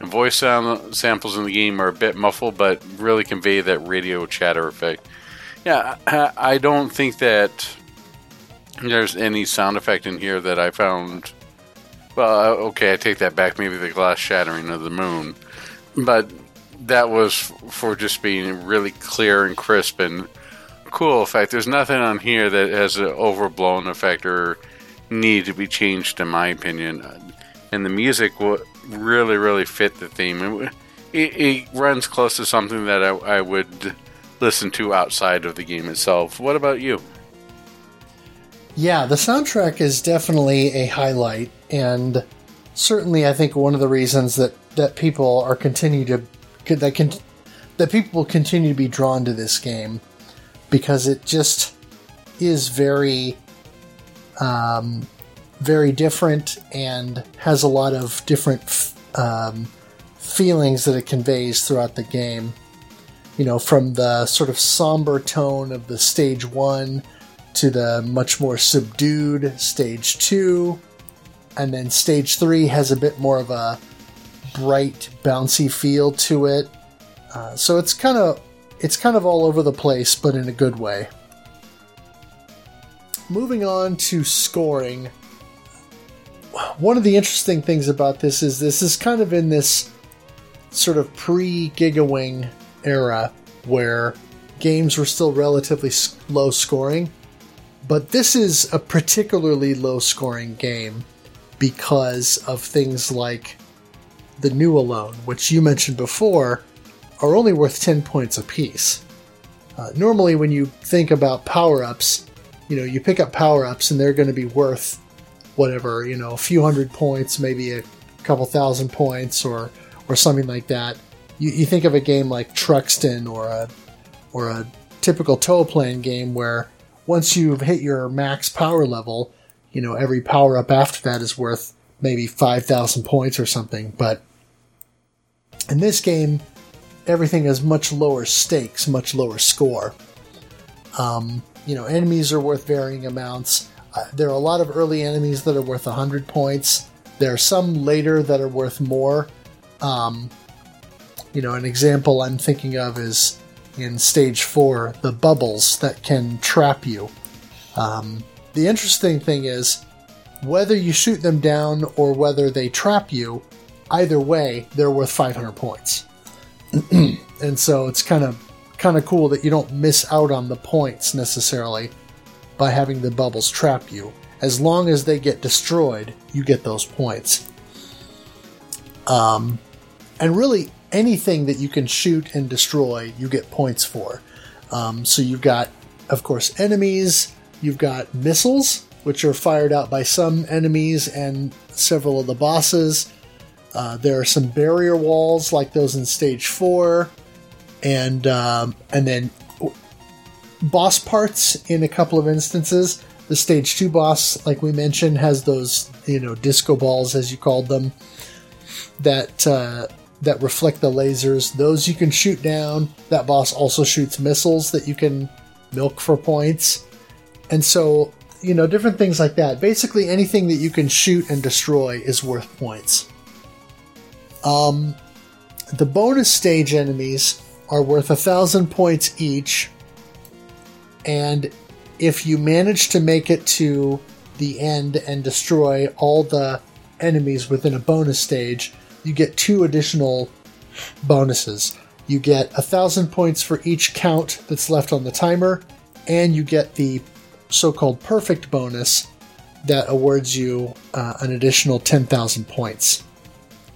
And voice sound samples in the game are a bit muffled, but really convey that radio chatter effect. Yeah, I, I don't think that there's any sound effect in here that I found. Well, uh, okay, I take that back. Maybe the glass shattering of the moon, but that was for just being really clear and crisp and cool effect. There's nothing on here that has an overblown effect or need to be changed, in my opinion. And the music really, really fit the theme. It, it runs close to something that I, I would listen to outside of the game itself. What about you? Yeah, the soundtrack is definitely a highlight, and certainly I think one of the reasons that, that people are continue to that can that people continue to be drawn to this game because it just is very um, very different and has a lot of different um, feelings that it conveys throughout the game. You know, from the sort of somber tone of the stage one to the much more subdued stage two, and then stage three has a bit more of a bright, bouncy feel to it. Uh, so it's kind of it's kind of all over the place, but in a good way. Moving on to scoring. One of the interesting things about this is this is kind of in this sort of pre Gigawing era where games were still relatively low scoring. But this is a particularly low scoring game because of things like the Newalone, which you mentioned before, are only worth 10 points apiece. Uh, normally, when you think about power ups, you know, you pick up power ups and they're going to be worth whatever, you know, a few hundred points, maybe a couple thousand points or, or something like that. You, you think of a game like Truxton or a, or a typical Toaplan game where once you've hit your max power level, you know, every power up after that is worth maybe 5,000 points or something. But in this game, everything has much lower stakes, much lower score. Um, you know, enemies are worth varying amounts. Uh, there are a lot of early enemies that are worth 100 points. There are some later that are worth more. Um, you know, an example I'm thinking of is in stage four, the bubbles that can trap you. Um, the interesting thing is, whether you shoot them down or whether they trap you, either way, they're worth 500 points. and so it's kind of kind of cool that you don't miss out on the points necessarily by having the bubbles trap you. As long as they get destroyed, you get those points. Um, and really, anything that you can shoot and destroy, you get points for. Um, so you've got, of course, enemies. You've got missiles, which are fired out by some enemies and several of the bosses. Uh, there are some barrier walls like those in stage four, and um, and then boss parts in a couple of instances. The stage two boss, like we mentioned, has those you know disco balls as you called them that uh, that reflect the lasers. Those you can shoot down. That boss also shoots missiles that you can milk for points, and so you know different things like that. Basically, anything that you can shoot and destroy is worth points. Um, the bonus stage enemies are worth a thousand points each, and if you manage to make it to the end and destroy all the enemies within a bonus stage, you get two additional bonuses. You get a thousand points for each count that's left on the timer, and you get the so called perfect bonus that awards you uh, an additional 10,000 points.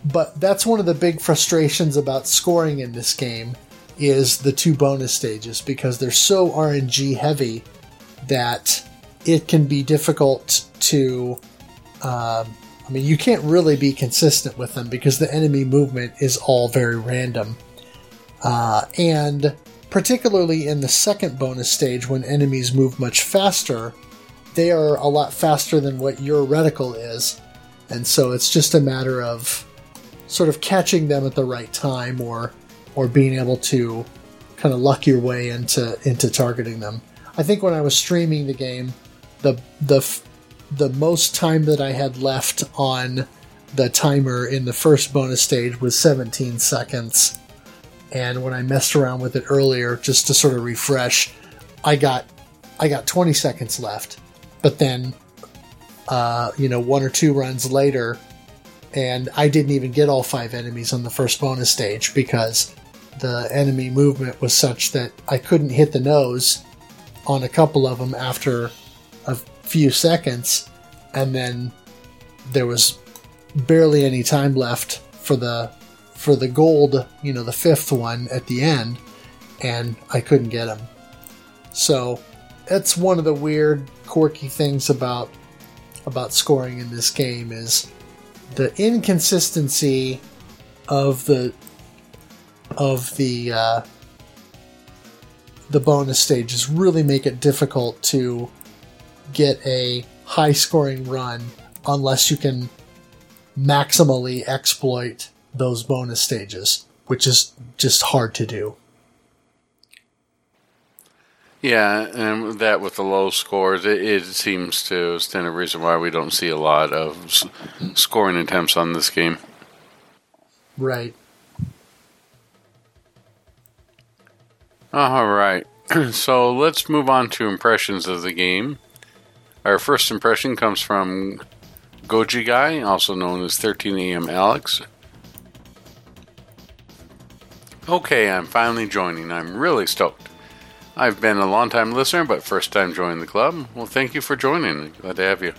but that's one of the big frustrations about scoring in this game is the two bonus stages because they're so RNG heavy that it can be difficult to. Um, I mean, you can't really be consistent with them because the enemy movement is all very random. Uh, and particularly in the second bonus stage, when enemies move much faster, they are a lot faster than what your reticle is. And so it's just a matter of sort of catching them at the right time or or being able to kind of luck your way into into targeting them. I think when I was streaming the game, the the the most time that I had left on the timer in the first bonus stage was 17 seconds. And when I messed around with it earlier just to sort of refresh, I got I got 20 seconds left. But then uh, you know, one or two runs later, and I didn't even get all five enemies on the first bonus stage because the enemy movement was such that I couldn't hit the nose on a couple of them after a few seconds, and then there was barely any time left for the for the gold, you know, the fifth one at the end, and I couldn't get them. So that's one of the weird, quirky things about about scoring in this game is the inconsistency of the of the uh, the bonus stages really make it difficult to get a high scoring run unless you can maximally exploit those bonus stages, which is just hard to do. Yeah, and that with the low scores, it, it seems to stand a reason why we don't see a lot of s- scoring attempts on this game. Right. All right, so let's move on to impressions of the game. Our first impression comes from Goji Guy, also known as 13am Alex. Okay, I'm finally joining. I'm really stoked. I've been a long time listener, but first time joining the club. Well, thank you for joining. Glad to have you.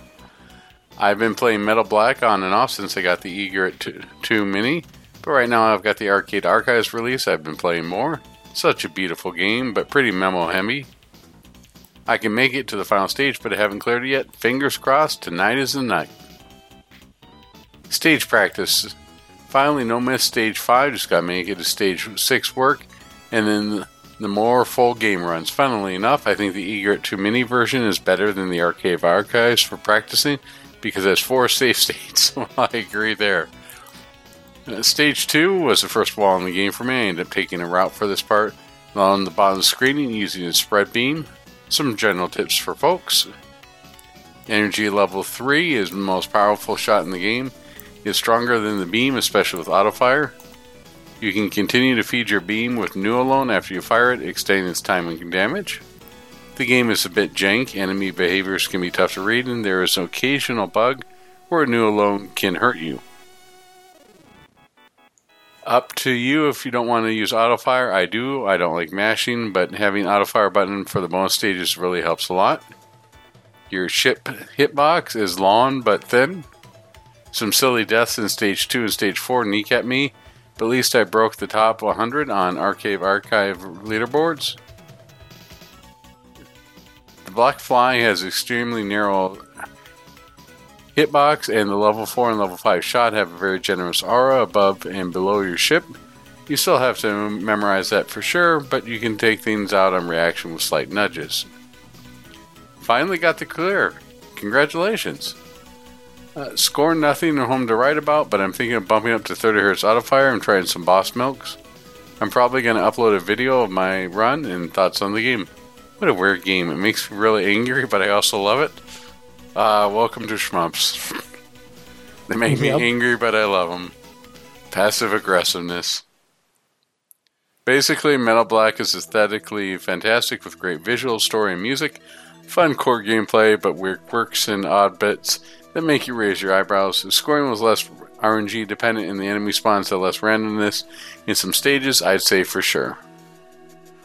I've been playing Metal Black on and off since I got the Egret 2, 2 Mini, but right now I've got the Arcade Archives release. I've been playing more. Such a beautiful game, but pretty memo heavy. I can make it to the final stage, but I haven't cleared it yet. Fingers crossed, tonight is the night. Stage practice. Finally, no miss stage 5, just got to make it to stage 6 work, and then the more full game runs. Funnily enough, I think the Egret 2 Mini version is better than the Arcade Archives for practicing because it has four safe states. I agree there. Uh, stage 2 was the first wall in the game for me. I ended up taking a route for this part on the bottom of the screen using a spread beam. Some general tips for folks. Energy level 3 is the most powerful shot in the game. It's stronger than the beam, especially with auto fire. You can continue to feed your beam with Newalone after you fire it, extending its time and damage. The game is a bit jank, enemy behaviors can be tough to read, and there is an occasional bug where Newalone can hurt you. Up to you if you don't want to use auto fire. I do. I don't like mashing, but having auto fire button for the bonus stages really helps a lot. Your ship hitbox is long but thin. Some silly deaths in stage 2 and stage 4 kneecap me, but at least I broke the top 100 on Arcade Archive leaderboards. The Black Fly has extremely narrow hitbox, and the level 4 and level 5 shot have a very generous aura above and below your ship. You still have to memorize that for sure, but you can take things out on reaction with slight nudges. Finally got the clear. Congratulations. Uh, score nothing at home to write about, but I'm thinking of bumping up to 30 hertz auto fire and trying some boss milks. I'm probably going to upload a video of my run and thoughts on the game. What a weird game. It makes me really angry, but I also love it. Uh, welcome to Shmups. they make Yep. me angry, but I love them. Passive aggressiveness. Basically, Metal Black is aesthetically fantastic with great visual, story, and music. Fun core gameplay, but weird quirks and odd bits that make you raise your eyebrows. The scoring was less RNG dependent, and the enemy spawns had less randomness in some stages, I'd say for sure.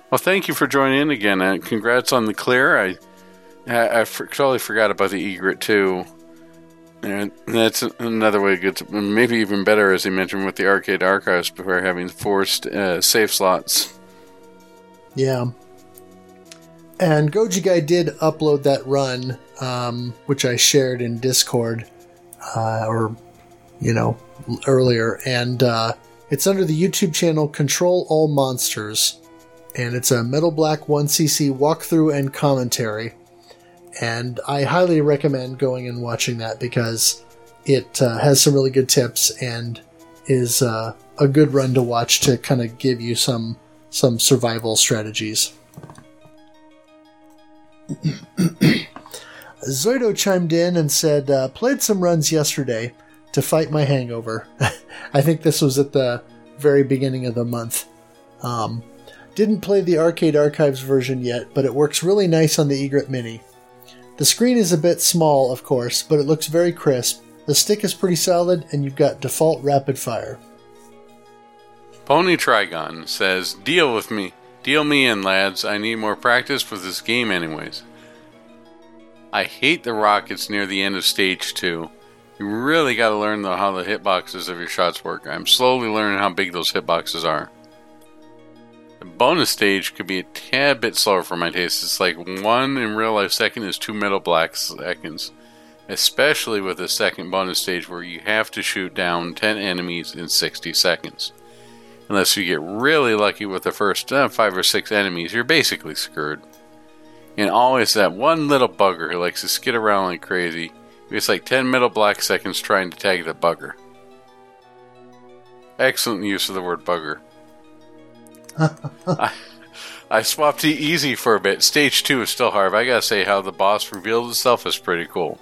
Well, thank you for joining in again. and congrats on the clear. I I, I for, totally forgot about the Egret too. And that's another way to get to, maybe even better, as he mentioned, with the arcade archives before having forced uh, save slots. Yeah. And Goji Guy did upload that run, um, which I shared in Discord, uh, or, you know, earlier. And uh, it's under the YouTube channel Control All Monsters. And it's a Metal Black 1cc walkthrough and commentary. And I highly recommend going and watching that because it uh, has some really good tips and is uh, a good run to watch to kind of give you some some survival strategies. Zoido chimed in and said, uh, played some runs yesterday to fight my hangover. I think this was at the very beginning of the month. Um, didn't play the Arcade Archives version yet, but it works really nice on the Egret Mini. The screen is a bit small, of course, but it looks very crisp. The stick is pretty solid, and you've got default rapid fire. Pony Trigon says, Deal with me. Deal me in, lads. I need more practice for this game, anyways. I hate the rockets near the end of stage 2. You really gotta learn though how the hitboxes of your shots work. I'm slowly learning how big those hitboxes are. The bonus stage could be a tad bit slower for my taste. It's like one in real life second is two metal black seconds. Especially with the second bonus stage where you have to shoot down 10 enemies in 60 seconds. Unless you get really lucky with the first uh, 5 or 6 enemies, you're basically screwed. And always that one little bugger who likes to skid around like crazy. It's like 10 metal black seconds trying to tag the bugger. Excellent use of the word bugger. I, I swapped to easy for a bit. Stage 2 is still hard, but I gotta say how the boss revealed itself is pretty cool.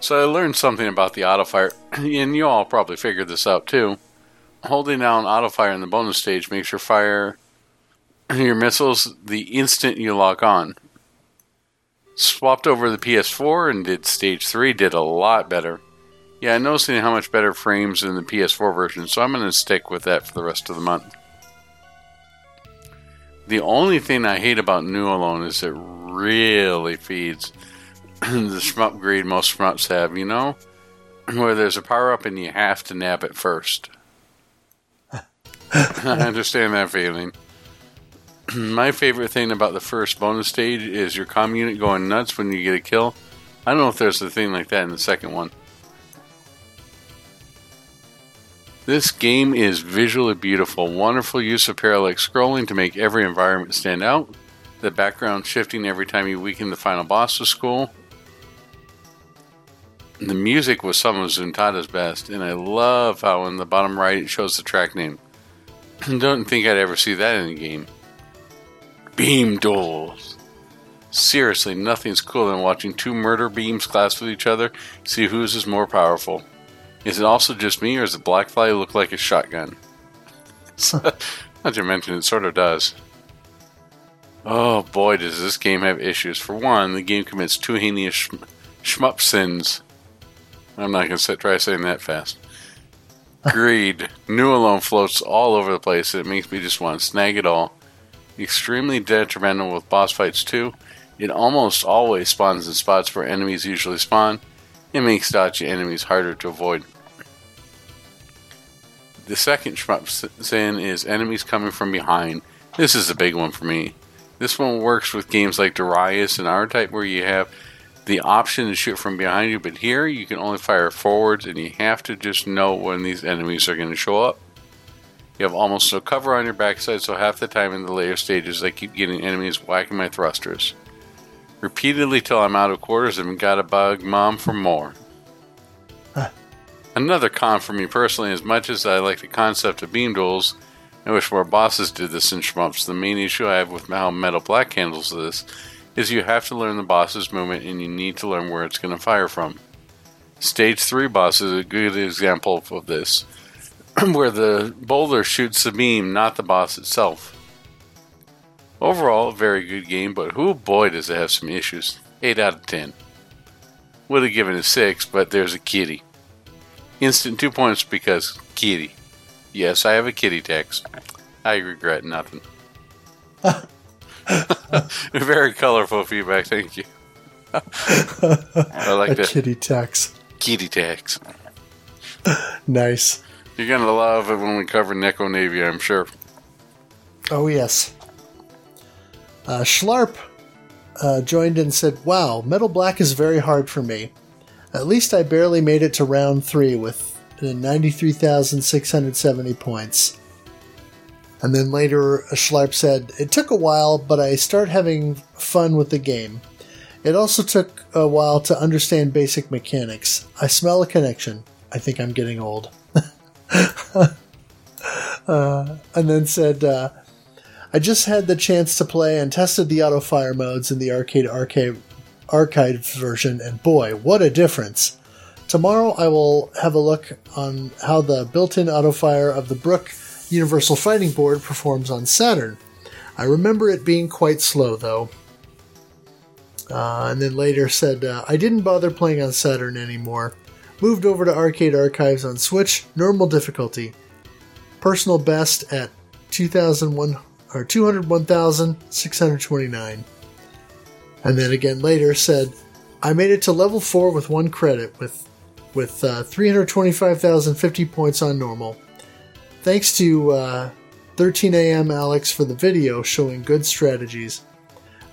So I learned something about the auto fire, and you all probably figured this out too. Holding down auto fire in the bonus stage makes your fire your missiles the instant you lock on. Swapped over the PS4 and did stage 3, did a lot better. Yeah, I noticed how much better frames in the PS4 version, so I'm going to stick with that for the rest of the month. The only thing I hate about Newalone is it really feeds the shmup greed most shmups have, you know? Where there's a power up and you have to nab it first. I understand that feeling. My favorite thing about the first bonus stage is your comm unit going nuts when you get a kill. I don't know if there's a thing like that in the second one. This game is visually beautiful. Wonderful use of parallax scrolling to make every environment stand out. The background shifting every time you weaken the final boss of school. The music was some of Zuntata's best, and I love how in the bottom right it shows the track name. Don't think I'd ever see that in a game. Beam duels. Seriously, nothing's cooler than watching two murder beams clash with each other, see whose is more powerful. Is it also just me, or does the Blackfly look like a shotgun? Not to mention, it sort of does. Oh boy, does this game have issues. For one, the game commits two heinous sh- shmup sins. I'm not going to try saying that fast. Greed. Newalone floats all over the place. It makes me just want to snag it all. Extremely detrimental with boss fights, too. It almost always spawns in spots where enemies usually spawn. It makes dodgy enemies harder to avoid. The second shmup sin is enemies coming from behind. This is a big one for me. This one works with games like Darius and R-Type where you have the option to shoot from behind you, but here you can only fire forwards and you have to just know when these enemies are going to show up. You have almost no cover on your backside, so half the time in the later stages I keep getting enemies whacking my thrusters. Repeatedly till I'm out of quarters and gotta bug mom for more. Another con for me personally, as much as I like the concept of beam duels, I wish more bosses did this in shmups. The main issue I have with how Metal Black handles this is you have to learn the boss's movement and you need to learn where it's going to fire from. Stage 3 boss is a good example of this, where the boulder shoots the beam, not the boss itself. Overall, a very good game, but who boy does it have some issues. 8 out of 10. Would have given it 6, but there's a kitty. Instant 2 points because kitty. Yes, I have a kitty text. I regret nothing. Very colorful feedback, thank you. I like a that. kitty tax. Kitty tax. Nice. You're gonna love it when we cover Neko Navy, I'm sure. Oh, yes. Uh, Schlarp uh, joined and said, Wow, Metal Black is very hard for me. At least I barely made it to round three with uh, 93,670 points. And then later, Schlarp said, It took a while, but I start having fun with the game. It also took a while to understand basic mechanics. I smell a connection. I think I'm getting old. uh, and then said, uh, I just had the chance to play and tested the auto fire modes in the arcade arcade archive version, and boy, what a difference! Tomorrow I will have a look on how the built-in auto fire of the Brook Universal Fighting Board performs on Saturn. I remember it being quite slow, though. Uh, and then later said, uh, I didn't bother playing on Saturn anymore. Moved over to Arcade Archives on Switch, normal difficulty. Personal best at 2001 or 201,629. And then again later said, I made it to level 4 with one credit with with uh, 325,050 points on normal. Thanks to uh, 13am Alex for the video showing good strategies.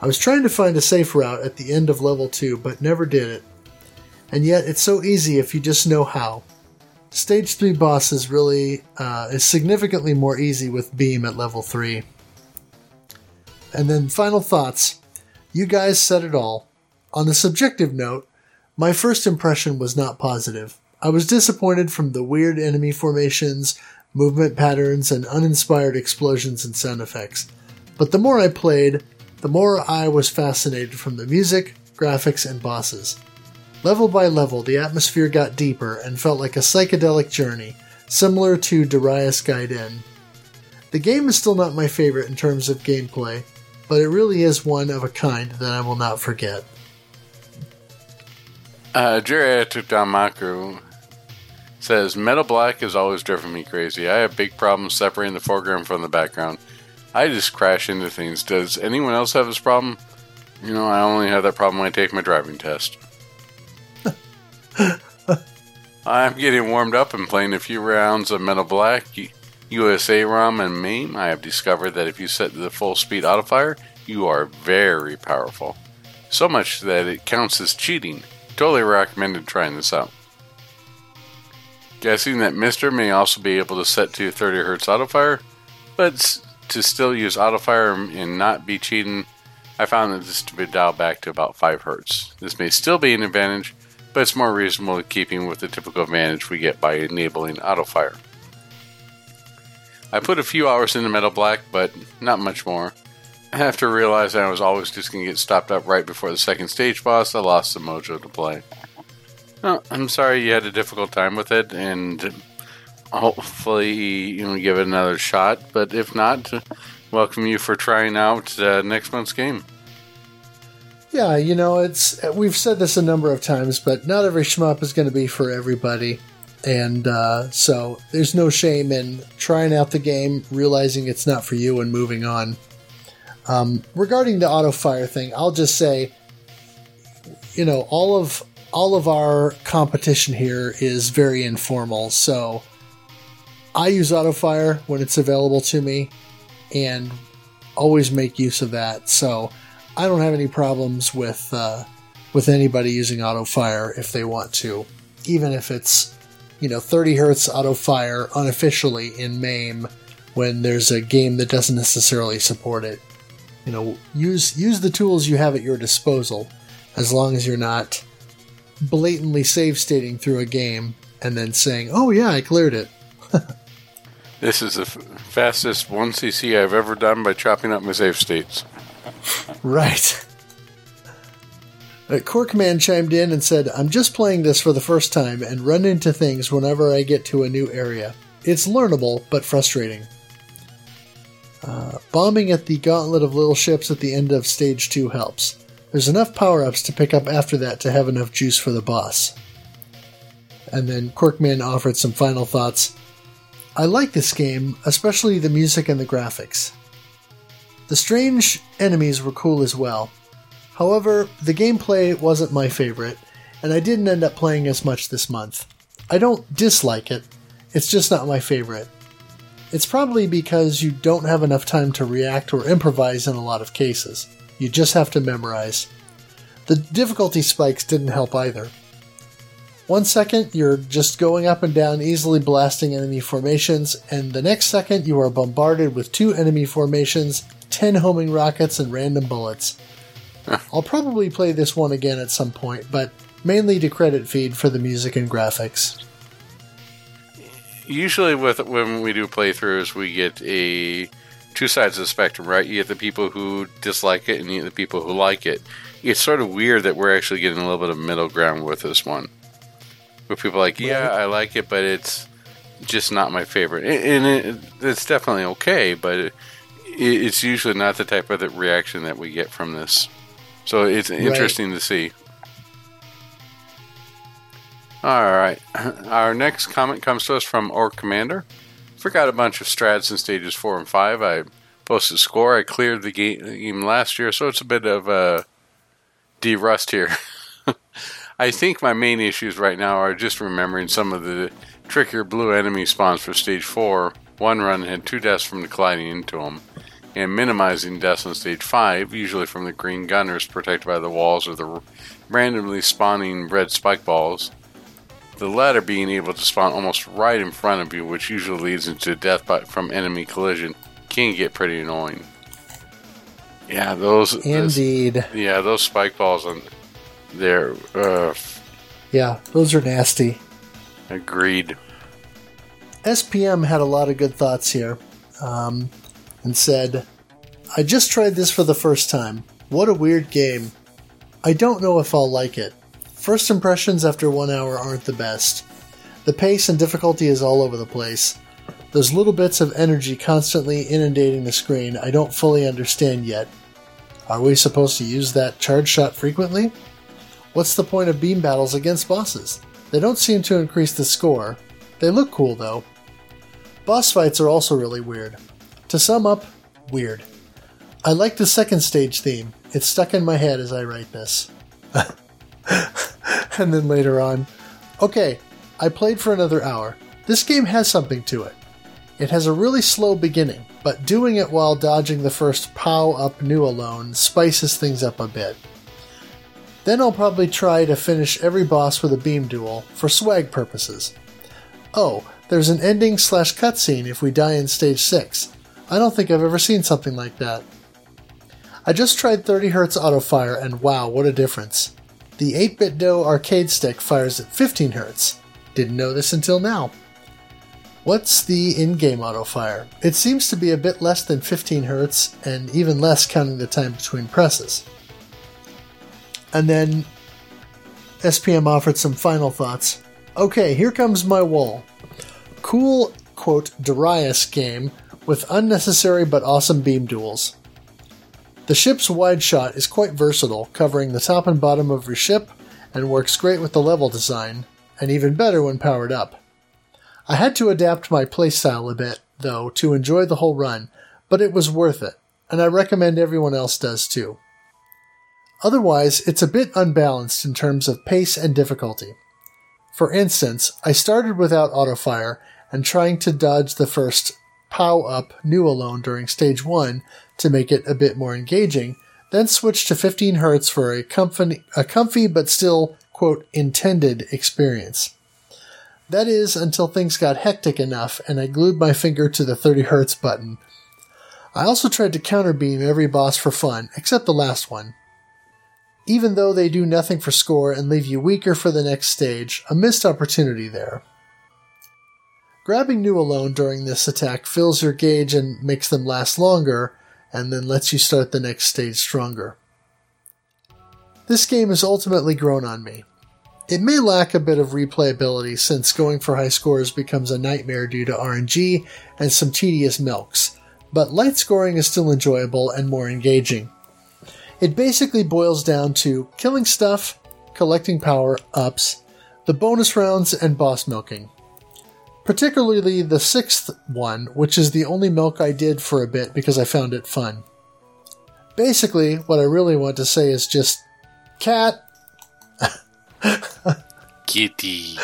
I was trying to find a safe route at the end of level 2, but never did it. And yet, it's so easy if you just know how. Stage 3 boss is really uh, is significantly more easy with Beam at level 3. And then final thoughts. You guys said it all. On the subjective note, my first impression was not positive. I was disappointed from the weird enemy formations, movement patterns, and uninspired explosions and sound effects. But the more I played, the more I was fascinated from the music, graphics, and bosses. Level by level, the atmosphere got deeper and felt like a psychedelic journey, similar to Darius Gaiden. The game is still not my favorite in terms of gameplay, but it really is one of a kind that I will not forget. Uh, Geriatric Danmaku says Metal Black has always driven me crazy. I have big problems separating the foreground from the background. I just crash into things. Does anyone else have this problem? You know, I only have that problem when I take my driving test. I'm getting warmed up and playing a few rounds of Metal Black, USA ROM, and MAME. I have discovered that if you set the full speed autofire, you are very powerful. So much that it counts as cheating. Totally recommended trying this out. Guessing that MiSTer may also be able to set to 30 Hz autofire, but to still use autofire and not be cheating, I found that this to be dialed back to about 5 Hz. This may still be an advantage, but it's more reasonable in keeping with the typical advantage we get by enabling autofire. I put a few hours into Metal Black, but not much more. After realizing I was always just going to get stopped up right before the second stage boss, I lost the mojo to play. I'm sorry you had a difficult time with it, and hopefully you know give it another shot. But if not, welcome you for trying out uh, next month's game. Yeah, you know, it's we've said this a number of times, but not every shmup is going to be for everybody. And uh, so there's no shame in trying out the game, realizing it's not for you, and moving on. Um, regarding the auto fire thing, I'll just say, you know, all of all of our competition here is very informal. So I use auto fire when it's available to me, and always make use of that. So I don't have any problems with uh, with anybody using auto fire if they want to, even if it's you know 30 hertz auto fire unofficially in MAME when there's a game that doesn't necessarily support it. You know use use the tools you have at your disposal as long as you're not blatantly save stating through a game and then saying oh yeah i cleared it. This is the f- fastest 1cc I've ever done by chopping up my save states. right Uh, Corkman chimed in and said, I'm just playing this for the first time and run into things whenever I get to a new area. It's learnable, but frustrating. Uh, bombing at the gauntlet of little ships at the end of stage 2 helps. There's enough power ups to pick up after that to have enough juice for the boss. And then Corkman offered some final thoughts. I like this game, especially the music and the graphics. The strange enemies were cool as well. However, the gameplay wasn't my favorite. and I didn't end up playing as much this month. I don't dislike it, it's just not my favorite. It's probably because you don't have enough time to react or improvise in a lot of cases. You just have to memorize. The difficulty spikes didn't help either. One second, you're just going up and down, easily blasting enemy formations, and the next second, you are bombarded with two enemy formations, 10 homing rockets, and random bullets. I'll probably play this one again at some point, but mainly to credit feed for the music and graphics. Usually, with when we do playthroughs, we get a two sides of the spectrum, right? You get the people who dislike it, and you get the people who like it. It's sort of weird that we're actually getting a little bit of middle ground with this one, where people are like, yeah, I like it, but it's just not my favorite, and it, it's definitely okay, but it, it's usually not the type of reaction that we get from this. So it's interesting right. to see. All right. Our next comment comes to us from Orc Commander. Forgot a bunch of strats in stages 4 and 5. I posted score. I cleared the game last year, so it's a bit of a de-rust here. I think my main issues right now are just remembering some of the trickier blue enemy spawns for stage 4. One run had two deaths from colliding into them, and minimizing deaths on stage 5, usually from the green gunners protected by the walls or the randomly spawning red spike balls the latter being able to spawn almost right in front of you, which usually leads into death by, from enemy collision, can get pretty annoying. Yeah, those. Indeed. Yeah, those spike balls on there. Uh, yeah, those are nasty. Agreed. SPM had a lot of good thoughts here, um, and said, "I just tried this for the first time. What a weird game. I don't know if I'll like it. First impressions after one hour aren't the best. The pace and difficulty is all over the place. Those little bits of energy constantly inundating the screen I don't fully understand yet. Are we supposed to use that charge shot frequently? What's the point of beam battles against bosses? They don't seem to increase the score. They look cool though. Boss fights are also really weird. To sum up, weird. I like the second stage theme. It's stuck in my head as I write this. and then later on, okay, I played for another hour. This game has something to it. It has a really slow beginning, but doing it while dodging the first POW up Newalone spices things up a bit. Then I'll probably try to finish every boss with a beam duel for swag purposes. Oh, there's an ending slash cutscene if we die in stage 6. I don't think I've ever seen something like that. I just tried 30Hz auto fire and wow, what a difference. The 8BitDo arcade stick fires at 15 Hz. Didn't know this until now. What's the in game auto fire? It seems to be a bit less than 15 Hz, and even less counting the time between presses. And then SPM offered some final thoughts. Okay, here comes my wall. Cool, quote, Darius game with unnecessary but awesome beam duels. The ship's wide shot is quite versatile, covering the top and bottom of your ship, and works great with the level design, and even better when powered up. I had to adapt my playstyle a bit, though, to enjoy the whole run, but it was worth it, and I recommend everyone else does too. Otherwise, it's a bit unbalanced in terms of pace and difficulty. For instance, I started without autofire and trying to dodge the first POW up Newalone during stage 1 to make it a bit more engaging, then switch to 15 Hz for a comfy, a comfy but still, quote, intended experience. That is, until things got hectic enough and I glued my finger to the 30 Hz button. I also tried to counterbeam every boss for fun, except the last one. Even though they do nothing for score and leave you weaker for the next stage, a missed opportunity there. Grabbing Newalone during this attack fills your gauge and makes them last longer, and then lets you start the next stage stronger. This game has ultimately grown on me. It may lack a bit of replayability since going for high scores becomes a nightmare due to RNG and some tedious milks, but light scoring is still enjoyable and more engaging. It basically boils down to killing stuff, collecting power ups, the bonus rounds, and boss milking particularly the sixth one, which is the only milk I did for a bit because I found it fun. Basically, what I really want to say is just cat. Kitty.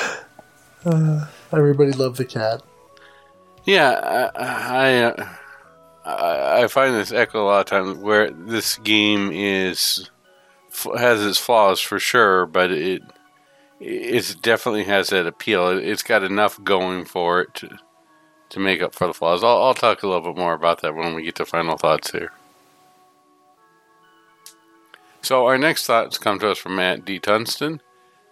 Everybody loved the cat. Yeah, I I, uh, I I find this echo a lot of times where this game is has its flaws for sure, but it it definitely has that appeal. It, it's got enough going for it to to make up for the flaws. I'll, I'll talk a little bit more about that when we get to final thoughts here. So our next thoughts come to us from Matt D. Tunston.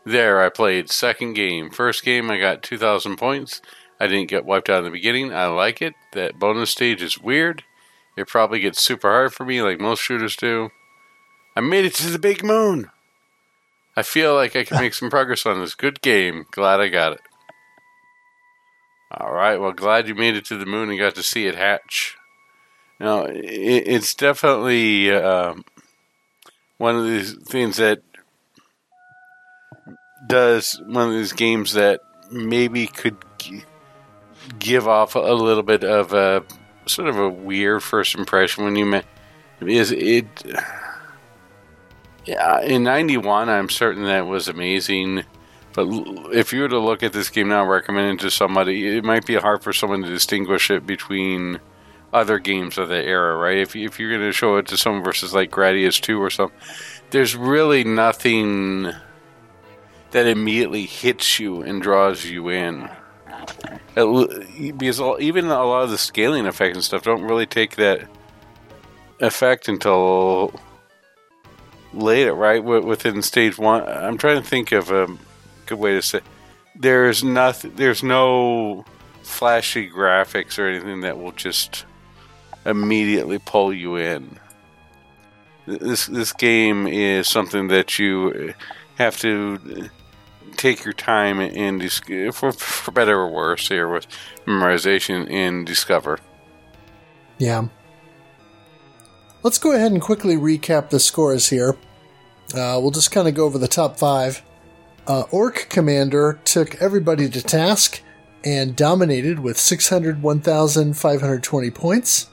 There, I played second game. First game, I got 2,000 points. I didn't get wiped out in the beginning. I like it. That bonus stage is weird. It probably gets super hard for me, like most shooters do. I made it to the big moon. I feel like I can make some progress on this. Good game. Glad I got it. All right. Well, glad you made it to the moon and got to see it hatch. Now, it's definitely um, one of these things that does one of these games that maybe could give off a little bit of a sort of a weird first impression when you met is it yeah in 91 i'm certain that was amazing but if you were to look at this game now recommend it to somebody it might be hard for someone to distinguish it between other games of the era right if, if you're going to show it to someone versus like gradius 2 or something there's really nothing that immediately hits you and draws you in. It Because even a lot of the scaling effects and stuff don't really take that effect until later, right? Within stage one, I'm trying to think of a good way to say. There's nothing. There's no flashy graphics or anything that will just immediately pull you in. This this game is something that you uh, have to uh, take your time and for, for better or worse here with memorization and discover. Yeah. Let's go ahead and quickly recap the scores here. Uh, we'll just kind of go over the top five. Uh, Orc Commander took everybody to task and dominated with 601,520 points.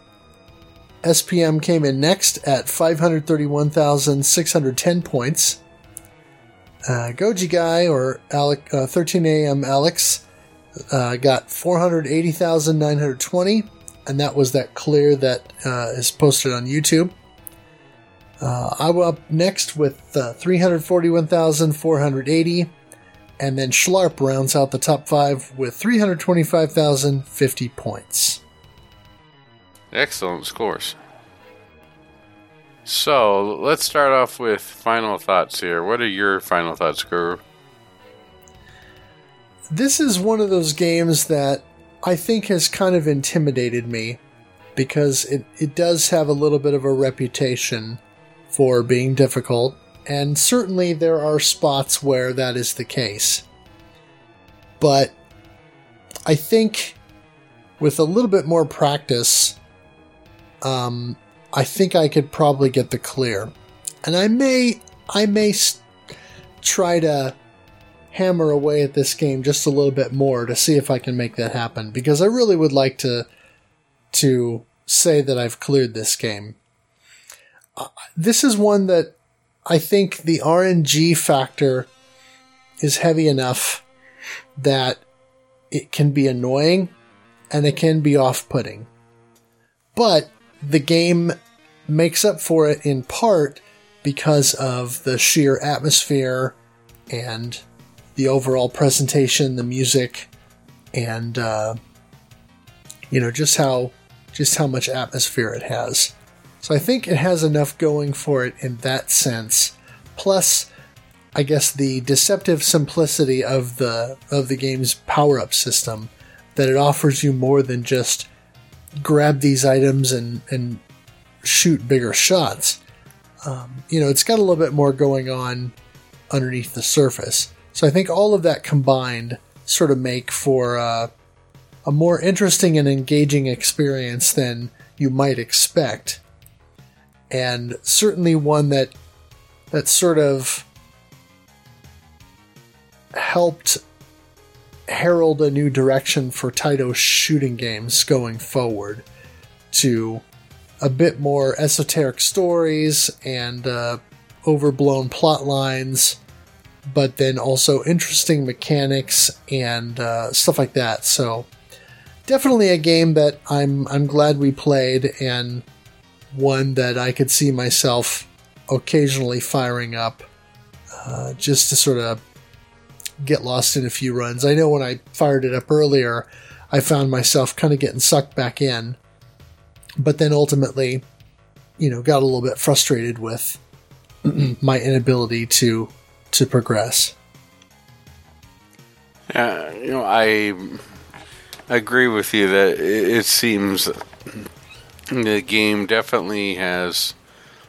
SPM came in next at 531,610 points. Uh, Goji Guy, or Alec, uh, 13AM Alex, uh, got 480,920 and that was that clear that uh, is posted on YouTube. Uh, I'm up next with uh, 341,480, and then Schlarp rounds out the top five with 325,050 points. Excellent scores. So let's start off with final thoughts here. What are your final thoughts, Guru? This is one of those games that I think has kind of intimidated me because it, it does have a little bit of a reputation for being difficult, and certainly there are spots where that is the case. But I think with a little bit more practice, um, I think I could probably get the clear, and I may I may try to hammer away at this game just a little bit more to see if I can make that happen because I really would like to to say that I've cleared this game. Uh, this is one that I think the RNG factor is heavy enough that it can be annoying and it can be off-putting. But the game makes up for it in part because of the sheer atmosphere and the overall presentation, the music, and uh, you know just how just how much atmosphere it has. So I think it has enough going for it in that sense. Plus, I guess the deceptive simplicity of the of the game's power up system that it offers you more than just grab these items and and shoot bigger shots. Um, you know, it's got a little bit more going on underneath the surface. So I think all of that combined sort of make for uh, a more interesting and engaging experience than you might expect, and certainly one that that sort of helped herald a new direction for Taito shooting games going forward to a bit more esoteric stories and uh, overblown plot lines but then also interesting mechanics and uh, stuff like that. So definitely a game that I'm I'm glad we played and one that I could see myself occasionally firing up uh, just to sort of get lost in a few runs. I know when I fired it up earlier, I found myself kind of getting sucked back in, but then ultimately, you know, got a little bit frustrated with my inability to to progress. Uh, you know, I agree with you that it, seems the game definitely has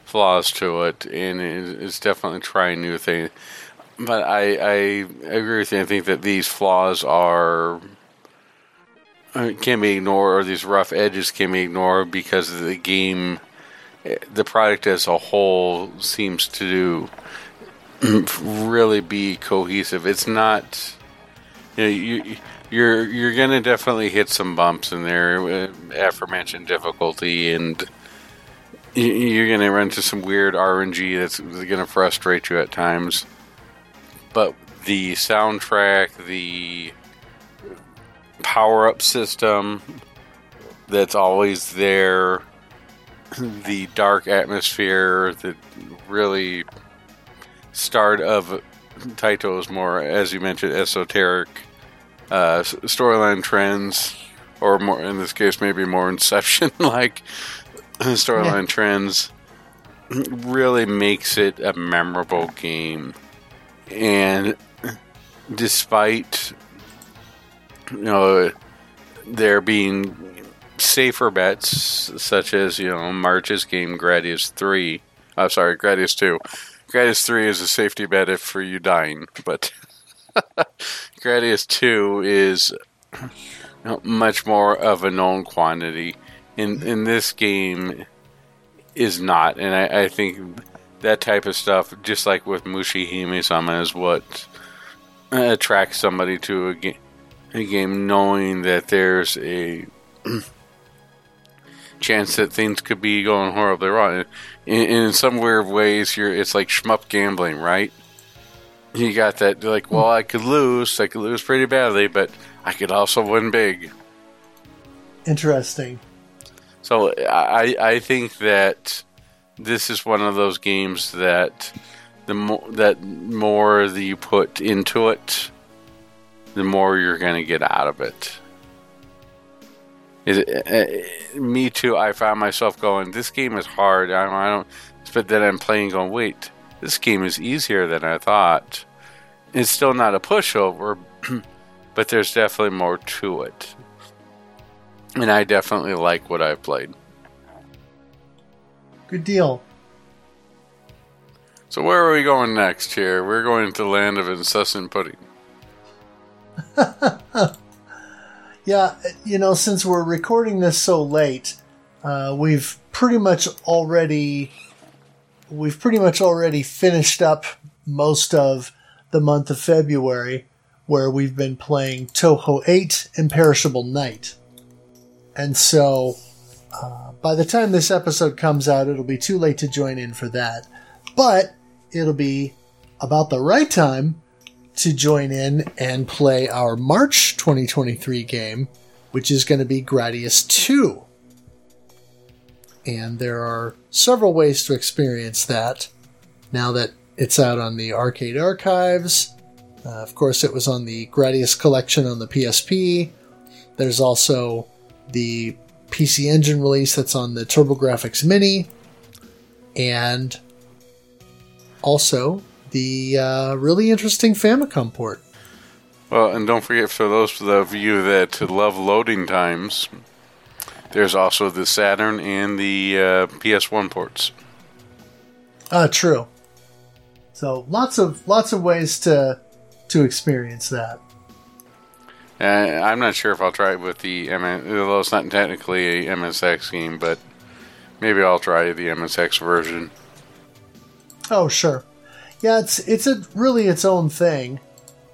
flaws to it, and it's definitely trying new things. But I, I agree with you. I think that these flaws are uh, can be ignored, or these rough edges can be ignored because the game, the product as a whole, seems to really be cohesive. It's not, you know, you you're you're gonna definitely hit some bumps in there, uh, aforementioned difficulty, and you're gonna run into some weird RNG that's gonna frustrate you at times. But the soundtrack, the power up system that's always there, the dark atmosphere, that really start of Taito's more, as you mentioned, esoteric uh, storyline trends, or more in this case, maybe more Inception like storyline yeah. trends, really makes it a memorable game. And despite you know there being safer bets such as you know March's game Gradius three, I'm uh, sorry Gradius two. Gradius three is a safety bet if for you dying, but Gradius 2 is much more of a known quantity. In in this game is not, and I, I think that type of stuff, just like with Mushi Sama, is what attracts somebody to a, ga- a game, knowing that there's a chance that things could be going horribly wrong. In, in some weird ways, you're it's like shmup gambling, right? you got that like, well, I could lose, I could lose pretty badly, but I could also win big. Interesting. So I I think that this is one of those games that the more that more that you put into it, the more you're going to get out of it. Is it, uh, me too. I found myself going, "This game is hard." I, I don't, but then I'm playing, going, "Wait, this game is easier than I thought." It's still not a pushover, but there's definitely more to it. And I definitely like what I've played. Good deal. So where are we going next here? We're going to the land of incessant pudding. yeah, you know, since we're recording this so late, uh, we've pretty much already we've pretty much already finished up most of the month of February, where we've been playing Touhou 8 Imperishable Night. And so, uh, by the time this episode comes out, it'll be too late to join in for that. But it'll be about the right time to join in and play our March 2023 game, which is going to be Gradius 2. And there are several ways to experience that now that it's out on the Arcade Archives. Uh, of course, it was on the Gradius collection on the PSP. There's also the PC Engine release that's on the TurboGrafx Mini. And also the uh, really interesting Famicom port. Well, and don't forget for those of you that love loading times, there's also the Saturn and the uh, PS1 ports. Uh, true. So lots of lots of ways to to experience that. Uh, I'm not sure if I'll try it with the MS, although it's not technically a MSX game, but maybe I'll try the MSX version. Oh sure, yeah, it's it's a really its own thing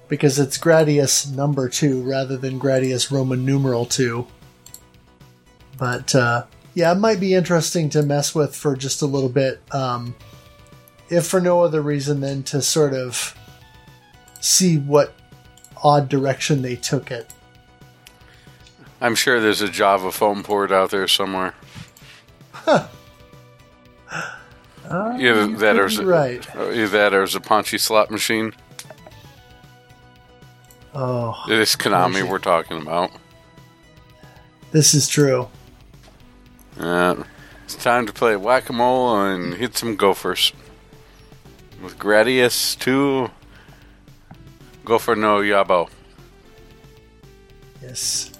because it's Gradius number two rather than Gradius Roman numeral two. But uh, yeah, it might be interesting to mess with for just a little bit. Um, if for no other reason than to sort of see what odd direction they took it. I'm sure there's a Java phone port out there somewhere. Uh, Either that or could is be it- right. Either that or is a Ponchi slot machine. Oh, It is Konami we're talking about. this is true. Uh, it's time to play whack a mole and hit some gophers. With Gradius 2, Gofer no Yabou. Yes.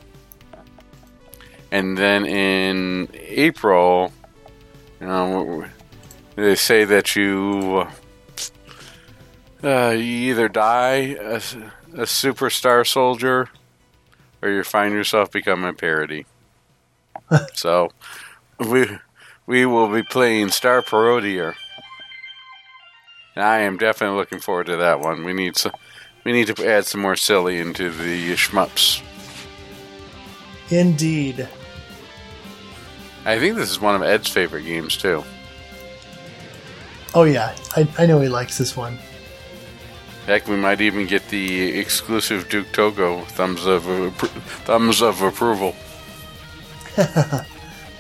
And then in April, you know, they say that you, uh, you either die a, a superstar soldier or you find yourself becoming a parody. so we we will be playing Star Parodier. And I am definitely looking forward to that one. We need some, we need to add some more silly into the shmups. Indeed. I think this is one of Ed's favorite games too. Oh yeah, I, I know he likes this one. Heck, we might even get the exclusive Duke Togo thumbs of appro- thumbs of approval.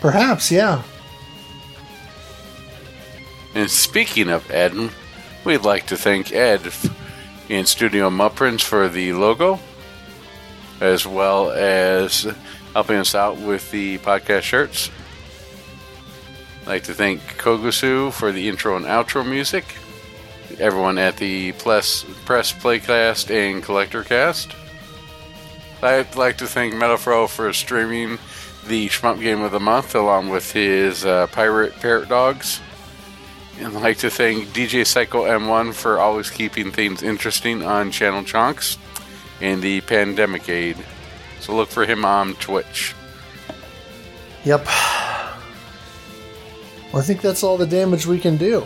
Perhaps, yeah. And speaking of Ed, we'd like to thank Ed in Studio Mupprints for the logo, as well as helping us out with the podcast shirts. I'd like to thank Kogusu for the intro and outro music. Everyone at the Press, Press Playcast and Collector Cast. I'd like to thank Metafro for streaming the Shmup Game of the Month along with his uh, Pirate Parrot Dogs. And I'd like to thank DJ Psycho M1 for always keeping things interesting on Channel Chunks and the Pandemic Aid. So look for him on Twitch. Yep. Well, I think that's all the damage we can do.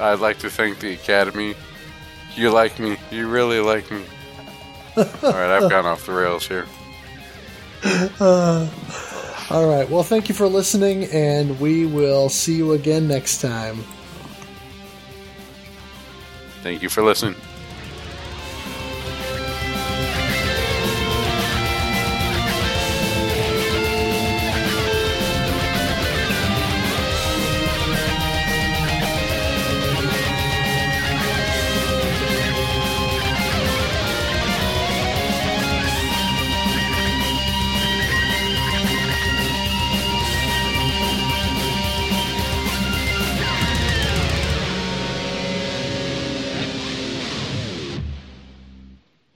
I'd like to thank the Academy. You like me. You really like me. Alright, I've gone off the rails here. Uh, all right. Well, thank you for listening, and we will see you again next time. Thank you for listening.